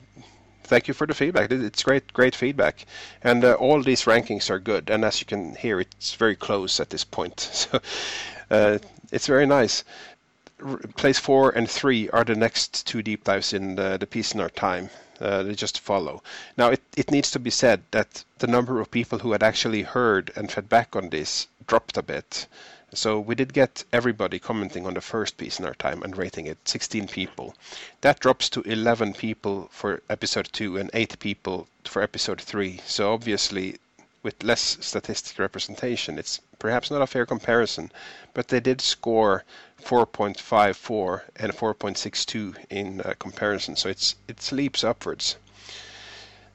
thank you for the feedback. It's great, great feedback, and uh, all these rankings are good. And as you can hear, it's very close at this point. <laughs> So uh, it's very nice. r- place four and three are the next two deep dives in the, the Peace in Our Time. Uh, they just follow. Now, it, it needs to be said that the number of people who had actually heard and fed back on this dropped a bit. So we did get everybody commenting on the first Peace in Our Time and rating it 16 people. That drops to 11 people for episode 2 and 8 people for episode 3. So obviously with less statistic representation it's perhaps not a fair comparison, but they did score 4.54 and 4.62 in uh, comparison. So it's it's leaps upwards.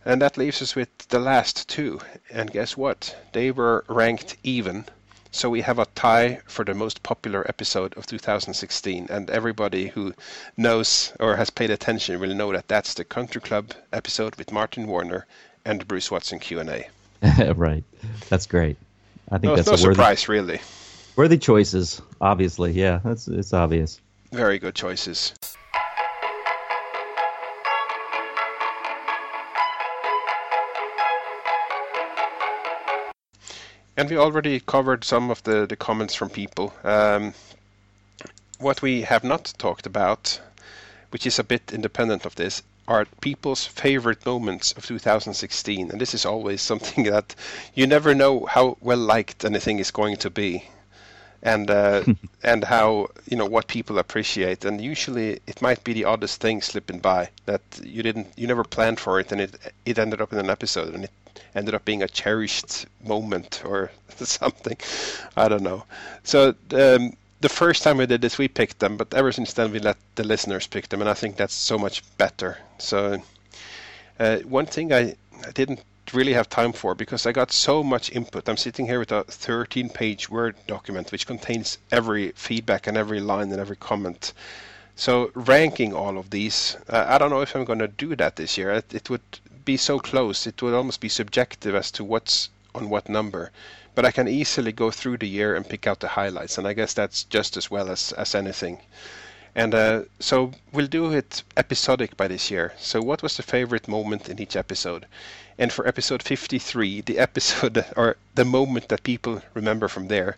And that leaves us with the last two. And guess what? They were ranked even so we have a tie for the most popular episode of 2016, and everybody who knows or has paid attention will know that that's the Country Club episode with Martin Warner and Bruce Watson Q&A. <laughs> right, that's great. I think no, that's no a worthy, surprise, really. worthy choices. Obviously, yeah, that's it's obvious. Very good choices. And we already covered some of the, the comments from people. Um, what we have not talked about, which is a bit independent of this, are people's favorite moments of 2016. And this is always <laughs> something that you never know how well liked anything is going to be. And uh, <laughs> and how you know what people appreciate, and usually it might be the oddest thing slipping by that you didn't, you never planned for it, and it it ended up in an episode, and it ended up being a cherished moment or <laughs> something. I don't know. So um, the first time we did this, we picked them, but ever since then we let the listeners pick them, and I think that's so much better. So uh, one thing I, I didn't really have time for because I got so much input. I'm sitting here with a 13 page Word document which contains every feedback and every line and every comment. So ranking all of these, uh, I don't know if I'm going to do that this year. It, it, would be so close, it would almost be subjective as to what's on what number. But I can easily go through the year and pick out the highlights, and I guess that's just as well as, as anything. And uh, so we'll do it episodic by this year. So, what was the favorite moment in each episode? And for episode 53, the episode <laughs> or the moment that people remember from there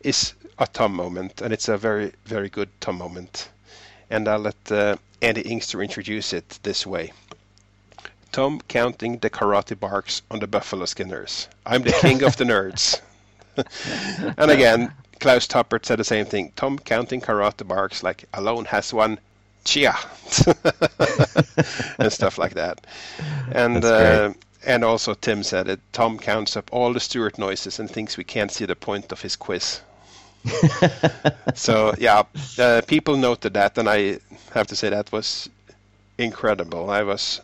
is a Tom moment, and it's a very, very good Tom moment. And I'll let uh, Andy Inkster introduce it this way. Tom counting the karate barks on the Buffalo Skinners. I'm the king of the <laughs> nerds. <laughs> and again, Klaus Tappert said the same thing. Tom counting karate barks like alone has one chia <laughs> and stuff like that. And uh, and also Tim said it. Tom counts up all the Stuart noises and thinks we can't see the point of his quiz. so yeah, uh, people noted that, and I have to say that was incredible. I was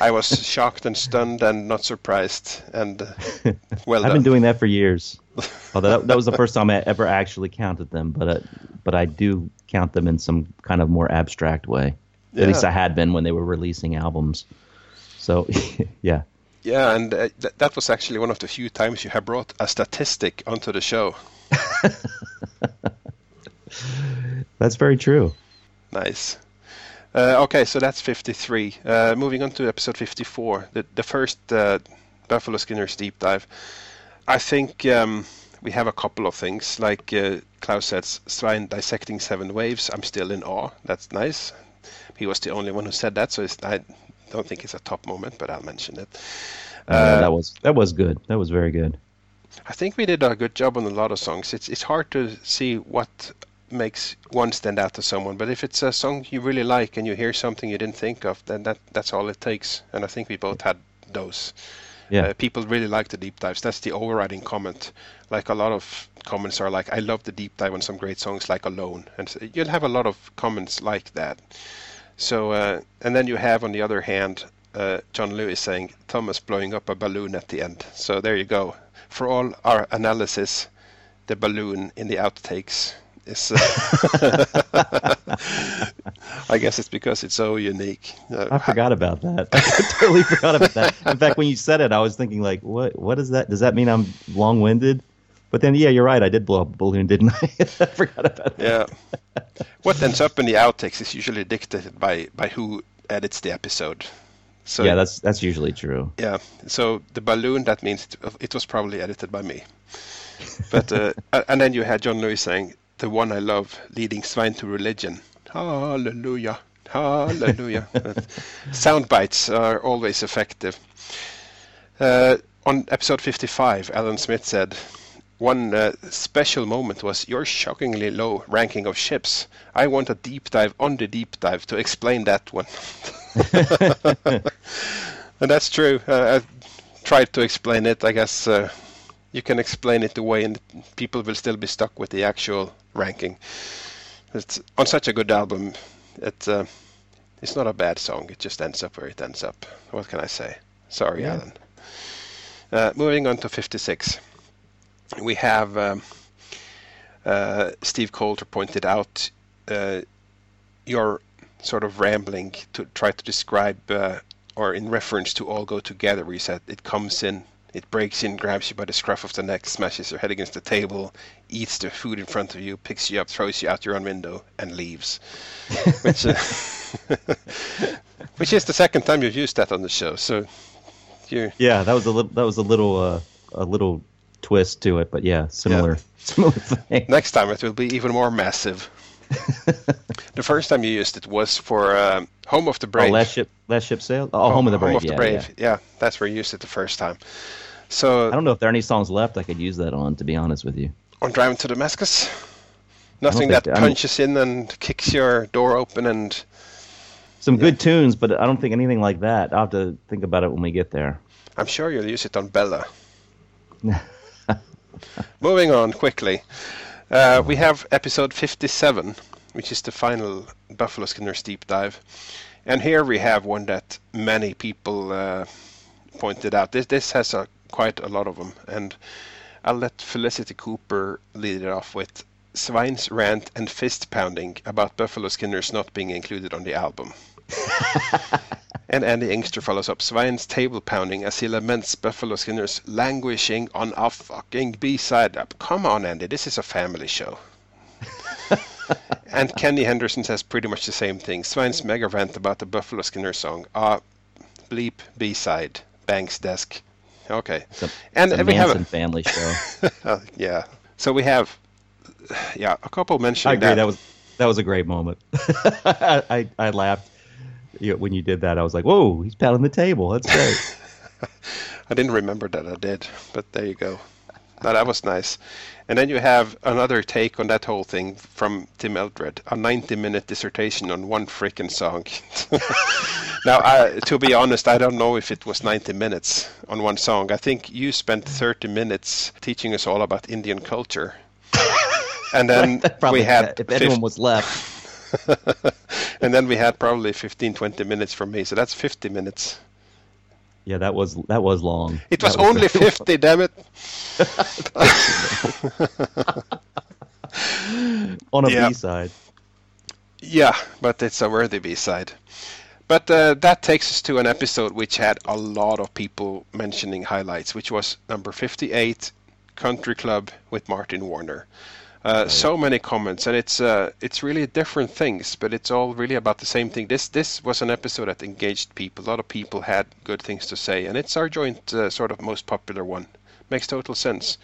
I was <laughs> shocked and stunned and not surprised. And <laughs> well, I've done. been doing that for years. <laughs> Although that, that was the first time I ever actually counted them, but uh, but I do count them in some kind of more abstract way. Yeah. At least I had been when they were releasing albums. So yeah. Yeah, and uh, th- that was actually one of the few times you have brought a statistic onto the show. That's very true. Nice. Uh, okay, so that's 53. Uh, moving on to episode 54, the, the first uh, Buffalo Skinner's deep dive. I think um, we have a couple of things. Like uh, Klaus said, Svein dissecting seven waves. I'm still in awe. That's nice. He was the only one who said that, so it's, I don't think it's a top moment, but I'll mention it. Uh, Uh, that was that was good. That was very good. I think we did a good job on a lot of songs. It's it's hard to see what makes one stand out to someone, but if it's a song you really like and you hear something you didn't think of, then that that's all it takes. And I think we both had those. Yeah. Uh, people really like the deep dives. That's the overriding comment. Like a lot of comments are like, "I love the deep dive on some great songs like Alone," and so you'll have a lot of comments like that. So, uh, and then you have on the other hand, uh, John Lewis saying Thomas blowing up a balloon at the end. So there you go. For all our analysis, the balloon in the outtakes is. Uh, <laughs> I guess it's because it's so unique. Uh, I forgot about that. <laughs> I totally forgot about that. In fact, when you said it, I was thinking like, what what is that? Does that mean I'm long-winded? But then, yeah, you're right. I did blow up a balloon, didn't I? <laughs> I forgot about that. Yeah. what ends up in the outtakes is usually dictated by by who edits the episode. So yeah, that's that's usually true. Yeah. So the balloon that means it, it was probably edited by me. But uh, and then you had John Lewis saying the one I love, leading swine to religion. Hallelujah, hallelujah. <laughs> Sound bites are always effective. Uh, on episode 55, Alan Smith said, one uh, special moment was your shockingly low ranking of ships. I want a deep dive on the deep dive to explain that one. <laughs> <laughs> and that's true. Uh, I tried to explain it. I guess uh, you can explain it away, and people will still be stuck with the actual ranking. It's on such a good album. It uh, it's not a bad song. It just ends up where it ends up. What can I say? Sorry, Yeah. Alan. Uh, moving on to 56, we have um, uh, Steve Coulter pointed out uh, your sort of rambling to try to describe uh, or in reference to all go together. You said it comes in, it breaks in, grabs you by the scruff of the neck, smashes your head against the table, eats the food in front of you, picks you up, throws you out your own window, and leaves. <laughs> which, uh, <laughs> which is the second time you've used that on the show. So you Yeah, that was a little that was a little uh, a little twist to it, but yeah, similar <laughs> similar thing. Next time it will be even more massive. the first time you used it was for um, Home of the Oh, Brave. last ship last ship sailed. Oh, home of the brave. Home of the yeah, Brave. yeah. Yeah. that's where you used it the first time. So I don't know if there are any songs left I could use that on. To be honest with you. on Driving to Damascus, nothing that that- I mean- punches in and kicks your door open and Some good tunes, but I don't think anything like that. I'll have to think about it when we get there. I'm sure you'll use it on Bella. <laughs> Moving on quickly, uh, we have episode 57, which is the final Buffalo Skinners deep dive, and here we have one that many people uh, pointed out. This this has a, quite a lot of them, and I'll let Felicity Cooper lead it off with Svein's rant and fist pounding about Buffalo Skinners not being included on the album. <laughs> And Andy Inkster follows up Svein's table pounding as he laments Buffalo Skinners languishing on a fucking B-side. Uh, Come on, Andy, this is a family show. <laughs> and Kenny Henderson says pretty much the same thing. Svein's mega rant about the Buffalo Skinner song. Ah, bleep B-side. Banks desk. Okay. and It's a we have Manson family show. <laughs> Yeah. So we have, yeah, a couple mentioned. I agree. that. That was that was a great moment. I, <laughs> I I laughed when you did that. I was like, "Whoa, he's pounding the table. That's great." <laughs> I didn't remember that I did, but there you go. No, that was nice. And then you have another take on that whole thing from Tim Eldred, a 90-minute dissertation on one freaking song. <laughs> now, I, to be honest, I don't know if it was 90 minutes on one song. I think you spent 30 minutes teaching us all about Indian culture. <laughs> And then we had if anyone 50 was left. <laughs> and then we had probably 15 20 minutes from me. So that's 50 minutes. Yeah, that was that was long. It was That only <laughs> very 50, damn it. <laughs> on a Yeah. side. Yeah, but it's a worthy B-side. But uh, that takes us to an episode which had a lot of people mentioning highlights, which was number 58, Country Club with Martin Warner. Uh, So many comments, and it's uh, it's really different things, but it's all really about the same thing. This this was an episode that engaged people. A lot of people had good things to say, and it's our joint uh, sort of most popular one. Makes total sense.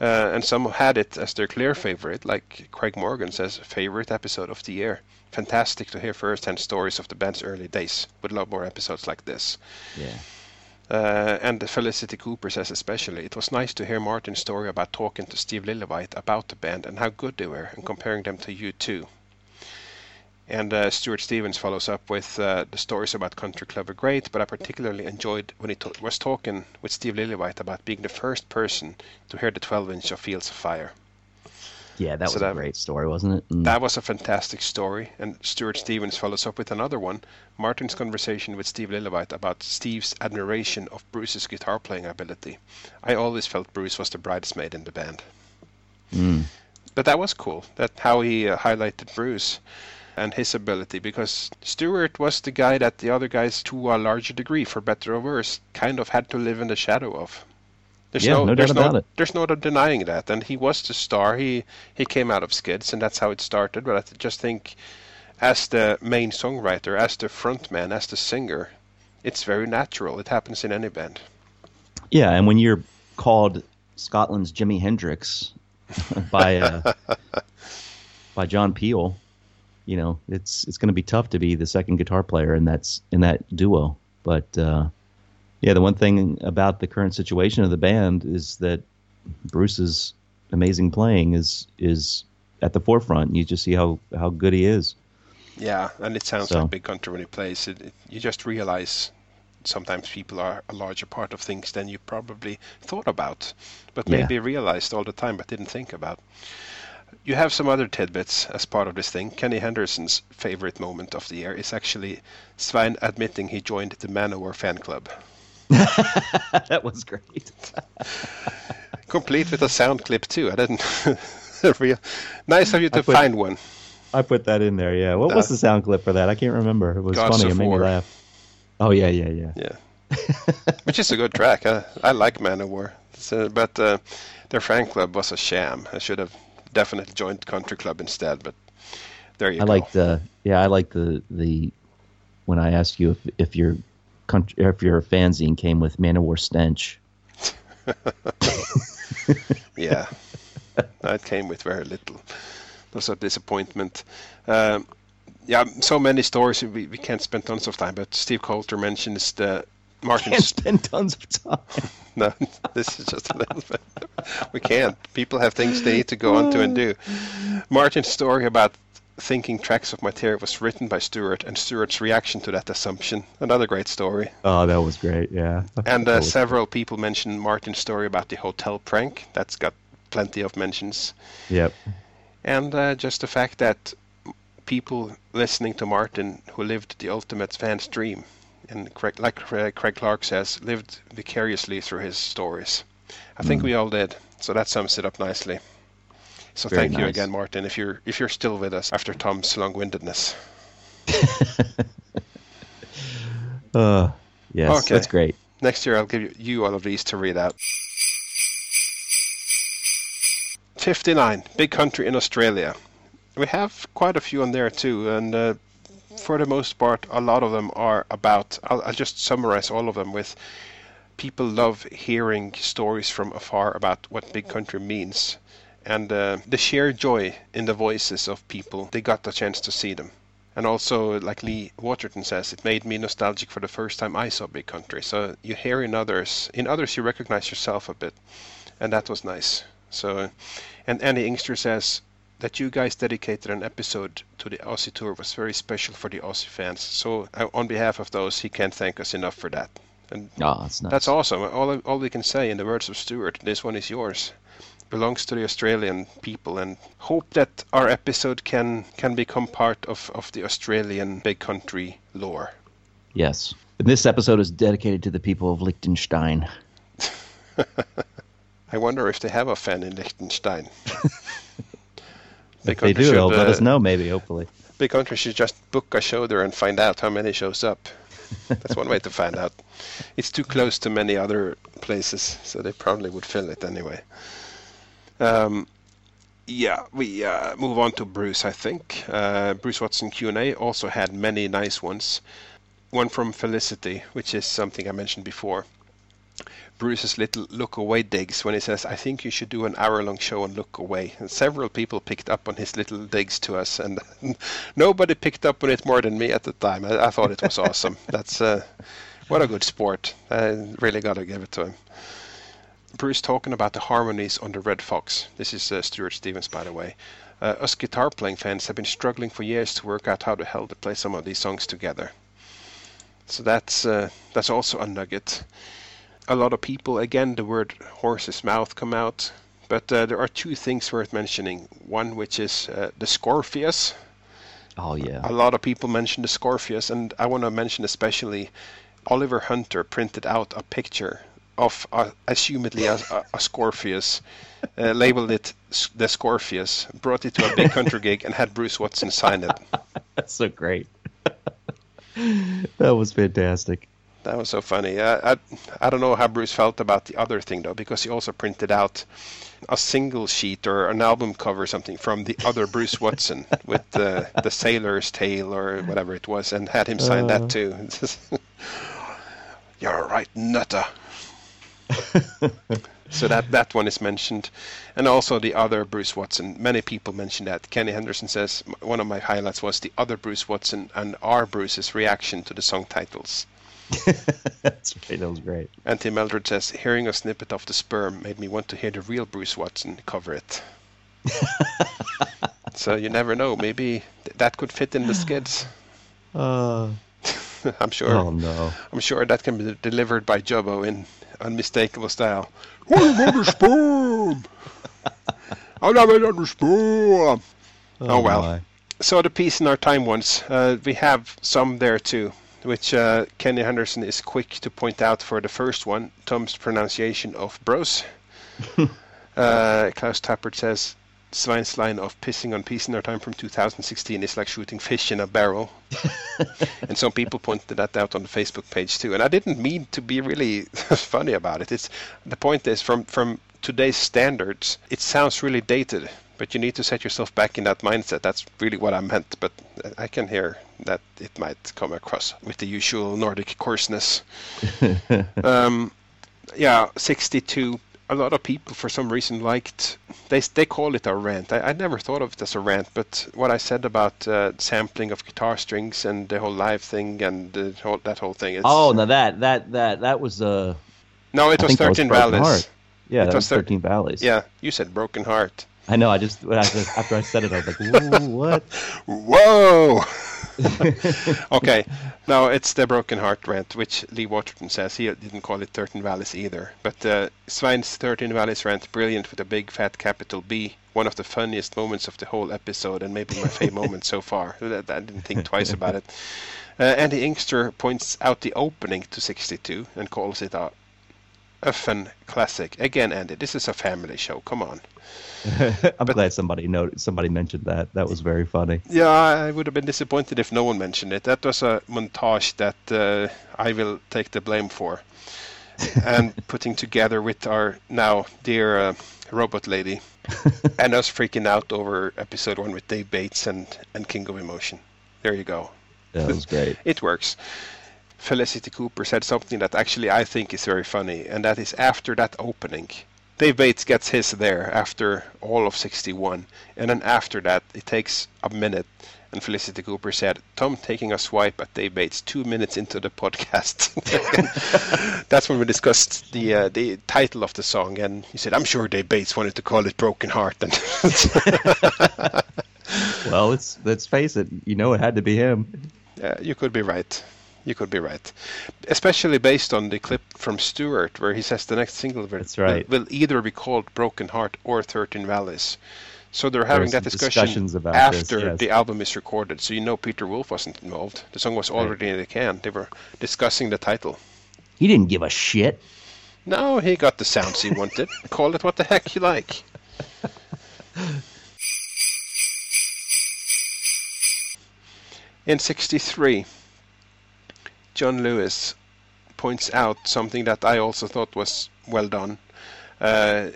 Uh, and some had it as their clear favorite, like Craig Morgan says, favorite episode of the year. Fantastic to hear first-hand stories of the band's early days. Would love more episodes like this. Yeah. Uh, and Felicity Cooper says especially, it was nice to hear Martin's story about talking to Steve Lillywhite about the band and how good they were, and comparing them to you too. And uh, Stuart Stevens follows up with uh, the stories about Country Club are great, but I particularly enjoyed when he was talking with Steve Lillywhite about being the first person to hear the 12 inch of Fields of Fire. Yeah, that So was that- a great story, wasn't it? Mm. That was a fantastic story, and Stuart Stevens follows up with another one. Martin's conversation with Steve Lillywhite about Steve's admiration of Bruce's guitar playing ability. I always felt Bruce was the bridesmaid in the band. Mm. But that was cool. That how he uh, highlighted Bruce and his ability because Stuart was the guy that the other guys, to a larger degree, for better or worse, kind of had to live in the shadow of. There's Yeah, no, no there's doubt no, about it. There's no denying that, and he was the star. He he came out of Skids, and that's how it started. But I th- just think, as the main songwriter, as the frontman, as the singer, it's very natural. It happens in any band. Yeah, and when you're called Scotland's Jimi Hendrix <laughs> by uh, <laughs> by John Peel, you know, it's it's going to be tough to be the second guitar player in that's in that duo. But uh, yeah, the one thing about the current situation of the band is that Bruce's amazing playing is is at the forefront. You just see how how good he is. Yeah, and it sounds So- like Big Country when he plays. It, it, you just realize sometimes people are a larger part of things than you probably thought about, but Yeah. maybe realized all the time but didn't think about. You have some other tidbits as part of this thing. Kenny Henderson's favorite moment of the year is actually Svein admitting he joined the Manowar fan club. <laughs> that was great. <laughs> Complete with a sound clip too. I didn't. <laughs> real nice of you to put- find one. I put that in there. Yeah. What was Uh, the sound clip for that? I can't remember. It was Gods funny. It of made me laugh. Oh yeah, yeah, yeah. Yeah, which is a good track. I, I like Manowar, so, but uh, their fan club was a sham. I should have definitely joined country club instead. But there you go. I go. liked the yeah, I like the the when I asked you if if your country if your fanzine came with Manowar stench. <laughs> yeah, that came with very little. That's a disappointment. Um, yeah, so many stories we, we can't spend tons of time. But Steve Coulter mentions the Martin. Can't spend tons of time. <laughs> no, this is just a little bit. We can't. People have things they need to go on to and do. Martin's story about thinking tracks of material was written by Stuart and Stuart's reaction to that assumption. Another great story. Oh, that was great. Yeah. And uh, several people mentioned Martin's story about the hotel prank. That's got plenty of mentions. Yep. And uh, just the fact that people listening to Martin who lived the ultimate fan's dream, and Craig, like Craig Craig Clark says, lived vicariously through his stories. I think Mm. we all did. So that sums it up nicely. So Very thank you again, Martin, if you're if you're still with us after Tom's long-windedness. <laughs> Uh, yes, Okay. that's great. Next year, I'll give you, you all of these to read out. 59, Big Country in Australia. We have quite a few on there too, and uh, for the most part, a lot of them are about. I'll, I'll just summarize all of them with people love hearing stories from afar about what Big Country means, and uh, the sheer joy in the voices of people. They got the chance to see them. And also, like Lee Waterton says, it made me nostalgic for the first time I saw Big Country. So you hear in others, in others you recognize yourself a bit, and that was nice. So, and Andy Inkster says that you guys dedicated an episode to the Aussie tour was very special for the Aussie fans. So uh, on behalf of those, he can't thank us enough for that. And Oh, that's nice. that's awesome. All all we can say, in the words of Stuart, this one is yours. Belongs to the Australian people, and hope that our episode can can become part of of the Australian big country lore. Yes. And this episode is dedicated to the people of Liechtenstein. <laughs> I wonder if they have a fan in Liechtenstein. <laughs> If they do, they'll let us uh, know. Maybe, hopefully. Big country should just book a show there and find out how many shows up. That's one way to find out. It's too close to many other places, so they probably would fill it anyway. Um, yeah, we uh, move on to Bruce. I think uh, Bruce Watson Q and A also had many nice ones. One from Felicity, which is something I mentioned before. Bruce's little look away digs when he says, I think you should do an hour long show on look away. And several people picked up on his little digs to us, and <laughs> nobody picked up on it more than me at the time. I, I thought it was awesome. <laughs> That's uh, what a good sport. I really got to give it to him. Bruce talking about the harmonies on the Red Fox. This is uh, Stuart Stevens, by the way. Uh, us guitar playing fans have been struggling for years to work out how the hell to play some of these songs together. So that's uh, that's also a nugget a lot of people, again, the word horse's mouth come out. But uh, there are two things worth mentioning. One, which is uh, the Scorpius. Oh, yeah. A lot of people mention the Scorpius, and I want to mention especially Oliver Hunter printed out a picture of, uh, assumedly, a, a, a Scorpius, uh, labeled it the Scorpius, brought it to a big country gig, and had Bruce Watson sign it. <laughs> That's so great. <laughs> that was fantastic. That was so funny. I, I I don't know how Bruce felt about the other thing though, because he also printed out a single sheet or an album cover or something from the other Bruce Watson <laughs> with the the sailor's tale or whatever it was, and had him sign Uh. that too. You're right, nutter. <laughs> so that that one is mentioned, and also the other Bruce Watson. Many people mention that. Kenny Henderson says one of my highlights was the other Bruce Watson and our Bruce's reaction to the song titles. <laughs> That's right. That was great. And Tim Eldred says hearing a snippet of the sperm made me want to hear the real Bruce Watson cover it. <laughs> so you never know. Maybe th- that could fit in the skids. Uh, I'm sure. Oh no. I'm sure that can be delivered by Jobbo in unmistakable style. What about the spoon? I never understood. Oh, well. my. So the Peace in Our Time once, uh, we have some there too, which uh, Kenny Henderson is quick to point out for the first one, Tom's pronunciation of bros. <laughs> uh, Klaus Tappert says Svein's line of pissing on peace in our time from 2016 is like shooting fish in a barrel. <laughs> and some people pointed that out on the Facebook page too. And I didn't mean to be really <laughs> funny about it. It's the point is from from today's standards, it sounds really dated. But you need to set yourself back in that mindset. That's really what I meant. But I can hear that it might come across with the usual Nordic coarseness. <laughs> um, yeah, 62. A lot of people, for some reason, liked. They they call it a rant. I, I never thought of it as a rant, but what I said about uh, sampling of guitar strings and the whole live thing and the whole, that whole thing. Oh, no, that that that that was uh. No, it I was think that was 13 Valleys. Yeah, It was was thirteen valleys. Yeah, you said broken heart. I know. I just I after I said it, I was like, "Ooh, <laughs> what? Whoa! <laughs> okay, now it's the Broken Heart rant, which Lee Waterton says he didn't call it 13 Valleys either. But uh, Svein's 13 Valleys rant, brilliant with a big fat capital B. One of the funniest moments of the whole episode, and maybe my favorite moment so far. <laughs> I I didn't think twice about it. Uh, Andy Inkster points out the opening to 62 and calls it a, a fun classic. Again, Andy, this is a family show. Come on. <laughs> I'm glad somebody noted, somebody mentioned that. That was very funny. Yeah, I would have been disappointed if no one mentioned it. That was a montage that uh, I will take the blame for. <laughs> and putting together with our now dear uh, robot lady <laughs> and us freaking out over episode one with Dave Bates and, and King of Emotion. There you go. That was great. It works. Felicity Cooper said something that actually I think is very funny, and that is after that opening, Dave Bates gets his there after all of 61, and then after that, it takes a minute. And Felicity Cooper said, Tom taking a swipe at Dave Bates two minutes into the podcast. <laughs> That's when we discussed the uh, the title of the song, and he said, I'm sure Dave Bates wanted to call it Broken Heart. And <laughs> Well, let's let's face it. You know, it had to be him. Uh, you could be right. You could be right. Especially based on the clip from Stuart where he says the next single will, right. will, will either be called Broken Heart or 13 Valleys. So they're having that discussion after this, yes. the album is recorded. So you know Peter Wolf wasn't involved. The song was already in the can. They were discussing the title. He didn't give a shit. No, he got the sounds he wanted. <laughs> Call it what the heck you like. <laughs> In 63, John Lewis points out something that I also thought was well done, uh,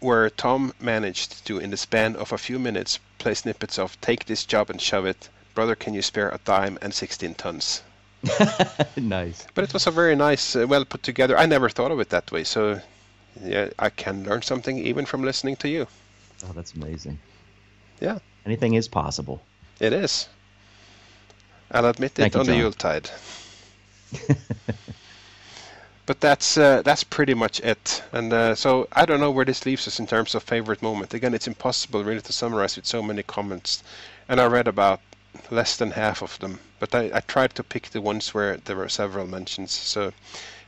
where Tom managed to, in the span of a few minutes, play snippets of Take This Job and Shove It, Brother Can You Spare a Dime, and 16 Tons. <laughs> nice. But it was a very nice, uh, well put together. I never thought of it that way, so yeah, I can learn something even from listening to you. Oh, that's amazing. Yeah. Anything is possible. It is. I'll admit Thank it you, on the John. Yuletide. <laughs> but that's uh, that's pretty much it. And uh, so I don't know where this leaves us in terms of favorite moment. Again, it's impossible really to summarize with so many comments. And I read about less than half of them. But I, I tried to pick the ones where there were several mentions. So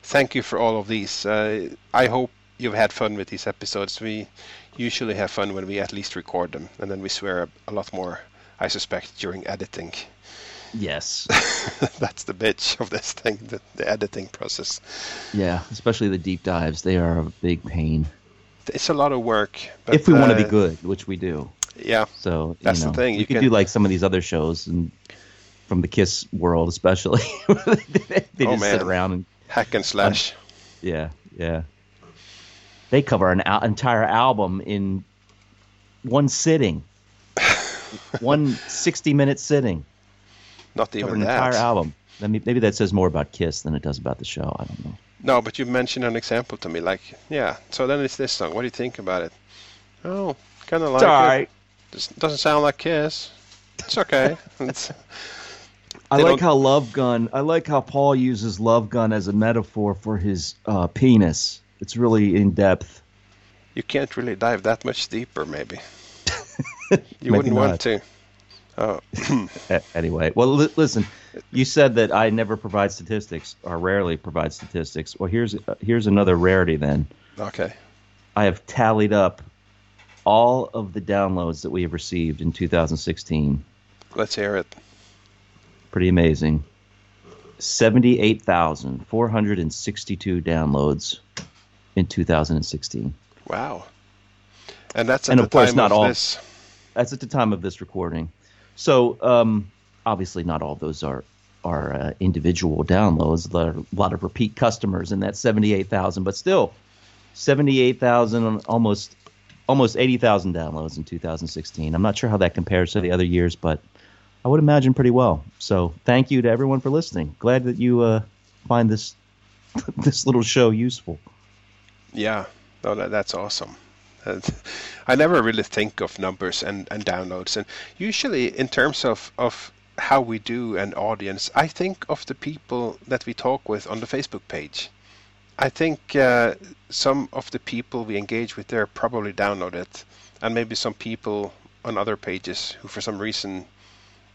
thank you for all of these. Uh, I hope you've had fun with these episodes. We usually have fun when we at least record them, and then we swear a, a lot more, I suspect, during editing. Yes. <laughs> That's the bitch of this thing, the, the editing process. Yeah, especially the deep dives. They are a big pain. It's a lot of work. But, if we want to uh, be good, which we do. Yeah. So That's you the thing, We you could can- do like some of these other shows and from the Kiss world, especially. <laughs> they Oh, just sit man. around and Hack and slash. yeah, yeah. They cover an al- entire album in one sitting, <laughs> one 60 minute sitting. Not Cover even an that. entire album. I mean, maybe that says more about Kiss than it does about the show. I don't know. No, but you mentioned an example to me, like, yeah. So then it's this song. What do you think about it? Oh, kind of like all it. right. Just doesn't sound like Kiss. It's okay. <laughs> it's, I like don't- how Love Gun. I like how Paul uses Love Gun as a metaphor for his uh, penis. It's really in depth. you can't really dive that much deeper, maybe. Maybe <laughs> You wouldn't not. want to. Oh, anyway, well, li- listen. You said that I never provide statistics or rarely provide statistics. Well, here's uh, here's another rarity. Then okay. I have tallied up all of the downloads that we have received in 2016. Let's hear it. Pretty amazing. 78,462 downloads in 2016. Wow. And that's at and the of course, time not of all. this. That's at the time of this recording. So, um, obviously, not all those are are uh, individual downloads. A lot of repeat customers in that 78,000, but still, 78,000, almost almost 80,000 downloads in 2016. I'm not sure how that compares to the other years, but I would imagine pretty well. So, thank you to everyone for listening. Glad that you uh, find this <laughs> this little show useful. Yeah, no, that, that's awesome. <laughs> I never really think of numbers and, and downloads, and usually in terms of, of how we do an audience, I think of the people that we talk with on the Facebook page. I think uh, some of the people we engage with there probably download it, and maybe some people on other pages who, for some reason,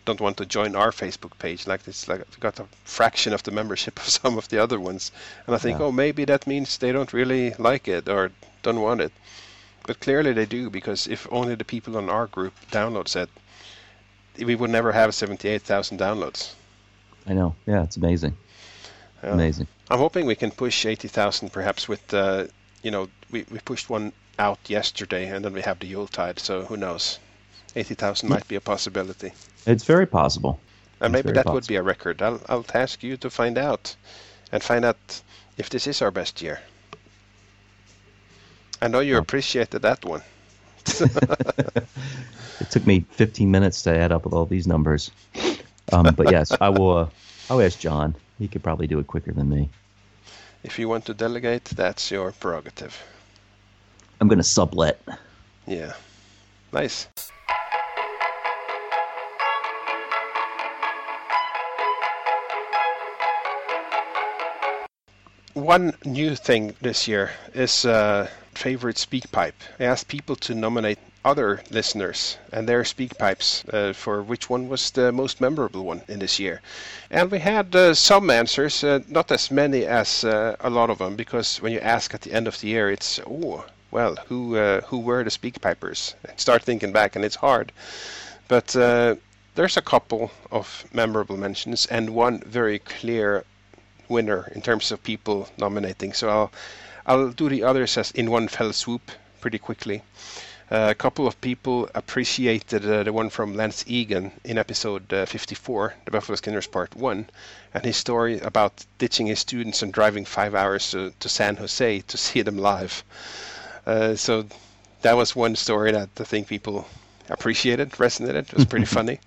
don't want to join our Facebook page. Like it's like we got a fraction of the membership of <laughs> some of the other ones, and I think, Yeah. oh, maybe that means they don't really like it or don't want it. But clearly they do because if only the people on our group downloads it, we would never have 78,000 downloads. I know. Yeah, it's amazing. Amazing. I'm hoping we can push 80,000 perhaps with, uh, you know, we, we pushed one out yesterday and then we have the Yuletide, so who knows? 80,000 might be a possibility. It's very possible. And It's maybe that would be a record. I'll, I'll task you to find out and find out if this is our best year. I know you appreciated that one. <laughs> It took me 15 minutes to add up with all these numbers. Um, but yes, I will. Uh, I'll ask John. He could probably do it quicker than me. If you want to delegate, that's your prerogative. I'm going to sublet. Yeah. Nice. One new thing this year is uh, favorite speak pipe. I asked people to nominate other listeners and their speak pipes uh, for which one was the most memorable one in this year. And we had uh, some answers, uh, not as many as uh, a lot of them, because when you ask at the end of the year, it's oh well, who uh, who were the speak pipers? Start thinking back, and it's hard. But uh, there's a couple of memorable mentions and one very clear winner in terms of people nominating. So I'll I'll do the others as in one fell swoop pretty quickly. Uh, a couple of people appreciated uh, the one from Lance Egan in episode uh, 54, the Buffalo Skinners Part 1, and his story about ditching his students and driving five hours to, to San Jose to see them live. Uh, so that was one story that I think people appreciated, resonated. It was pretty <laughs> funny.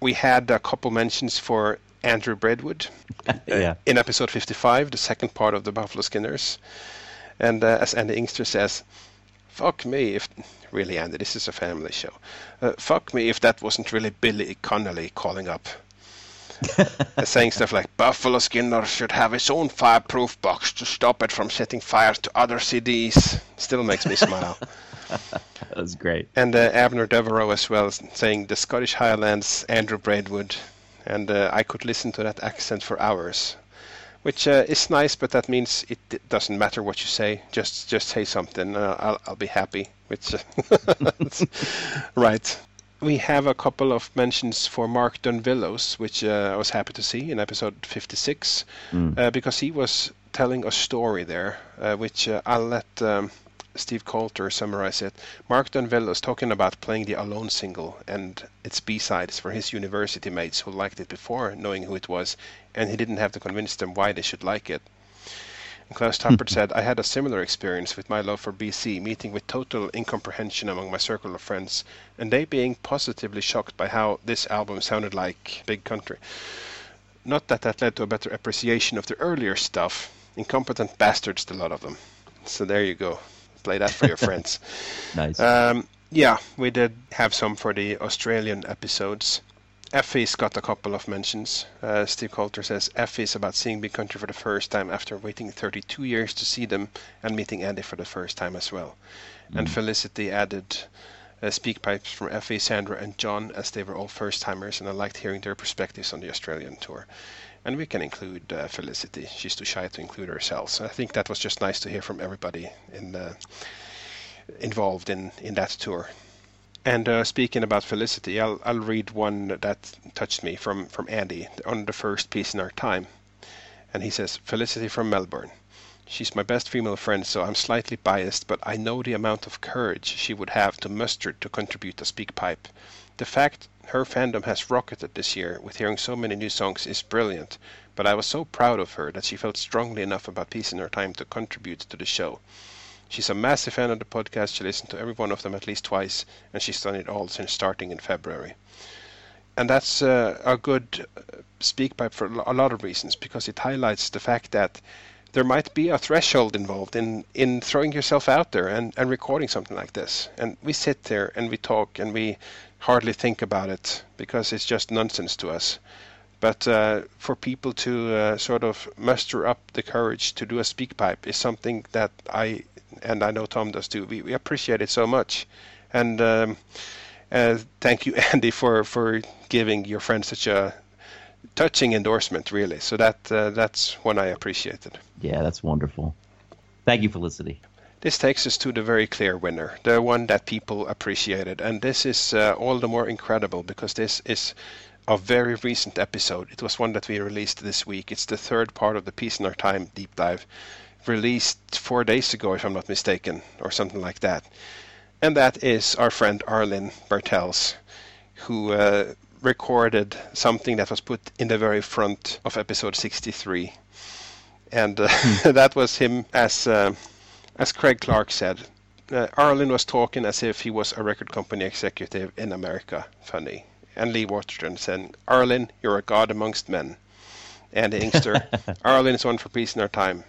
We had a couple mentions for Andrew Braidwood <laughs> Yeah. in episode 55, the second part of the Buffalo Skinners. And uh, as Andy Inkster says, fuck me if. Really, Andy, this is a family show. Uh, fuck me if that wasn't really Billy Connolly calling up. <laughs> Uh, saying stuff like Buffalo Skinner should have his own fireproof box to stop it from setting fire to other CDs. Still makes me smile. <laughs> That was great. And uh, Abner Devereaux as well, saying the Scottish Highlands, Andrew Braidwood. And uh, I could listen to that accent for hours, which uh, is nice, but that means it doesn't matter what you say. Just just say something. Uh, I'll, I'll be happy. Which, <laughs> right. We have a couple of mentions for Mark Dunvillos, which uh, I was happy to see in episode 56, Mm. uh, because he was telling a story there, uh, which uh, I'll let um, Steve Coulter summarized it. Mark Dunvillos talking about playing the Alone single and its B-sides for his university mates who liked it before knowing who it was, and he didn't have to convince them why they should like it. And Klaus hmm. Tappert said, I had a similar experience with my love for BC, meeting with total incomprehension among my circle of friends, and they being positively shocked by how this album sounded like Big Country. Not that that led to a better appreciation of the earlier stuff. incompetent bastards, the lot of them. So there you go. Play that for your friends. <laughs> Nice. Um, yeah, we did have some for the Australian episodes. Effie's got a couple of mentions. Uh, Steve Coulter says Effie's about seeing Big Country for the first time after waiting 32 years to see them and meeting Andy for the first time as well. And Mm. Felicity added uh, speak pipes from Effie, Sandra, and John as they were all first timers, and I liked hearing their perspectives on the Australian tour. And we can include uh, Felicity. She's too shy to include herself. So I think that was just nice to hear from everybody in uh, involved in, in that tour. And uh, speaking about Felicity, I'll, I'll read one that touched me from, from Andy on the first Peace in Our Time. And he says, Felicity from Melbourne. She's my best female friend, so I'm slightly biased, but I know the amount of courage she would have to muster to contribute to SpeakPipe. The fact her fandom has rocketed this year with hearing so many new songs is brilliant, but I was so proud of her that she felt strongly enough about Peace in Her Time to contribute to the show. She's a massive fan of the podcast. She listened to every one of them at least twice, and she's done it all since starting in February. And that's uh, a good uh, speak pipe for a lot of reasons because it highlights the fact that there might be a threshold involved in, in throwing yourself out there and, and recording something like this. And we sit there and we talk and we hardly think about it because it's just nonsense to us. But uh, for people to uh, sort of muster up the courage to do a speak pipe is something that I, and I know Tom does too, we, we appreciate it so much. And um, uh, thank you, <laughs> Andy, for, for giving your friend such a touching endorsement, really. So that uh, that's one I appreciated. Yeah, that's wonderful. Thank you, Felicity. This takes us to the very clear winner, the one that people appreciated. And this is uh, all the more incredible because this is a very recent episode. It was one that we released this week. It's the third part of the Peace in Our Time deep dive, released four days ago, if I'm not mistaken, or something like that. And that is our friend Arlen Bartels, who uh, recorded something that was put in the very front of episode 63. And uh, <laughs> that was him as. As Craig Clark said, uh, Arlen was talking as if he was a record company executive in America. Funny. And Lee Waterton said, Arlen, you're a god amongst men. And the Inkster, <laughs> Arlen is one for peace in our time.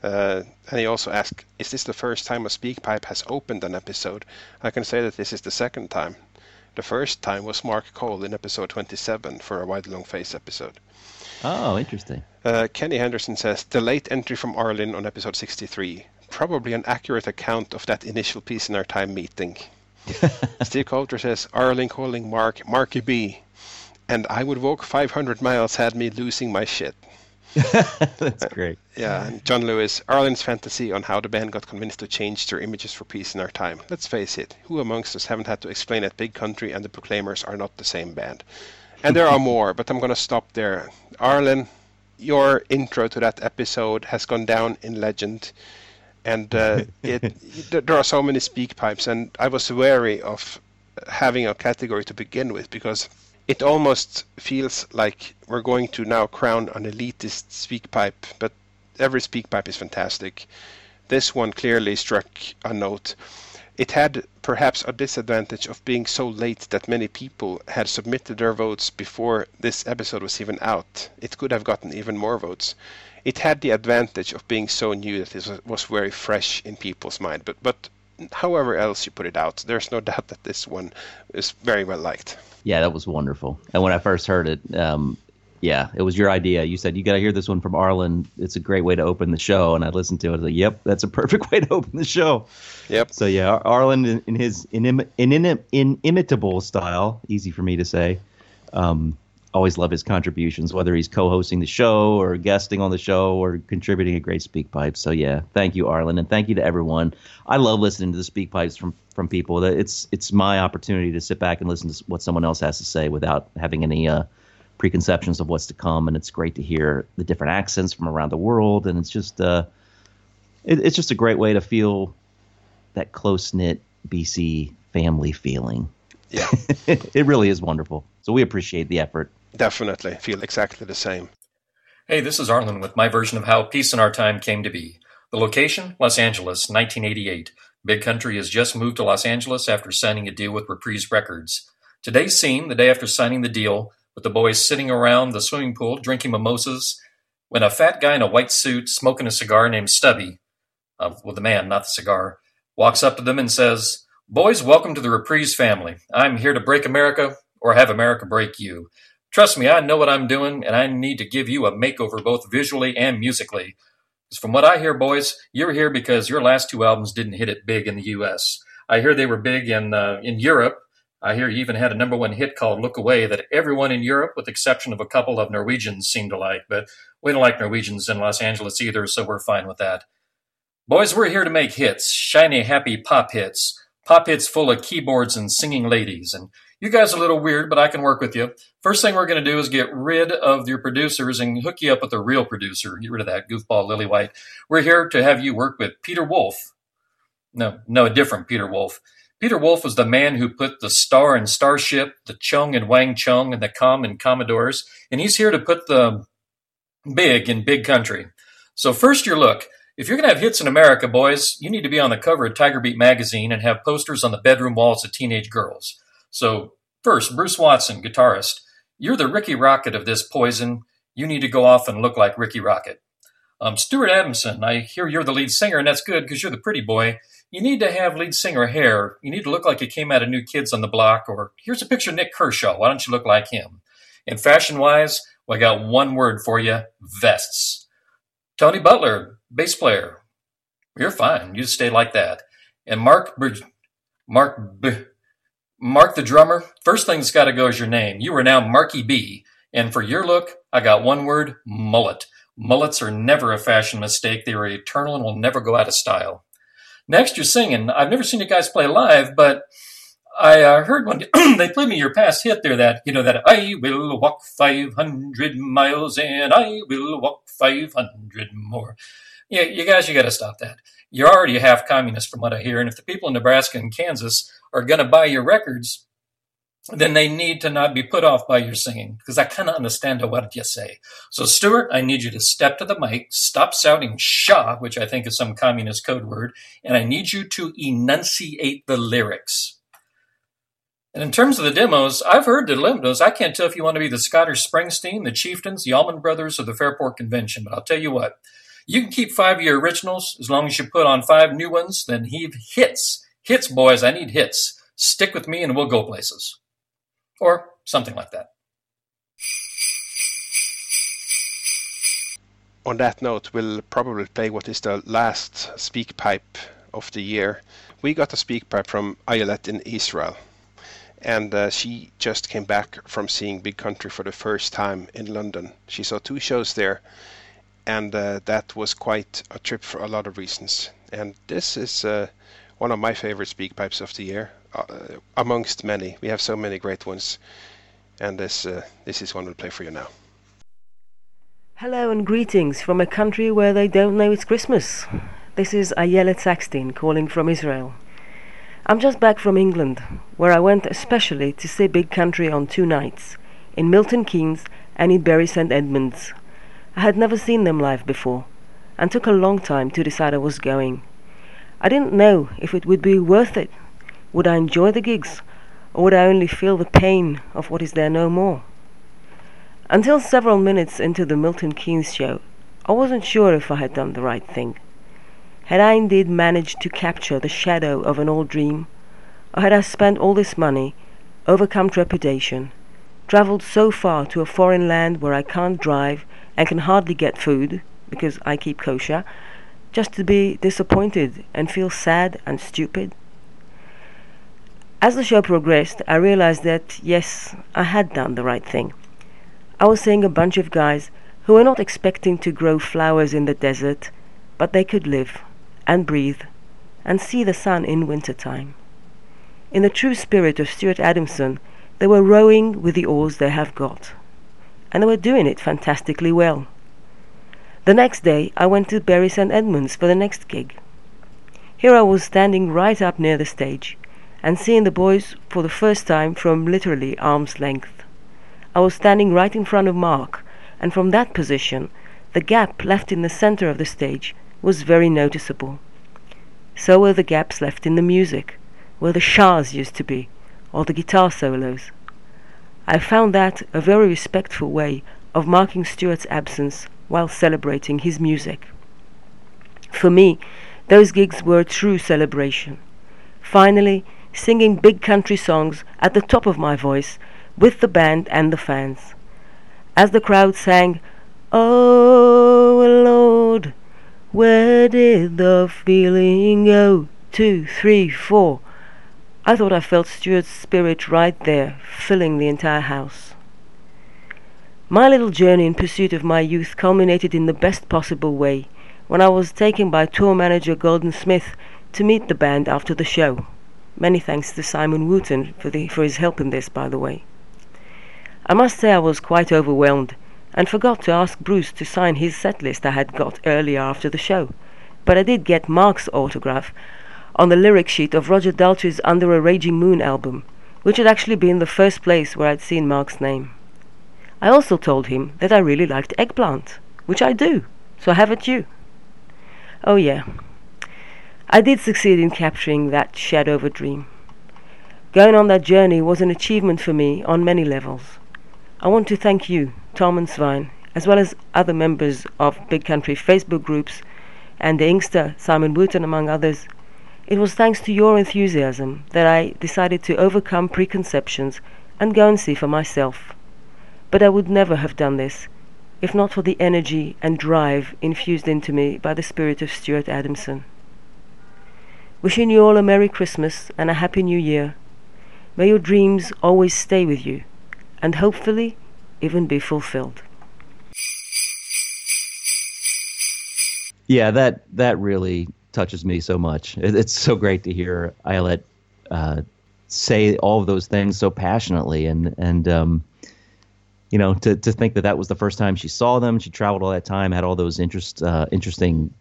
Uh, and he also asked, Is this the first time a SpeakPipe has opened an episode? I can say that this is the second time. The first time was Mark Cole in episode 27 for a Why the Long Face episode. Oh, interesting. Uh, Kenny Henderson says, The late entry from Arlen on episode 63 probably an accurate account of that initial Peace in Our Time meeting. <laughs> Steve Coulter says, Arlen calling Mark Marky B. And I would walk 500 miles had me losing my shit. <laughs> That's uh, great. Yeah, and John Lewis, Arlen's fantasy on how the band got convinced to change their images for Peace in Our Time. Let's face it, who amongst us haven't had to explain that Big Country and the Proclaimers are not the same band? And there are <laughs> more, but I'm going to stop there. Arlen, your intro to that episode has gone down in legend and uh, <laughs> it, there are so many speak pipes, and I was wary of having a category to begin with because it almost feels like we're going to now crown an elitist speak pipe, but every speak pipe is fantastic. This one clearly struck a note. It had perhaps a disadvantage of being so late that many people had submitted their votes before this episode was even out. It could have gotten even more votes it had the advantage of being so new that it was, very fresh in people's mind. But but however else you put it out, there's no <laughs> doubt that this one is very well liked. Yeah, that was wonderful. And when I first heard it, um, yeah, it was your idea. You said you got to hear this one from Arlen. It's a great way to open the show, and I listened to it. I was like, "Yep, that's a perfect <laughs> way to open the show." Yep. So yeah, Arlen in, in his inim- inim- inimitable style, easy for me to say. Um, always love his contributions, whether he's co-hosting the show or guesting on the show or contributing a great speak pipe. So yeah, thank you, Arlen, and thank you to everyone. I love listening to the speak pipes from from people. It's it's my opportunity to sit back and listen to what someone else has to say without having any uh, preconceptions of what's to come. And it's great to hear the different accents from around the world, and it's just uh, it, it's just a great way to feel that close knit BC family feeling. Yeah, <laughs> it really is wonderful. So we appreciate the effort. Definitely feel exactly the same. Hey, this is Arlen with my version of how Peace in Our Time came to be. The location, Los Angeles, 1988. Big Country has just moved to Los Angeles after signing a deal with Reprise Records. Today's scene, the day after signing the deal, with the boys sitting around the swimming pool drinking mimosas when a fat guy in a white suit smoking a cigar named Stubby, uh, well, the man, not the cigar, walks up to them and says, Boys, welcome to the Reprise family. I'm here to break America or have America break you. Trust me, I know what I'm doing, and I need to give you a makeover both visually and musically. From what I hear, boys, you're here because your last two albums didn't hit it big in the U.S. I hear they were big in uh, in Europe. I hear you even had a number one hit called "Look Away" that everyone in Europe, with the exception of a couple of Norwegians, seemed to like. But we don't like Norwegians in Los Angeles either, so we're fine with that. Boys, we're here to make hits, shiny, happy pop hits, pop hits full of keyboards and singing ladies. And you guys are a little weird, but I can work with you. First thing we're going to do is get rid of your producers and hook you up with a real producer. Get rid of that goofball Lillywhite. We're here to have you work with Peter Wolf. No, no, a different Peter Wolf. Peter Wolf was the man who put the star in Starship, the Chung and Wang Chung, and the Com in Commodores, and he's here to put the big in big country. So first your look. If you're going to have hits in America, boys, you need to be on the cover of Tiger Beat magazine and have posters on the bedroom walls of teenage girls. So first, Bruce Watson, guitarist, you're the Rikki Rockett of this poison. You need to go off and look like Rikki Rockett. Um, Stuart Adamson, I hear you're the lead singer, and that's good because you're the pretty boy. You need to have lead singer hair. You need to look like you came out of New Kids on the Block, or here's a picture of Nik Kershaw. Why don't you look like him? And fashion wise, well, I got one word for you vests. Tony Butler, bass player. You're fine. You stay like that. And Mark, Mark, Mark the drummer. First thing that's got to go is your name. You are now Marky B. And for your look, I got one word mullet. Mullets are never a fashion mistake. They are eternal and will never go out of style. Next, you're singing. I've never seen you guys play live, but I uh, heard one. <clears throat> they played me your past hit there that, you know, that I will walk 500 miles and I will walk 500 more. Yeah, you guys, you got to stop that. You're already half communist from what I hear. And if the people in Nebraska and Kansas are going to buy your records, then they need to not be put off by your singing because I of understand what you say. So, Stuart, I need you to step to the mic, stop shouting "Shaw," which I think is some communist code word, and I need you to enunciate the lyrics. And in terms of the demos, I've heard the demos. I can't tell if you want to be the Scottish Springsteen, the Chieftains, the Allman Brothers, or the Fairport Convention, but I'll tell you what. You can keep five of your originals as long as you put on five new ones, then heave hits. Hits, boys, I need hits. Stick with me and we'll go places or something like that. On that note, we'll probably play what is the last Speakpipe of the year. We got a Speakpipe from Ayelet in Israel, and uh, she just came back from seeing Big Country for the first time in London. She saw two shows there, and uh, that was quite a trip for a lot of reasons. And this is uh, one of my favorite Speakpipes of the year uh, amongst many. We have so many great ones, and this uh, this is one we'll play for you now. Hello and greetings from a country where they don't know it's Christmas. This is Ayelet Saxton calling from Israel. I'm just back from England, where I went especially to see Big Country on two nights, in Milton Keynes and in Bury St Edmunds. I had never seen them live before, and took a long time to decide I was going. I didn't know if it would be worth it would I enjoy the gigs, or would I only feel the pain of what is there no more? Until several minutes into the Milton Keynes show, I wasn't sure if I had done the right thing. Had I indeed managed to capture the shadow of an old dream, or had I spent all this money, overcome trepidation, travelled so far to a foreign land where I can't drive and can hardly get food, because I keep kosher, just to be disappointed and feel sad and stupid? As the show progressed, I realized that, yes, I had done the right thing. I was seeing a bunch of guys who were not expecting to grow flowers in the desert, but they could live and breathe and see the sun in winter time. In the true spirit of Stuart Adamson, they were rowing with the oars they have got, and they were doing it fantastically well. The next day, I went to Bury St Edmunds for the next gig. Here I was standing right up near the stage, and seeing the boys for the first time from literally arm's length. I was standing right in front of Mark, and from that position, the gap left in the center of the stage was very noticeable. So were the gaps left in the music, where the shahs used to be, or the guitar solos. I found that a very respectful way of marking Stuart's absence while celebrating his music. For me, those gigs were a true celebration. Finally, singing big country songs at the top of my voice with the band and the fans. As the crowd sang, Oh Lord, where did the feeling go? Two, three, four. I thought I felt Stuart's spirit right there, filling the entire house. My little journey in pursuit of my youth culminated in the best possible way when I was taken by tour manager Golden Smith to meet the band after the show. Many thanks to Simon Wooten for, the, for his help in this, by the way. I must say I was quite overwhelmed and forgot to ask Bruce to sign his set list I had got earlier after the show. But I did get Mark's autograph on the lyric sheet of Roger Daltrey's Under a Raging Moon album, which had actually been the first place where I'd seen Mark's name. I also told him that I really liked eggplant, which I do, so have it you? Oh yeah, I did succeed in capturing that shadow of a dream. Going on that journey was an achievement for me on many levels. I want to thank you, Tom and Svein, as well as other members of Big Country Facebook groups and the Inkster, Simon Wooten among others. It was thanks to your enthusiasm that I decided to overcome preconceptions and go and see for myself. But I would never have done this if not for the energy and drive infused into me by the spirit of Stuart Adamson. Wishing you all a Merry Christmas and a Happy New Year. May your dreams always stay with you and hopefully even be fulfilled. Yeah, that that really touches me so much. It, it's so great to hear Ayelet uh, say all of those things so passionately, and and um, you know to to think that that was the first time she saw them. She traveled all that time, had all those interest uh, interesting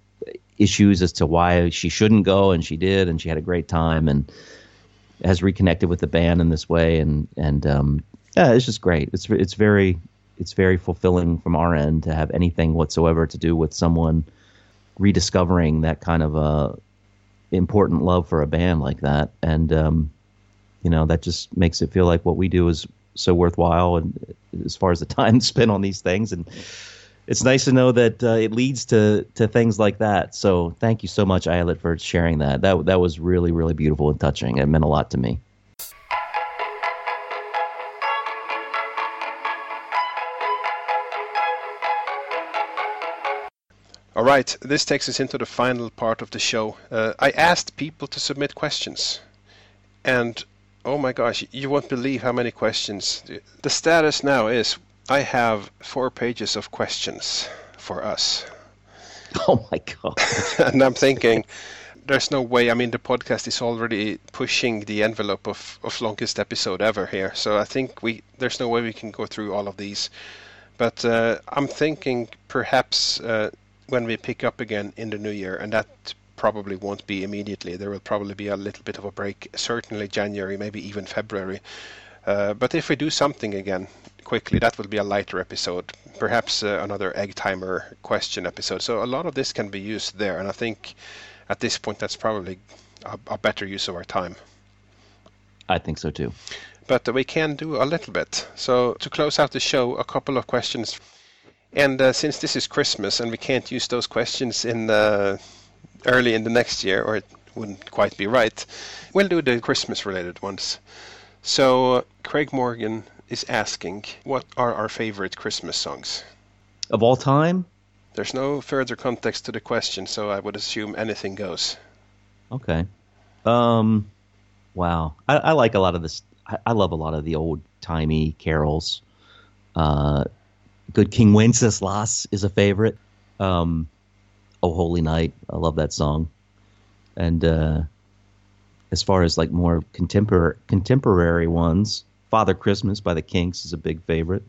issues as to why she shouldn't go, and she did, and she had a great time, and has reconnected with the band in this way, and and um, yeah, it's just great. It's it's very it's very fulfilling from our end to have anything whatsoever to do with someone rediscovering that kind of a important love for a band like that, and um, you know that just makes it feel like what we do is so worthwhile, and as far as the <laughs> time spent on these things, and it's nice to know that uh, it leads to to things like that. So thank you so much, Ayelet, for sharing that. That that was really really beautiful and touching. It meant a lot to me. All right, this takes us into the final part of the show. Uh, I asked people to submit questions, and oh my gosh, you won't believe how many questions. The status now is I have four pages of questions for us. <laughs> Oh my god! <laughs> and I'm thinking, there's no way. I mean, the podcast is already pushing the envelope of, of longest episode ever here, so I think we there's no way we can go through all of these. But uh, I'm thinking perhaps. Uh, when we pick up again in the new year, and that probably won't be immediately. There will probably be a little bit of a break, certainly January, maybe even February. Uh, but if we do something again quickly, that will be a lighter episode, perhaps uh, another egg timer question episode. So a lot of this can be used there, and I think at this point that's probably a, a better use of our time. I think so too. But we can do a little bit. So to close out the show, a couple of questions and uh, since this is Christmas and we can't use those questions in uh, early in the next year, or it wouldn't quite be right, we'll do the Christmas related ones. So uh, Craig Morgan is asking, what are our favorite Christmas songs? Of all time? There's no further context to the question, so I would assume anything goes. Okay. Um, wow. I, I like a lot of this. I, I love a lot of the old timey carols. Uh, Good King Wenceslas is a favorite. Um, oh Holy Night, I love that song. And uh, as far as like more contemporary contemporary ones, Father Christmas by the Kinks is a big favorite.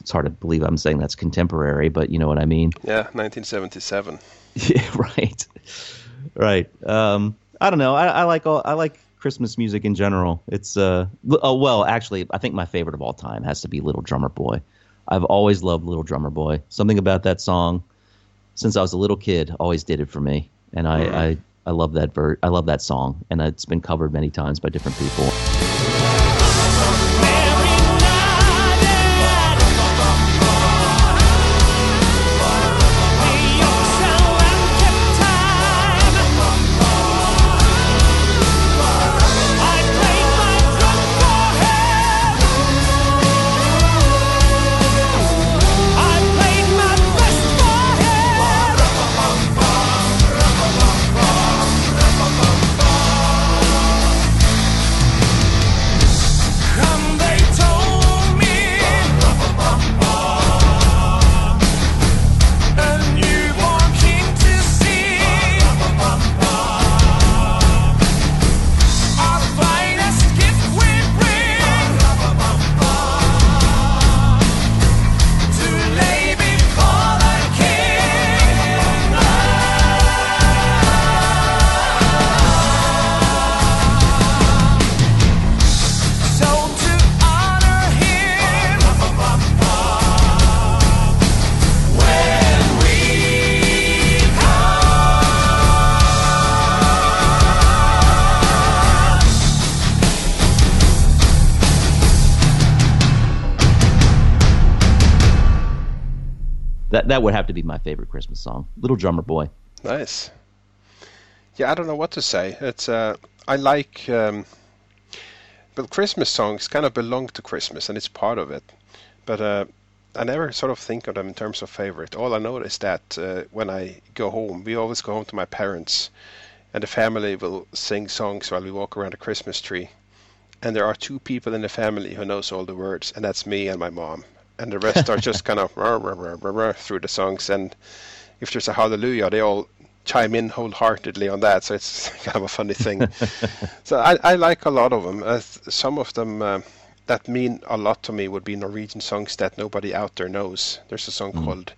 It's hard to believe I'm saying that's contemporary, but you know what I mean. Yeah, 1977. <laughs> yeah, right, right. Um, I don't know. I, I like all. I like Christmas music in general. It's uh, oh well, actually, I think my favorite of all time has to be Little Drummer Boy. I've always loved Little Drummer Boy. Something about that song, since I was a little kid, always did it for me, and I I, I love that ver- I love that song, and it's been covered many times by different people. My favorite Christmas song. Little Drummer Boy. Nice. Yeah, I don't know what to say. It's uh, I like, um, but Christmas songs kind of belong to Christmas and it's part of it. But uh, I never sort of think of them in terms of favorite. All I know is that uh, when I go home, we always go home to my parents, and the family will sing songs while we walk around the Christmas tree. And there are two people in the family who knows all the words, and that's me and my mom. And the rest are just kind of rah, rah, rah, through the songs. And if there's a hallelujah, they all chime in wholeheartedly on that. So it's <laughs> kind of a funny thing. <laughs> so I, I like a lot of them. Uh, some of them uh, that mean a lot to me would be Norwegian songs that nobody out there knows. There's a song Mm. called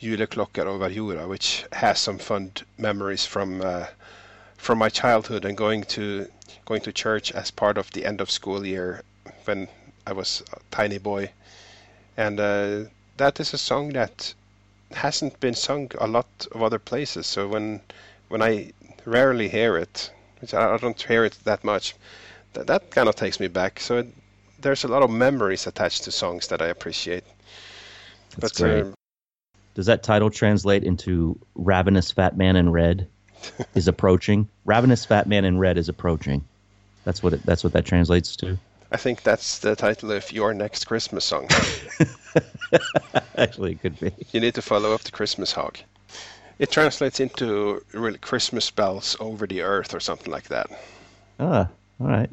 Juleklokker over jorda, which has some fond memories from uh, from my childhood and going to going to church as part of the end of school year when I was a tiny boy. And uh, that is a song that hasn't been sung a lot of other places. So when when I rarely hear it, which I don't hear it that much, that, that kind of takes me back. So it, there's a lot of memories attached to songs that I appreciate. That's but great. uh, Does that title translate into Ravenous Fat Man in Red <laughs> is approaching? Ravenous Fat Man in Red is approaching. That's what it, that's what that translates to. I think that's the title of your next Christmas song. <laughs> Actually, it could be. You need to follow up the Christmas hog. It translates into really Christmas bells over the earth or something like that. Ah, all right.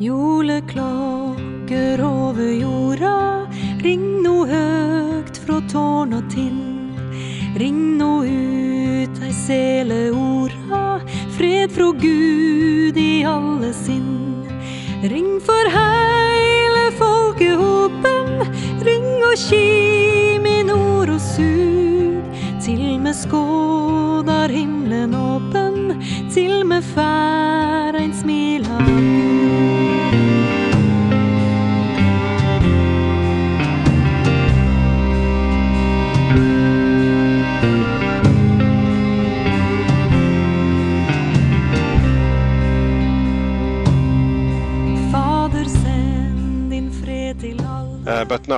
Juleklokker over jorda, ring no høgt fra tårn og tind. Ring no ut dei sele orda, fred fra Gud i alle sinn. Ring for heile folkehopen, ring og kim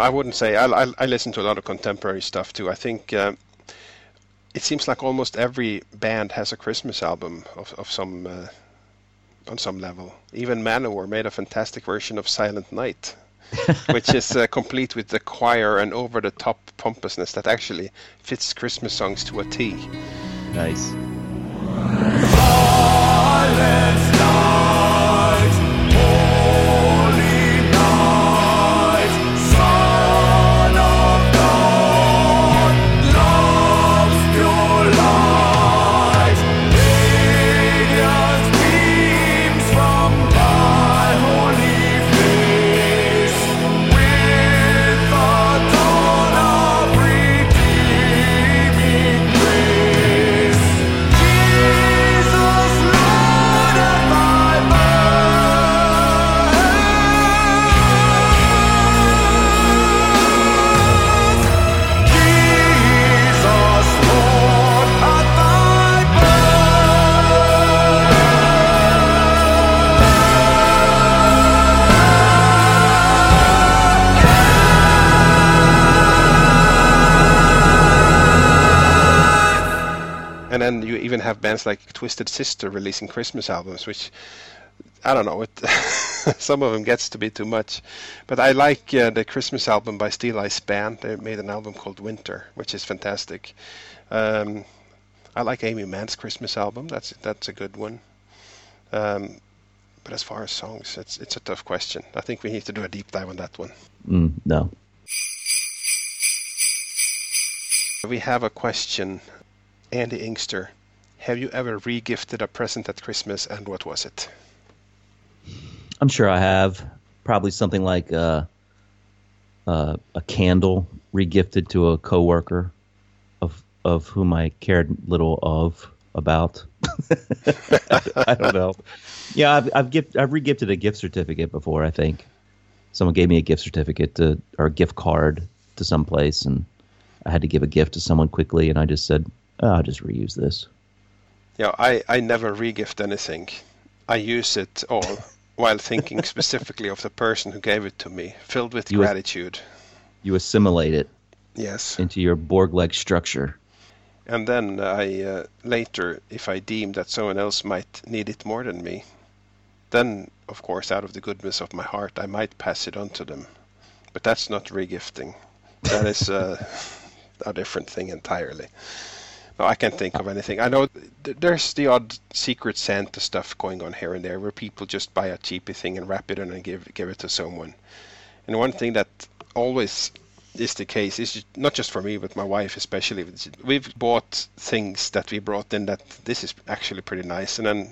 I wouldn't say. I, I, I listen to a lot of contemporary stuff too. I think uh, it seems like almost every band has a Christmas album of, of some uh, on some level. Even Manowar made a fantastic version of Silent Night, <laughs> which is uh, complete with the choir and over-the-top pompousness that actually fits Christmas songs to a T. Nice. And then you even have bands like Twisted Sister releasing Christmas albums, which I don't know. It <laughs> some of them gets to be too much, but I like uh, the Christmas album by Steeleye Span. They made an album called Winter, which is fantastic. Um, I like Aimee Mann's Christmas album. That's that's a good one. Um, but as far as songs, it's it's a tough question. I think we need to do a deep dive on that one. Mm, no. We have a question. Andy Inkster, have you ever re-gifted a present at Christmas, and what was it? I'm sure I have. Probably something like uh, uh, a candle regifted to a coworker of of whom I cared little of about. <laughs> I don't know. Yeah, I've I've, gift, I've regifted a gift certificate before. I think someone gave me a gift certificate to or a gift card to some place, and I had to give a gift to someone quickly, and I just said, oh, "I'll just reuse this." Yeah, I, I never re-gift anything. I use it all, while thinking <laughs> specifically of the person who gave it to me, filled with You- gratitude. You assimilate it Yes. into your Borg-like structure. And then I uh, later, if I deem that someone else might need it more than me, then of course, out of the goodness of my heart, I might pass it on to them. But that's not regifting. That is uh, <laughs> a different thing entirely. No, I can't think of anything. I know th- there's the odd secret Santa stuff going on here and there, where people just buy a cheapy thing and wrap it in and give give it to someone. And one thing that always is the case is not just for me, but my wife especially. We've bought things that we brought in that this is actually pretty nice, and then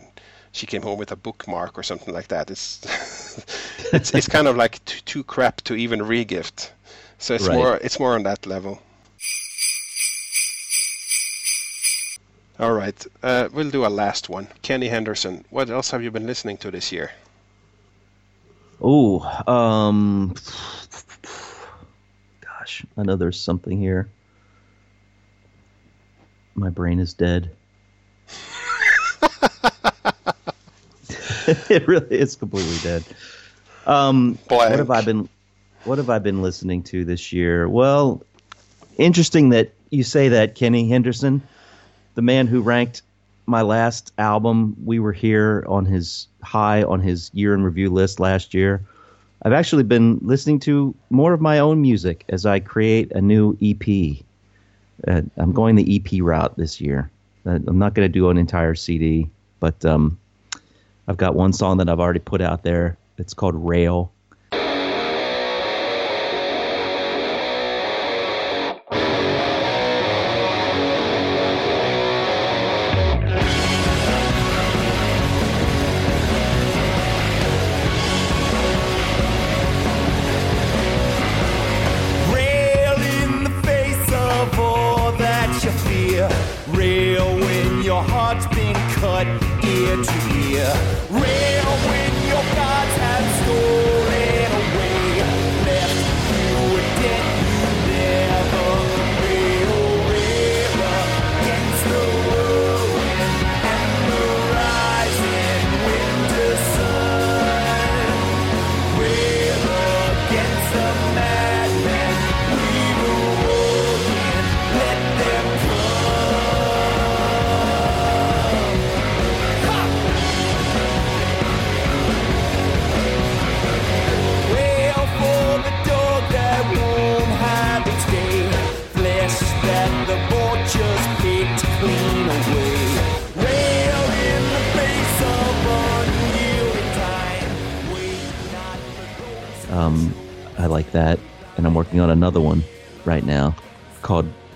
she came home with a bookmark or something like that. It's <laughs> it's, it's kind of like too, too crap to even regift. So it's Right. more it's more on that level. All right, uh, we'll do a last one. Kenny Henderson, what else have you been listening to this year? Oh, um, gosh, I know there's something here. My brain is dead. <laughs> <laughs> it really is completely dead. Um, what have I been? What have I been listening to this year? Well, interesting that you say that, Kenny Henderson, the man who ranked my last album. We were here on his high on his year in review list last year. I've actually been listening to more of my own music as I create a new EP. Uh, I'm going the EP route this year. Uh, I'm not going to do an entire CD, but um, I've got one song that I've already put out there. It's called Rail. Rail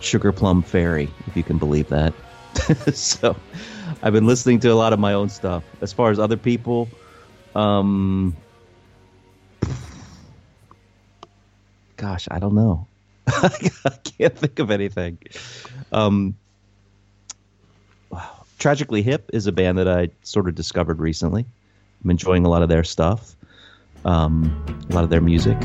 Sugar Plum Fairy, if you can believe that. <laughs> so, I've been listening to a lot of my own stuff. As far as other people, um, gosh, I don't know. <laughs> I can't think of anything. Um, wow. Tragically Hip is a band that I sort of discovered recently. I'm enjoying a lot of their stuff, um, a lot of their music.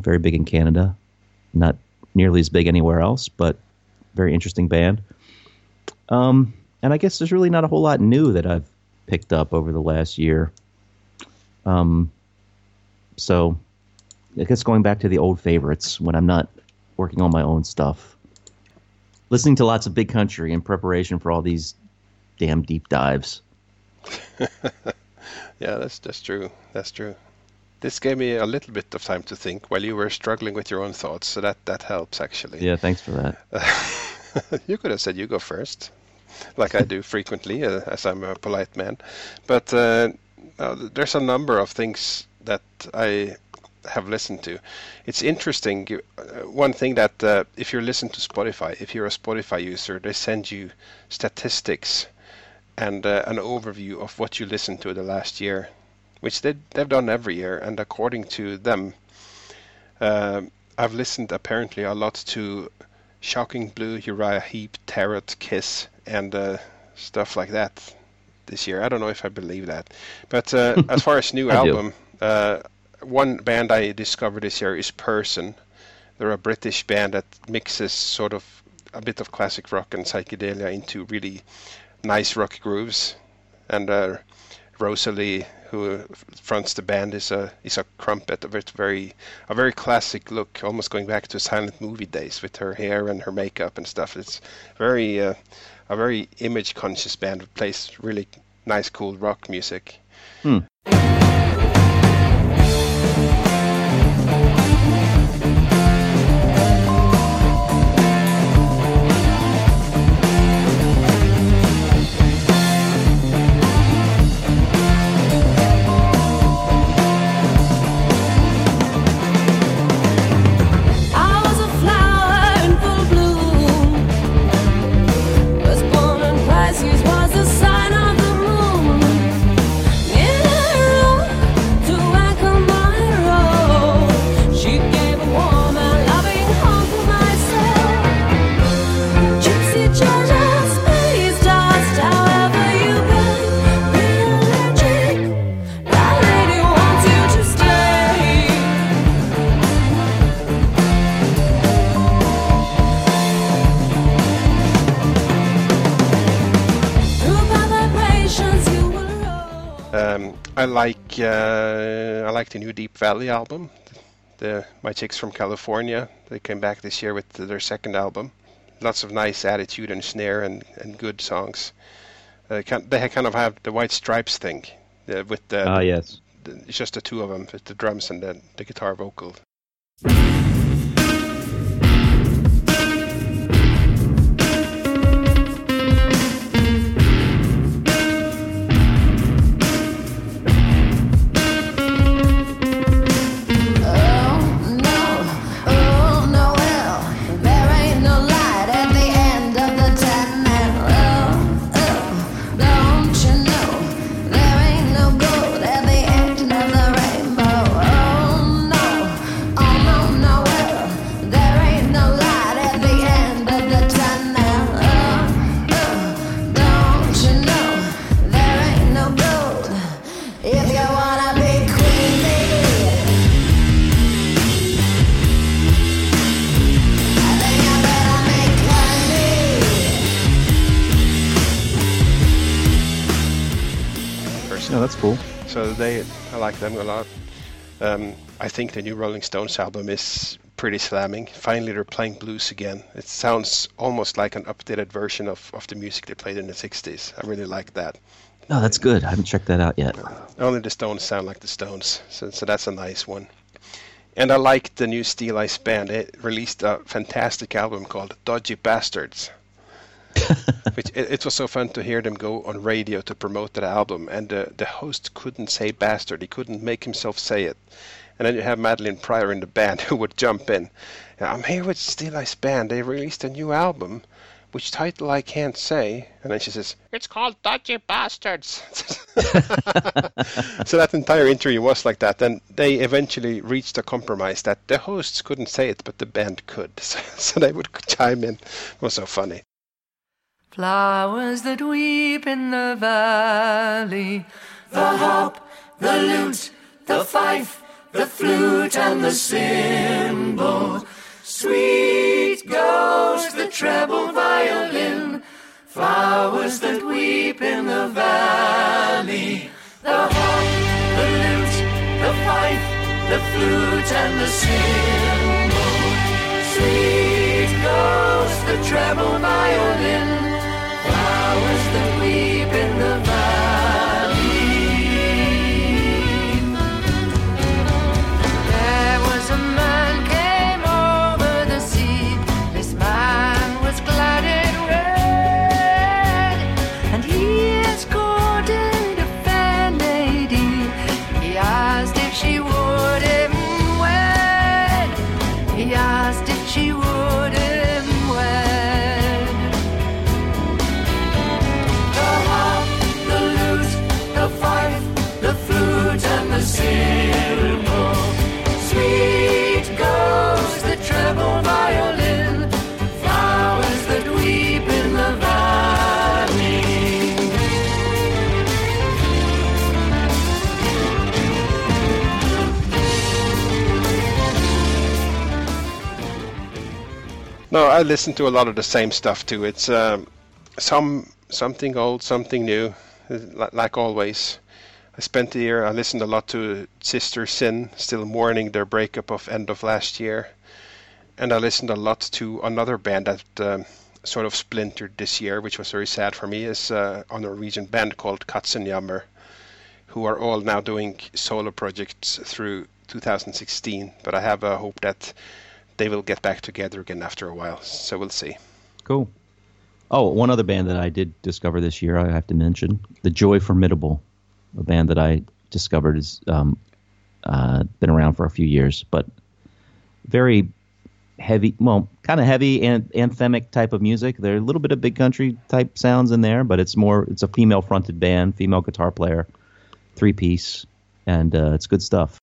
Very big in Canada, not nearly as big anywhere else, but very interesting band. Um, and I guess there's really not a whole lot new that I've picked up over the last year. Um, so I guess going back to the old favorites when I'm not working on my own stuff, listening to lots of big country in preparation for all these damn deep dives. <laughs> yeah, that's that's true. That's true. This gave me a little bit of time to think while you were struggling with your own thoughts, so that that helps actually. Yeah, thanks for that. <laughs> you could have said you go first, like I do <laughs> frequently, uh, as I'm a polite man. But uh, uh, there's a number of things that I have listened to. It's interesting. Uh, one thing that uh, if you listen to Spotify, if you're a Spotify user, they send you statistics and uh, an overview of what you listened to the last year, which they, they've done every year. And according to them, uh, I've listened apparently a lot to Shocking Blue, Uriah Heep, Tarot, Kiss, and uh, stuff like that this year. I don't know if I believe that. But uh, <laughs> as far as new album, uh, one band I discovered this year is Purson. They're a British band that mixes sort of a bit of classic rock and psychedelia into really nice rock grooves. And uh, Rosalie, who fronts the band, is a is a crumpet, a very a very classic look, almost going back to silent movie days with her hair and her makeup and stuff. It's very uh, a very image conscious band plays really nice, cool rock music. Hmm. Like uh, I like the new Deap Vally album. The My Chicks from California. They came back this year with their second album. Lots of nice attitude and snare and, and good songs. Uh, they kind of have the White Stripes thing uh, with the, Ah, yes. the it's just the two of them with the drums and the, the guitar vocal. That's cool. So they, I like them a lot. Um, I think the new Rolling Stones album is pretty slamming. Finally, they're playing blues again. It sounds almost like an updated version of, of the music they played in the 60s. I really like that. No, that's good. I haven't checked that out yet. Only the Stones sound like the Stones, so, so that's a nice one. And I like the new Steeleye Span. It released a fantastic album called Dodgy Bastards. <laughs> Which it, it was so fun to hear them go on radio to promote that album, and the the host couldn't say bastard. He couldn't make himself say it. And then you have Madeleine Prior in the band <laughs> who would jump in. "Yeah, I'm here with Steeleye Span. They released a new album, which title I can't say. And then she says, "It's called Dodgy Bastards." <laughs> so that entire interview was like that. And they eventually reached a compromise that the hosts couldn't say it, but the band could. So, so they would chime in. It was so funny. Flowers that weep in the valley, the harp, the lute, the fife, the flute, and the cymbal. Sweet goes the treble violin. Flowers that weep in the valley, the harp, the lute, the fife, the flute, and the cymbal. Sweet goes the treble violin. Flowers that weep in the valley. No, I listen to a lot of the same stuff too. It's um, some something old, something new, li- like always. I spent the year. I listened a lot to Sister Sin, still mourning their breakup of end of last year, and I listened a lot to another band that um, sort of splintered this year, which was very sad for me. Is uh, a Norwegian band called Katzenjammer, who are all now doing solo projects through 2016. But I have a hope that they will get back together again after a while. So we'll see. Cool. Oh, one other band that I did discover this year, I have to mention the Joy Formidable, a band that I discovered has um, uh, been around for a few years, but very heavy, well, kind of heavy and anthemic type of music. There are a little bit of big country type sounds in there, but it's more, it's a female fronted band, female guitar player, three piece, and uh, it's good stuff.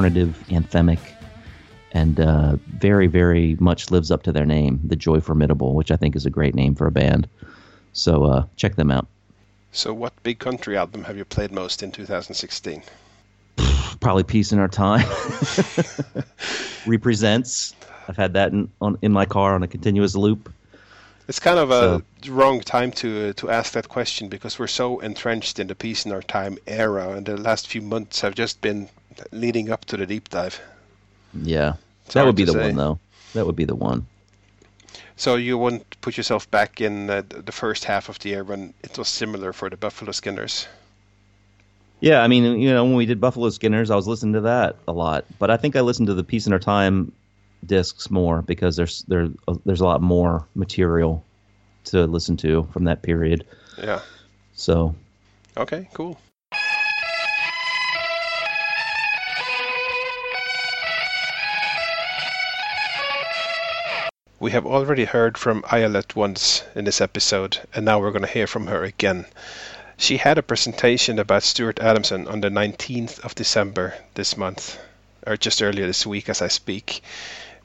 Alternative, anthemic, and uh, very, very much lives up to their name, the Joy Formidable, which I think is a great name for a band. So uh, check them out. So, what big country album have you played most in 2016? <sighs> Probably Peace in Our Time. <laughs> Represents. I've had that in, on, in my car on a continuous loop. It's kind of a wrong time to uh, to ask that question because we're so entrenched in the peace in our time era, and the last few months have just been leading up to the deep dive. Yeah. It's that would be the say. one, though. That would be the one. So you won't put yourself back in uh, the first half of the year when it was similar for the Buffalo Skinners. Yeah, I mean, you know, when we did Buffalo Skinners, I was listening to that a lot. But I think I listened to the Peace in Our Time discs more because there's there there's a lot more material to listen to from that period. Yeah. So Okay. Cool. We have already heard from Ayelet once in this episode, and now we're going to hear from her again. She had a presentation about Stuart Adamson on the 19th of December this month, or just earlier this week as I speak,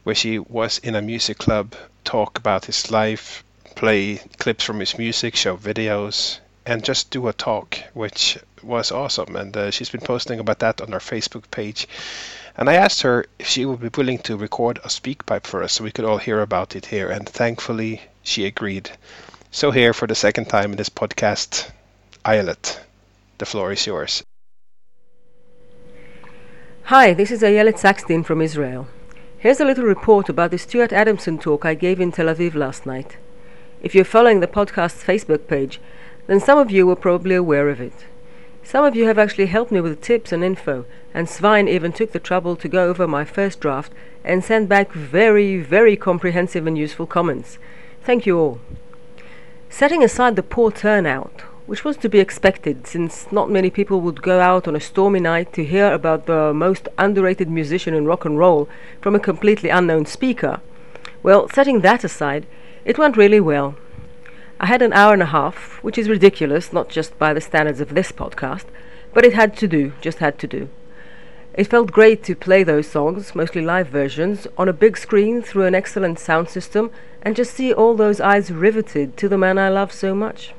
where she was in a music club, talk about his life, play clips from his music, show videos, and just do a talk, which was awesome. And uh, she's been posting about that on her Facebook page. And I asked her if she would be willing to record a Speakpipe for us so we could all hear about it here. And thankfully, she agreed. So, here for the second time in this podcast, Ayelet, the floor is yours. Hi, this is Ayelet Saxton from Israel. Here's a little report about the Stuart Adamson talk I gave in Tel Aviv last night. If you're following the podcast's Facebook page, then some of you were probably aware of it. Some of you have actually helped me with tips and info, and Svein even took the trouble to go over my first draft and send back very, very comprehensive and useful comments. Thank you all. Setting aside the poor turnout, which was to be expected since not many people would go out on a stormy night to hear about the most underrated musician in rock and roll from a completely unknown speaker, well, setting that aside, it went really well. I had an hour and a half, which is ridiculous, not just by the standards of this podcast, but it had to do, just had to do. It felt great to play those songs, mostly live versions, on a big screen through an excellent sound system and just see all those eyes riveted to the man I love so much.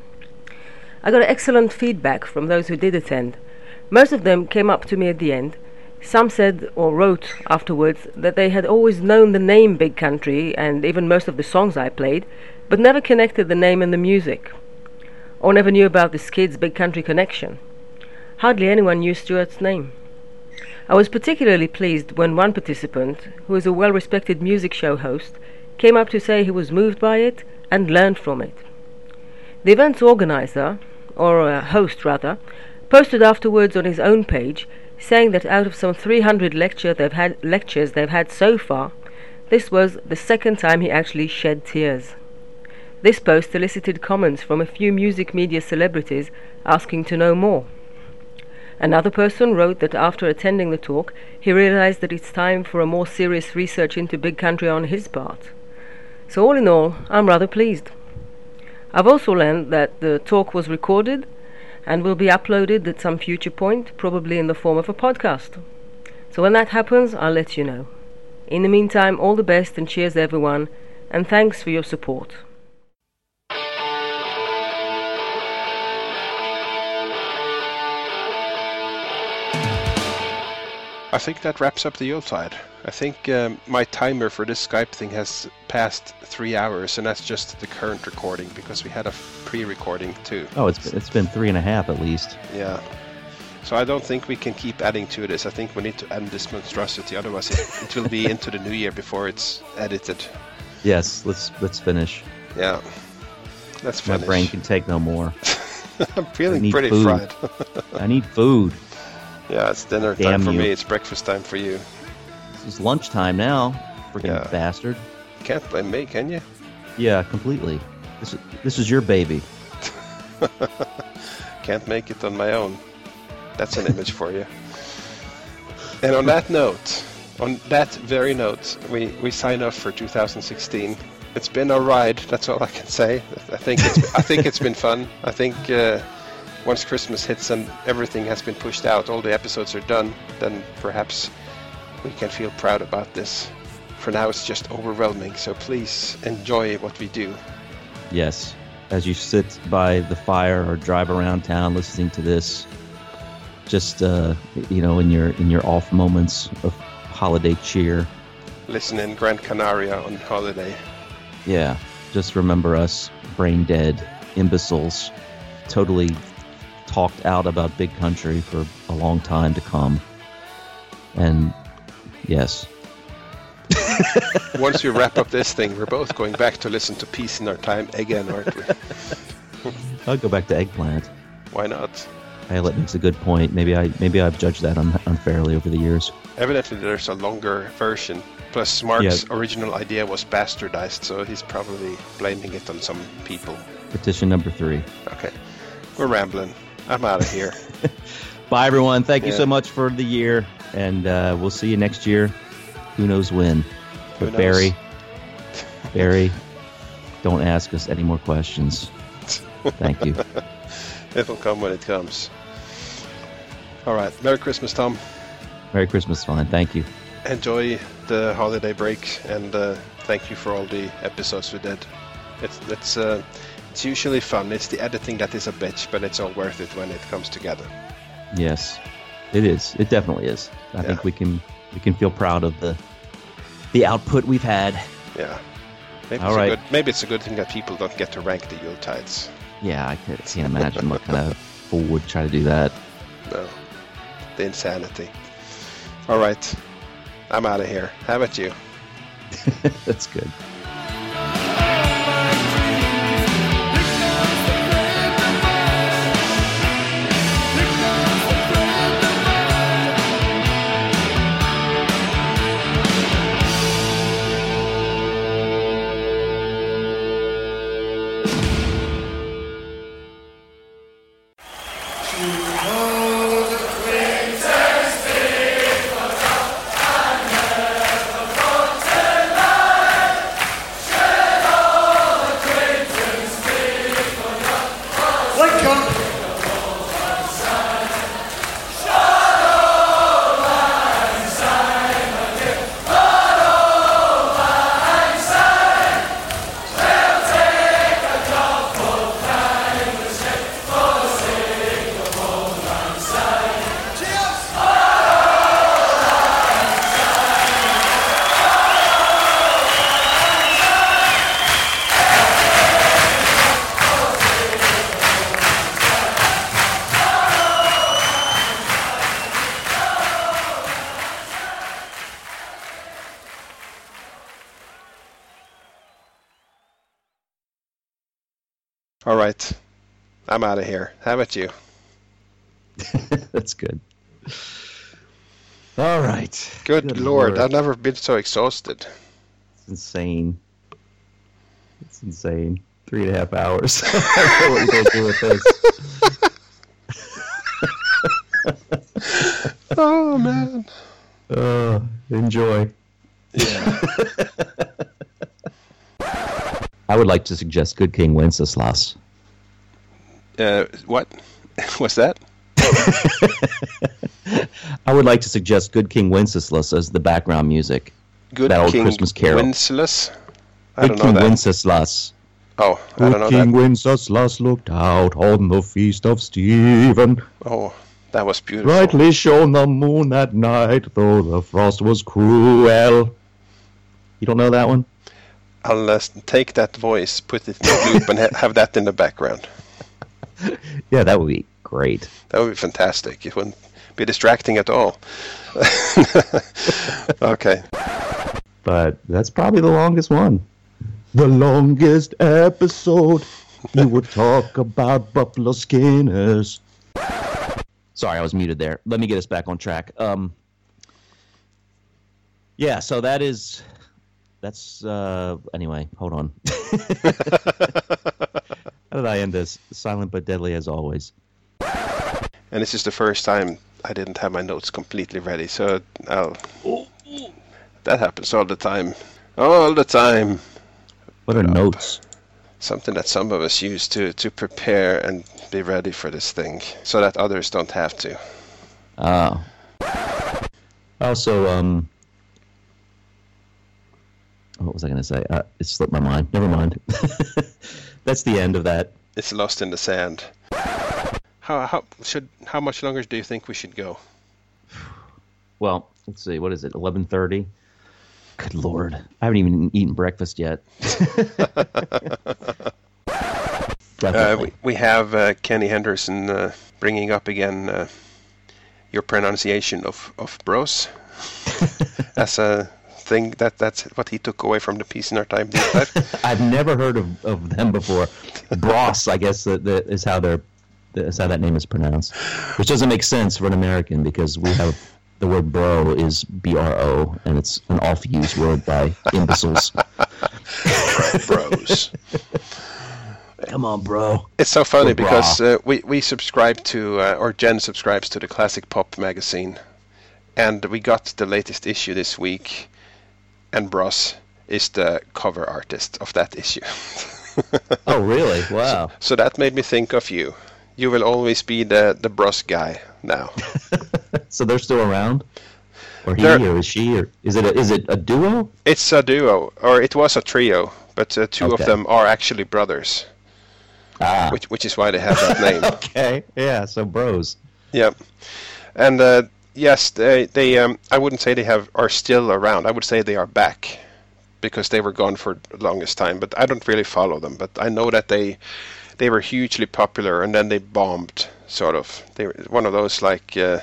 I got excellent feedback from those who did attend. Most of them came up to me at the end. Some said or wrote afterwards that they had always known the name Big Country and even most of the songs I played, but never connected the name and the music, or never knew about the Skids' Big Country connection. Hardly anyone knew Stuart's name. I was particularly pleased when one participant, who is a well respected music show host, came up to say he was moved by it and learned from it. The event's organizer, or uh, host rather, posted afterwards on his own page saying that out of some 300 lecture they've had, lectures they've had so far, this was the second time he actually shed tears. This post elicited comments from a few music media celebrities asking to know more. Another person wrote that after attending the talk, he realized that it's time for a more serious research into big country on his part. So, all in all, I'm rather pleased. I've also learned that the talk was recorded and will be uploaded at some future point, probably in the form of a podcast. So, when that happens, I'll let you know. In the meantime, all the best and cheers, everyone, and thanks for your support. I think that wraps up the Yuletide. I think um, my timer for this Skype thing has passed three hours, and that's just the current recording because we had a pre-recording too. Oh, it's it's been three and a half at least. Yeah. So I don't think we can keep adding to this. I think we need to end this monstrosity, otherwise it, it will be into the new year before it's edited. Yes, let's let's finish. Yeah. Let's finish. My brain can take no more. <laughs> I'm feeling pretty food. fried. I need food. <laughs> yeah, it's dinner Damn time for you. me. It's breakfast time for you. This is lunchtime now. Freaking Yeah. bastard. Can't blame me, can you? Yeah, completely. This is this is your baby. <laughs> Can't make it on my own. That's an image for you. <laughs> And on that note, on that very note, we, we sign off for 2016. It's been a ride. That's all I can say. I think it's I think it's been fun. I think uh, once Christmas hits and everything has been pushed out, all the episodes are done, then perhaps we can feel proud about this. For now, it's just overwhelming. So please enjoy what we do. Yes. As you sit by the fire or drive around town listening to this, just uh, you know, in your in your off moments of holiday cheer, Listen in Gran Canaria on holiday. yeah, just remember us brain dead imbeciles, totally talked out about big country for a long time to come. And yes, <laughs> Once we wrap up this thing, we're both going back to listen to Peace in Our Time again, aren't we? <laughs> I'll go back to eggplant. Why not? Ayelet makes a good point. Maybe I maybe I've judged that un- unfairly over the years. Evidently, there's a longer version. Plus, Mark's original idea was bastardized, so he's probably blaming it on some people. Petition number three. Okay, we're rambling. I'm out of here. <laughs> Bye, everyone. Thank you so much for the year, and uh, we'll see you next year. Who knows when? Who But knows? Barry, <laughs> Barry, don't ask us any more questions. Thank you. <laughs> It'll come when it comes. All right. Merry Christmas, Tom. Merry Christmas, Svein. Thank you. Enjoy the holiday break, and uh, thank you for all the episodes we did. It's it's uh, it's usually fun. It's the editing that is a bitch, but it's all worth it when it comes together. Yes, it is. It definitely is. I think we can we can feel proud of the the output we've had. Yeah. Maybe All it's right. a good maybe it's a good thing that people don't get to rank the Yuletides. Yeah, I can't, can't imagine what kind of <laughs> fool would try to do that. No. The insanity. All right. I'm out of here. How about you? <laughs> That's good. All right. I'm out of here. How about you? <laughs> That's good. All right. Good, Good lord. lord. I've never been so exhausted. It's insane. It's insane. Three and a half hours. <laughs> I don't know what you're gonna do with this. <laughs> oh man. Uh, enjoy. Yeah. I would like to suggest Good King Wenceslas. Uh, what? <laughs> What's that? <laughs> I would like to suggest Good King Wenceslas as the background music. Good that old King Christmas carol. Wenceslas? I Good don't know King that. Wenceslas. Oh, I Good don't know Good King that. Wenceslas looked out on the feast of Stephen. Oh, that was beautiful. Brightly shone the moon that night, though the frost was cruel. You don't know that one? I'll uh, take that voice, put it in a loop, and ha- have that in the background. <laughs> Yeah, that would be great. That would be fantastic. It wouldn't be distracting at all. <laughs> okay. But that's probably the longest one. The longest episode. You <laughs> would talk about Buffalo Skinners. Sorry, I was muted there. Let me get us back on track. Um, yeah, so that is that's uh anyway, hold on. <laughs> <laughs> How did I end this? Silent but deadly as always. And this is the first time I didn't have my notes completely ready, so I'll. That happens all the time. All the time. What are notes? Something that some of us use to, to prepare and be ready for this thing, so that others don't have to. Ah. Also, um, what was I going to say? Uh, it slipped my mind. Never mind. <laughs> That's the end of that. It's lost in the sand. How how should how much longer do you think we should go? Well, let's see. What is it? Eleven thirty. Good lord! I haven't even eaten breakfast yet. <laughs> Uh, we, we have uh, Kenny Henderson uh, bringing up again uh, your pronunciation of of bros <laughs> as a thing that that's what he took away from the Peace in Our Time. <laughs> I've never heard of, of them before. Bros, I guess that, that is how they're is how that name is pronounced, which doesn't make sense for an American because we have the word bro is B R O and it's an off used word by imbeciles. Bros. <laughs> Come on, bro. It's so funny Or bra. because uh, we we subscribe to uh, or Jen subscribes to the Classic Pop magazine, and we got the latest issue this week, and Bros is the cover artist of that issue. <laughs> Oh, really? Wow. So that made me think of you. You will always be the the Bros guy now. <laughs> So they're still around, or he, They're- or is she, or is it a, is it a duo? It's a duo, or it was a trio, but uh, two of them are actually brothers, Ah. which which is why they have that <laughs> name. okay. Yeah. So bros. Yeah, and uh, yes, they they um, I wouldn't say they have are still around. I would say they are back because they were gone for the longest time. But I don't really follow them. But I know that they they were hugely popular and then they bombed. Sort of, they were one of those like uh,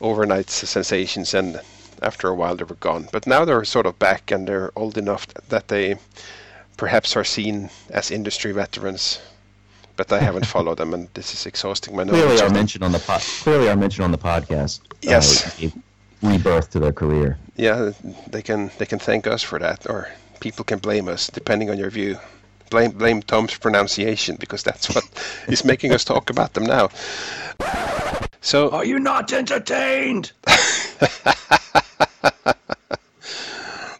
overnight sensations, and after a while they were gone. But now they're sort of back and they're old enough that they perhaps are seen as industry veterans. But I haven't followed them, and this is exhausting my knowledge. Clearly, of are mentioned on the pod. Clearly, are mentioned on the podcast. Yes. uh, rebirth to their career. yeah, they can they can thank us for that, or people can blame us depending on your view. Blame blame Tom's pronunciation because that's what <laughs> is making us talk about them now. So are you not entertained? <laughs>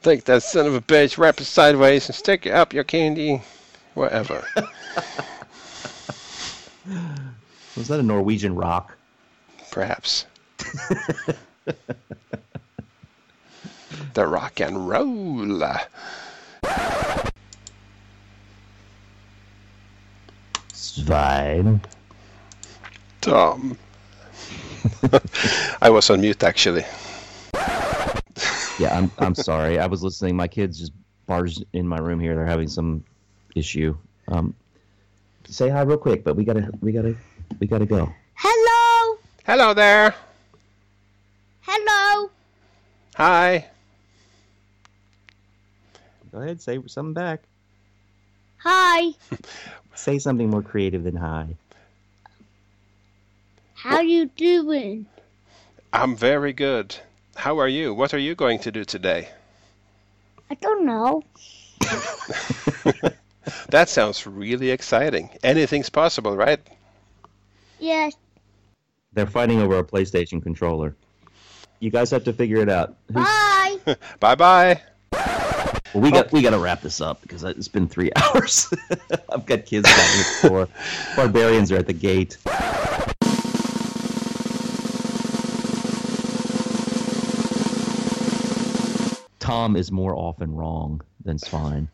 Take that son of a bitch, wrap it sideways, and stick it up your candy, whatever. <laughs> Was that a Norwegian rock? Perhaps. <laughs> the rock and roll. Svein. Tom. <laughs> I was on mute actually. Yeah, I'm. I'm sorry. I was listening. My kids just barged in my room here. They're having some issue. Um, say hi real quick, but we gotta. We gotta. We gotta go. Hello. Hello there. Hello. Hi. Go ahead. Say something back. Hi. <laughs> Say something more creative than hi. How you doing? I'm very good. How are you? What are you going to do today? I don't know. <laughs> That sounds really exciting. Anything's possible, right? Yes. They're fighting over a PlayStation controller. You guys have to figure it out. Bye. <laughs> bye bye. Well, we got oh. we got to wrap this up because it's been three <laughs> hours. I've got kids down here at the. Barbarians are at the gate. Tom is more often wrong than Svein.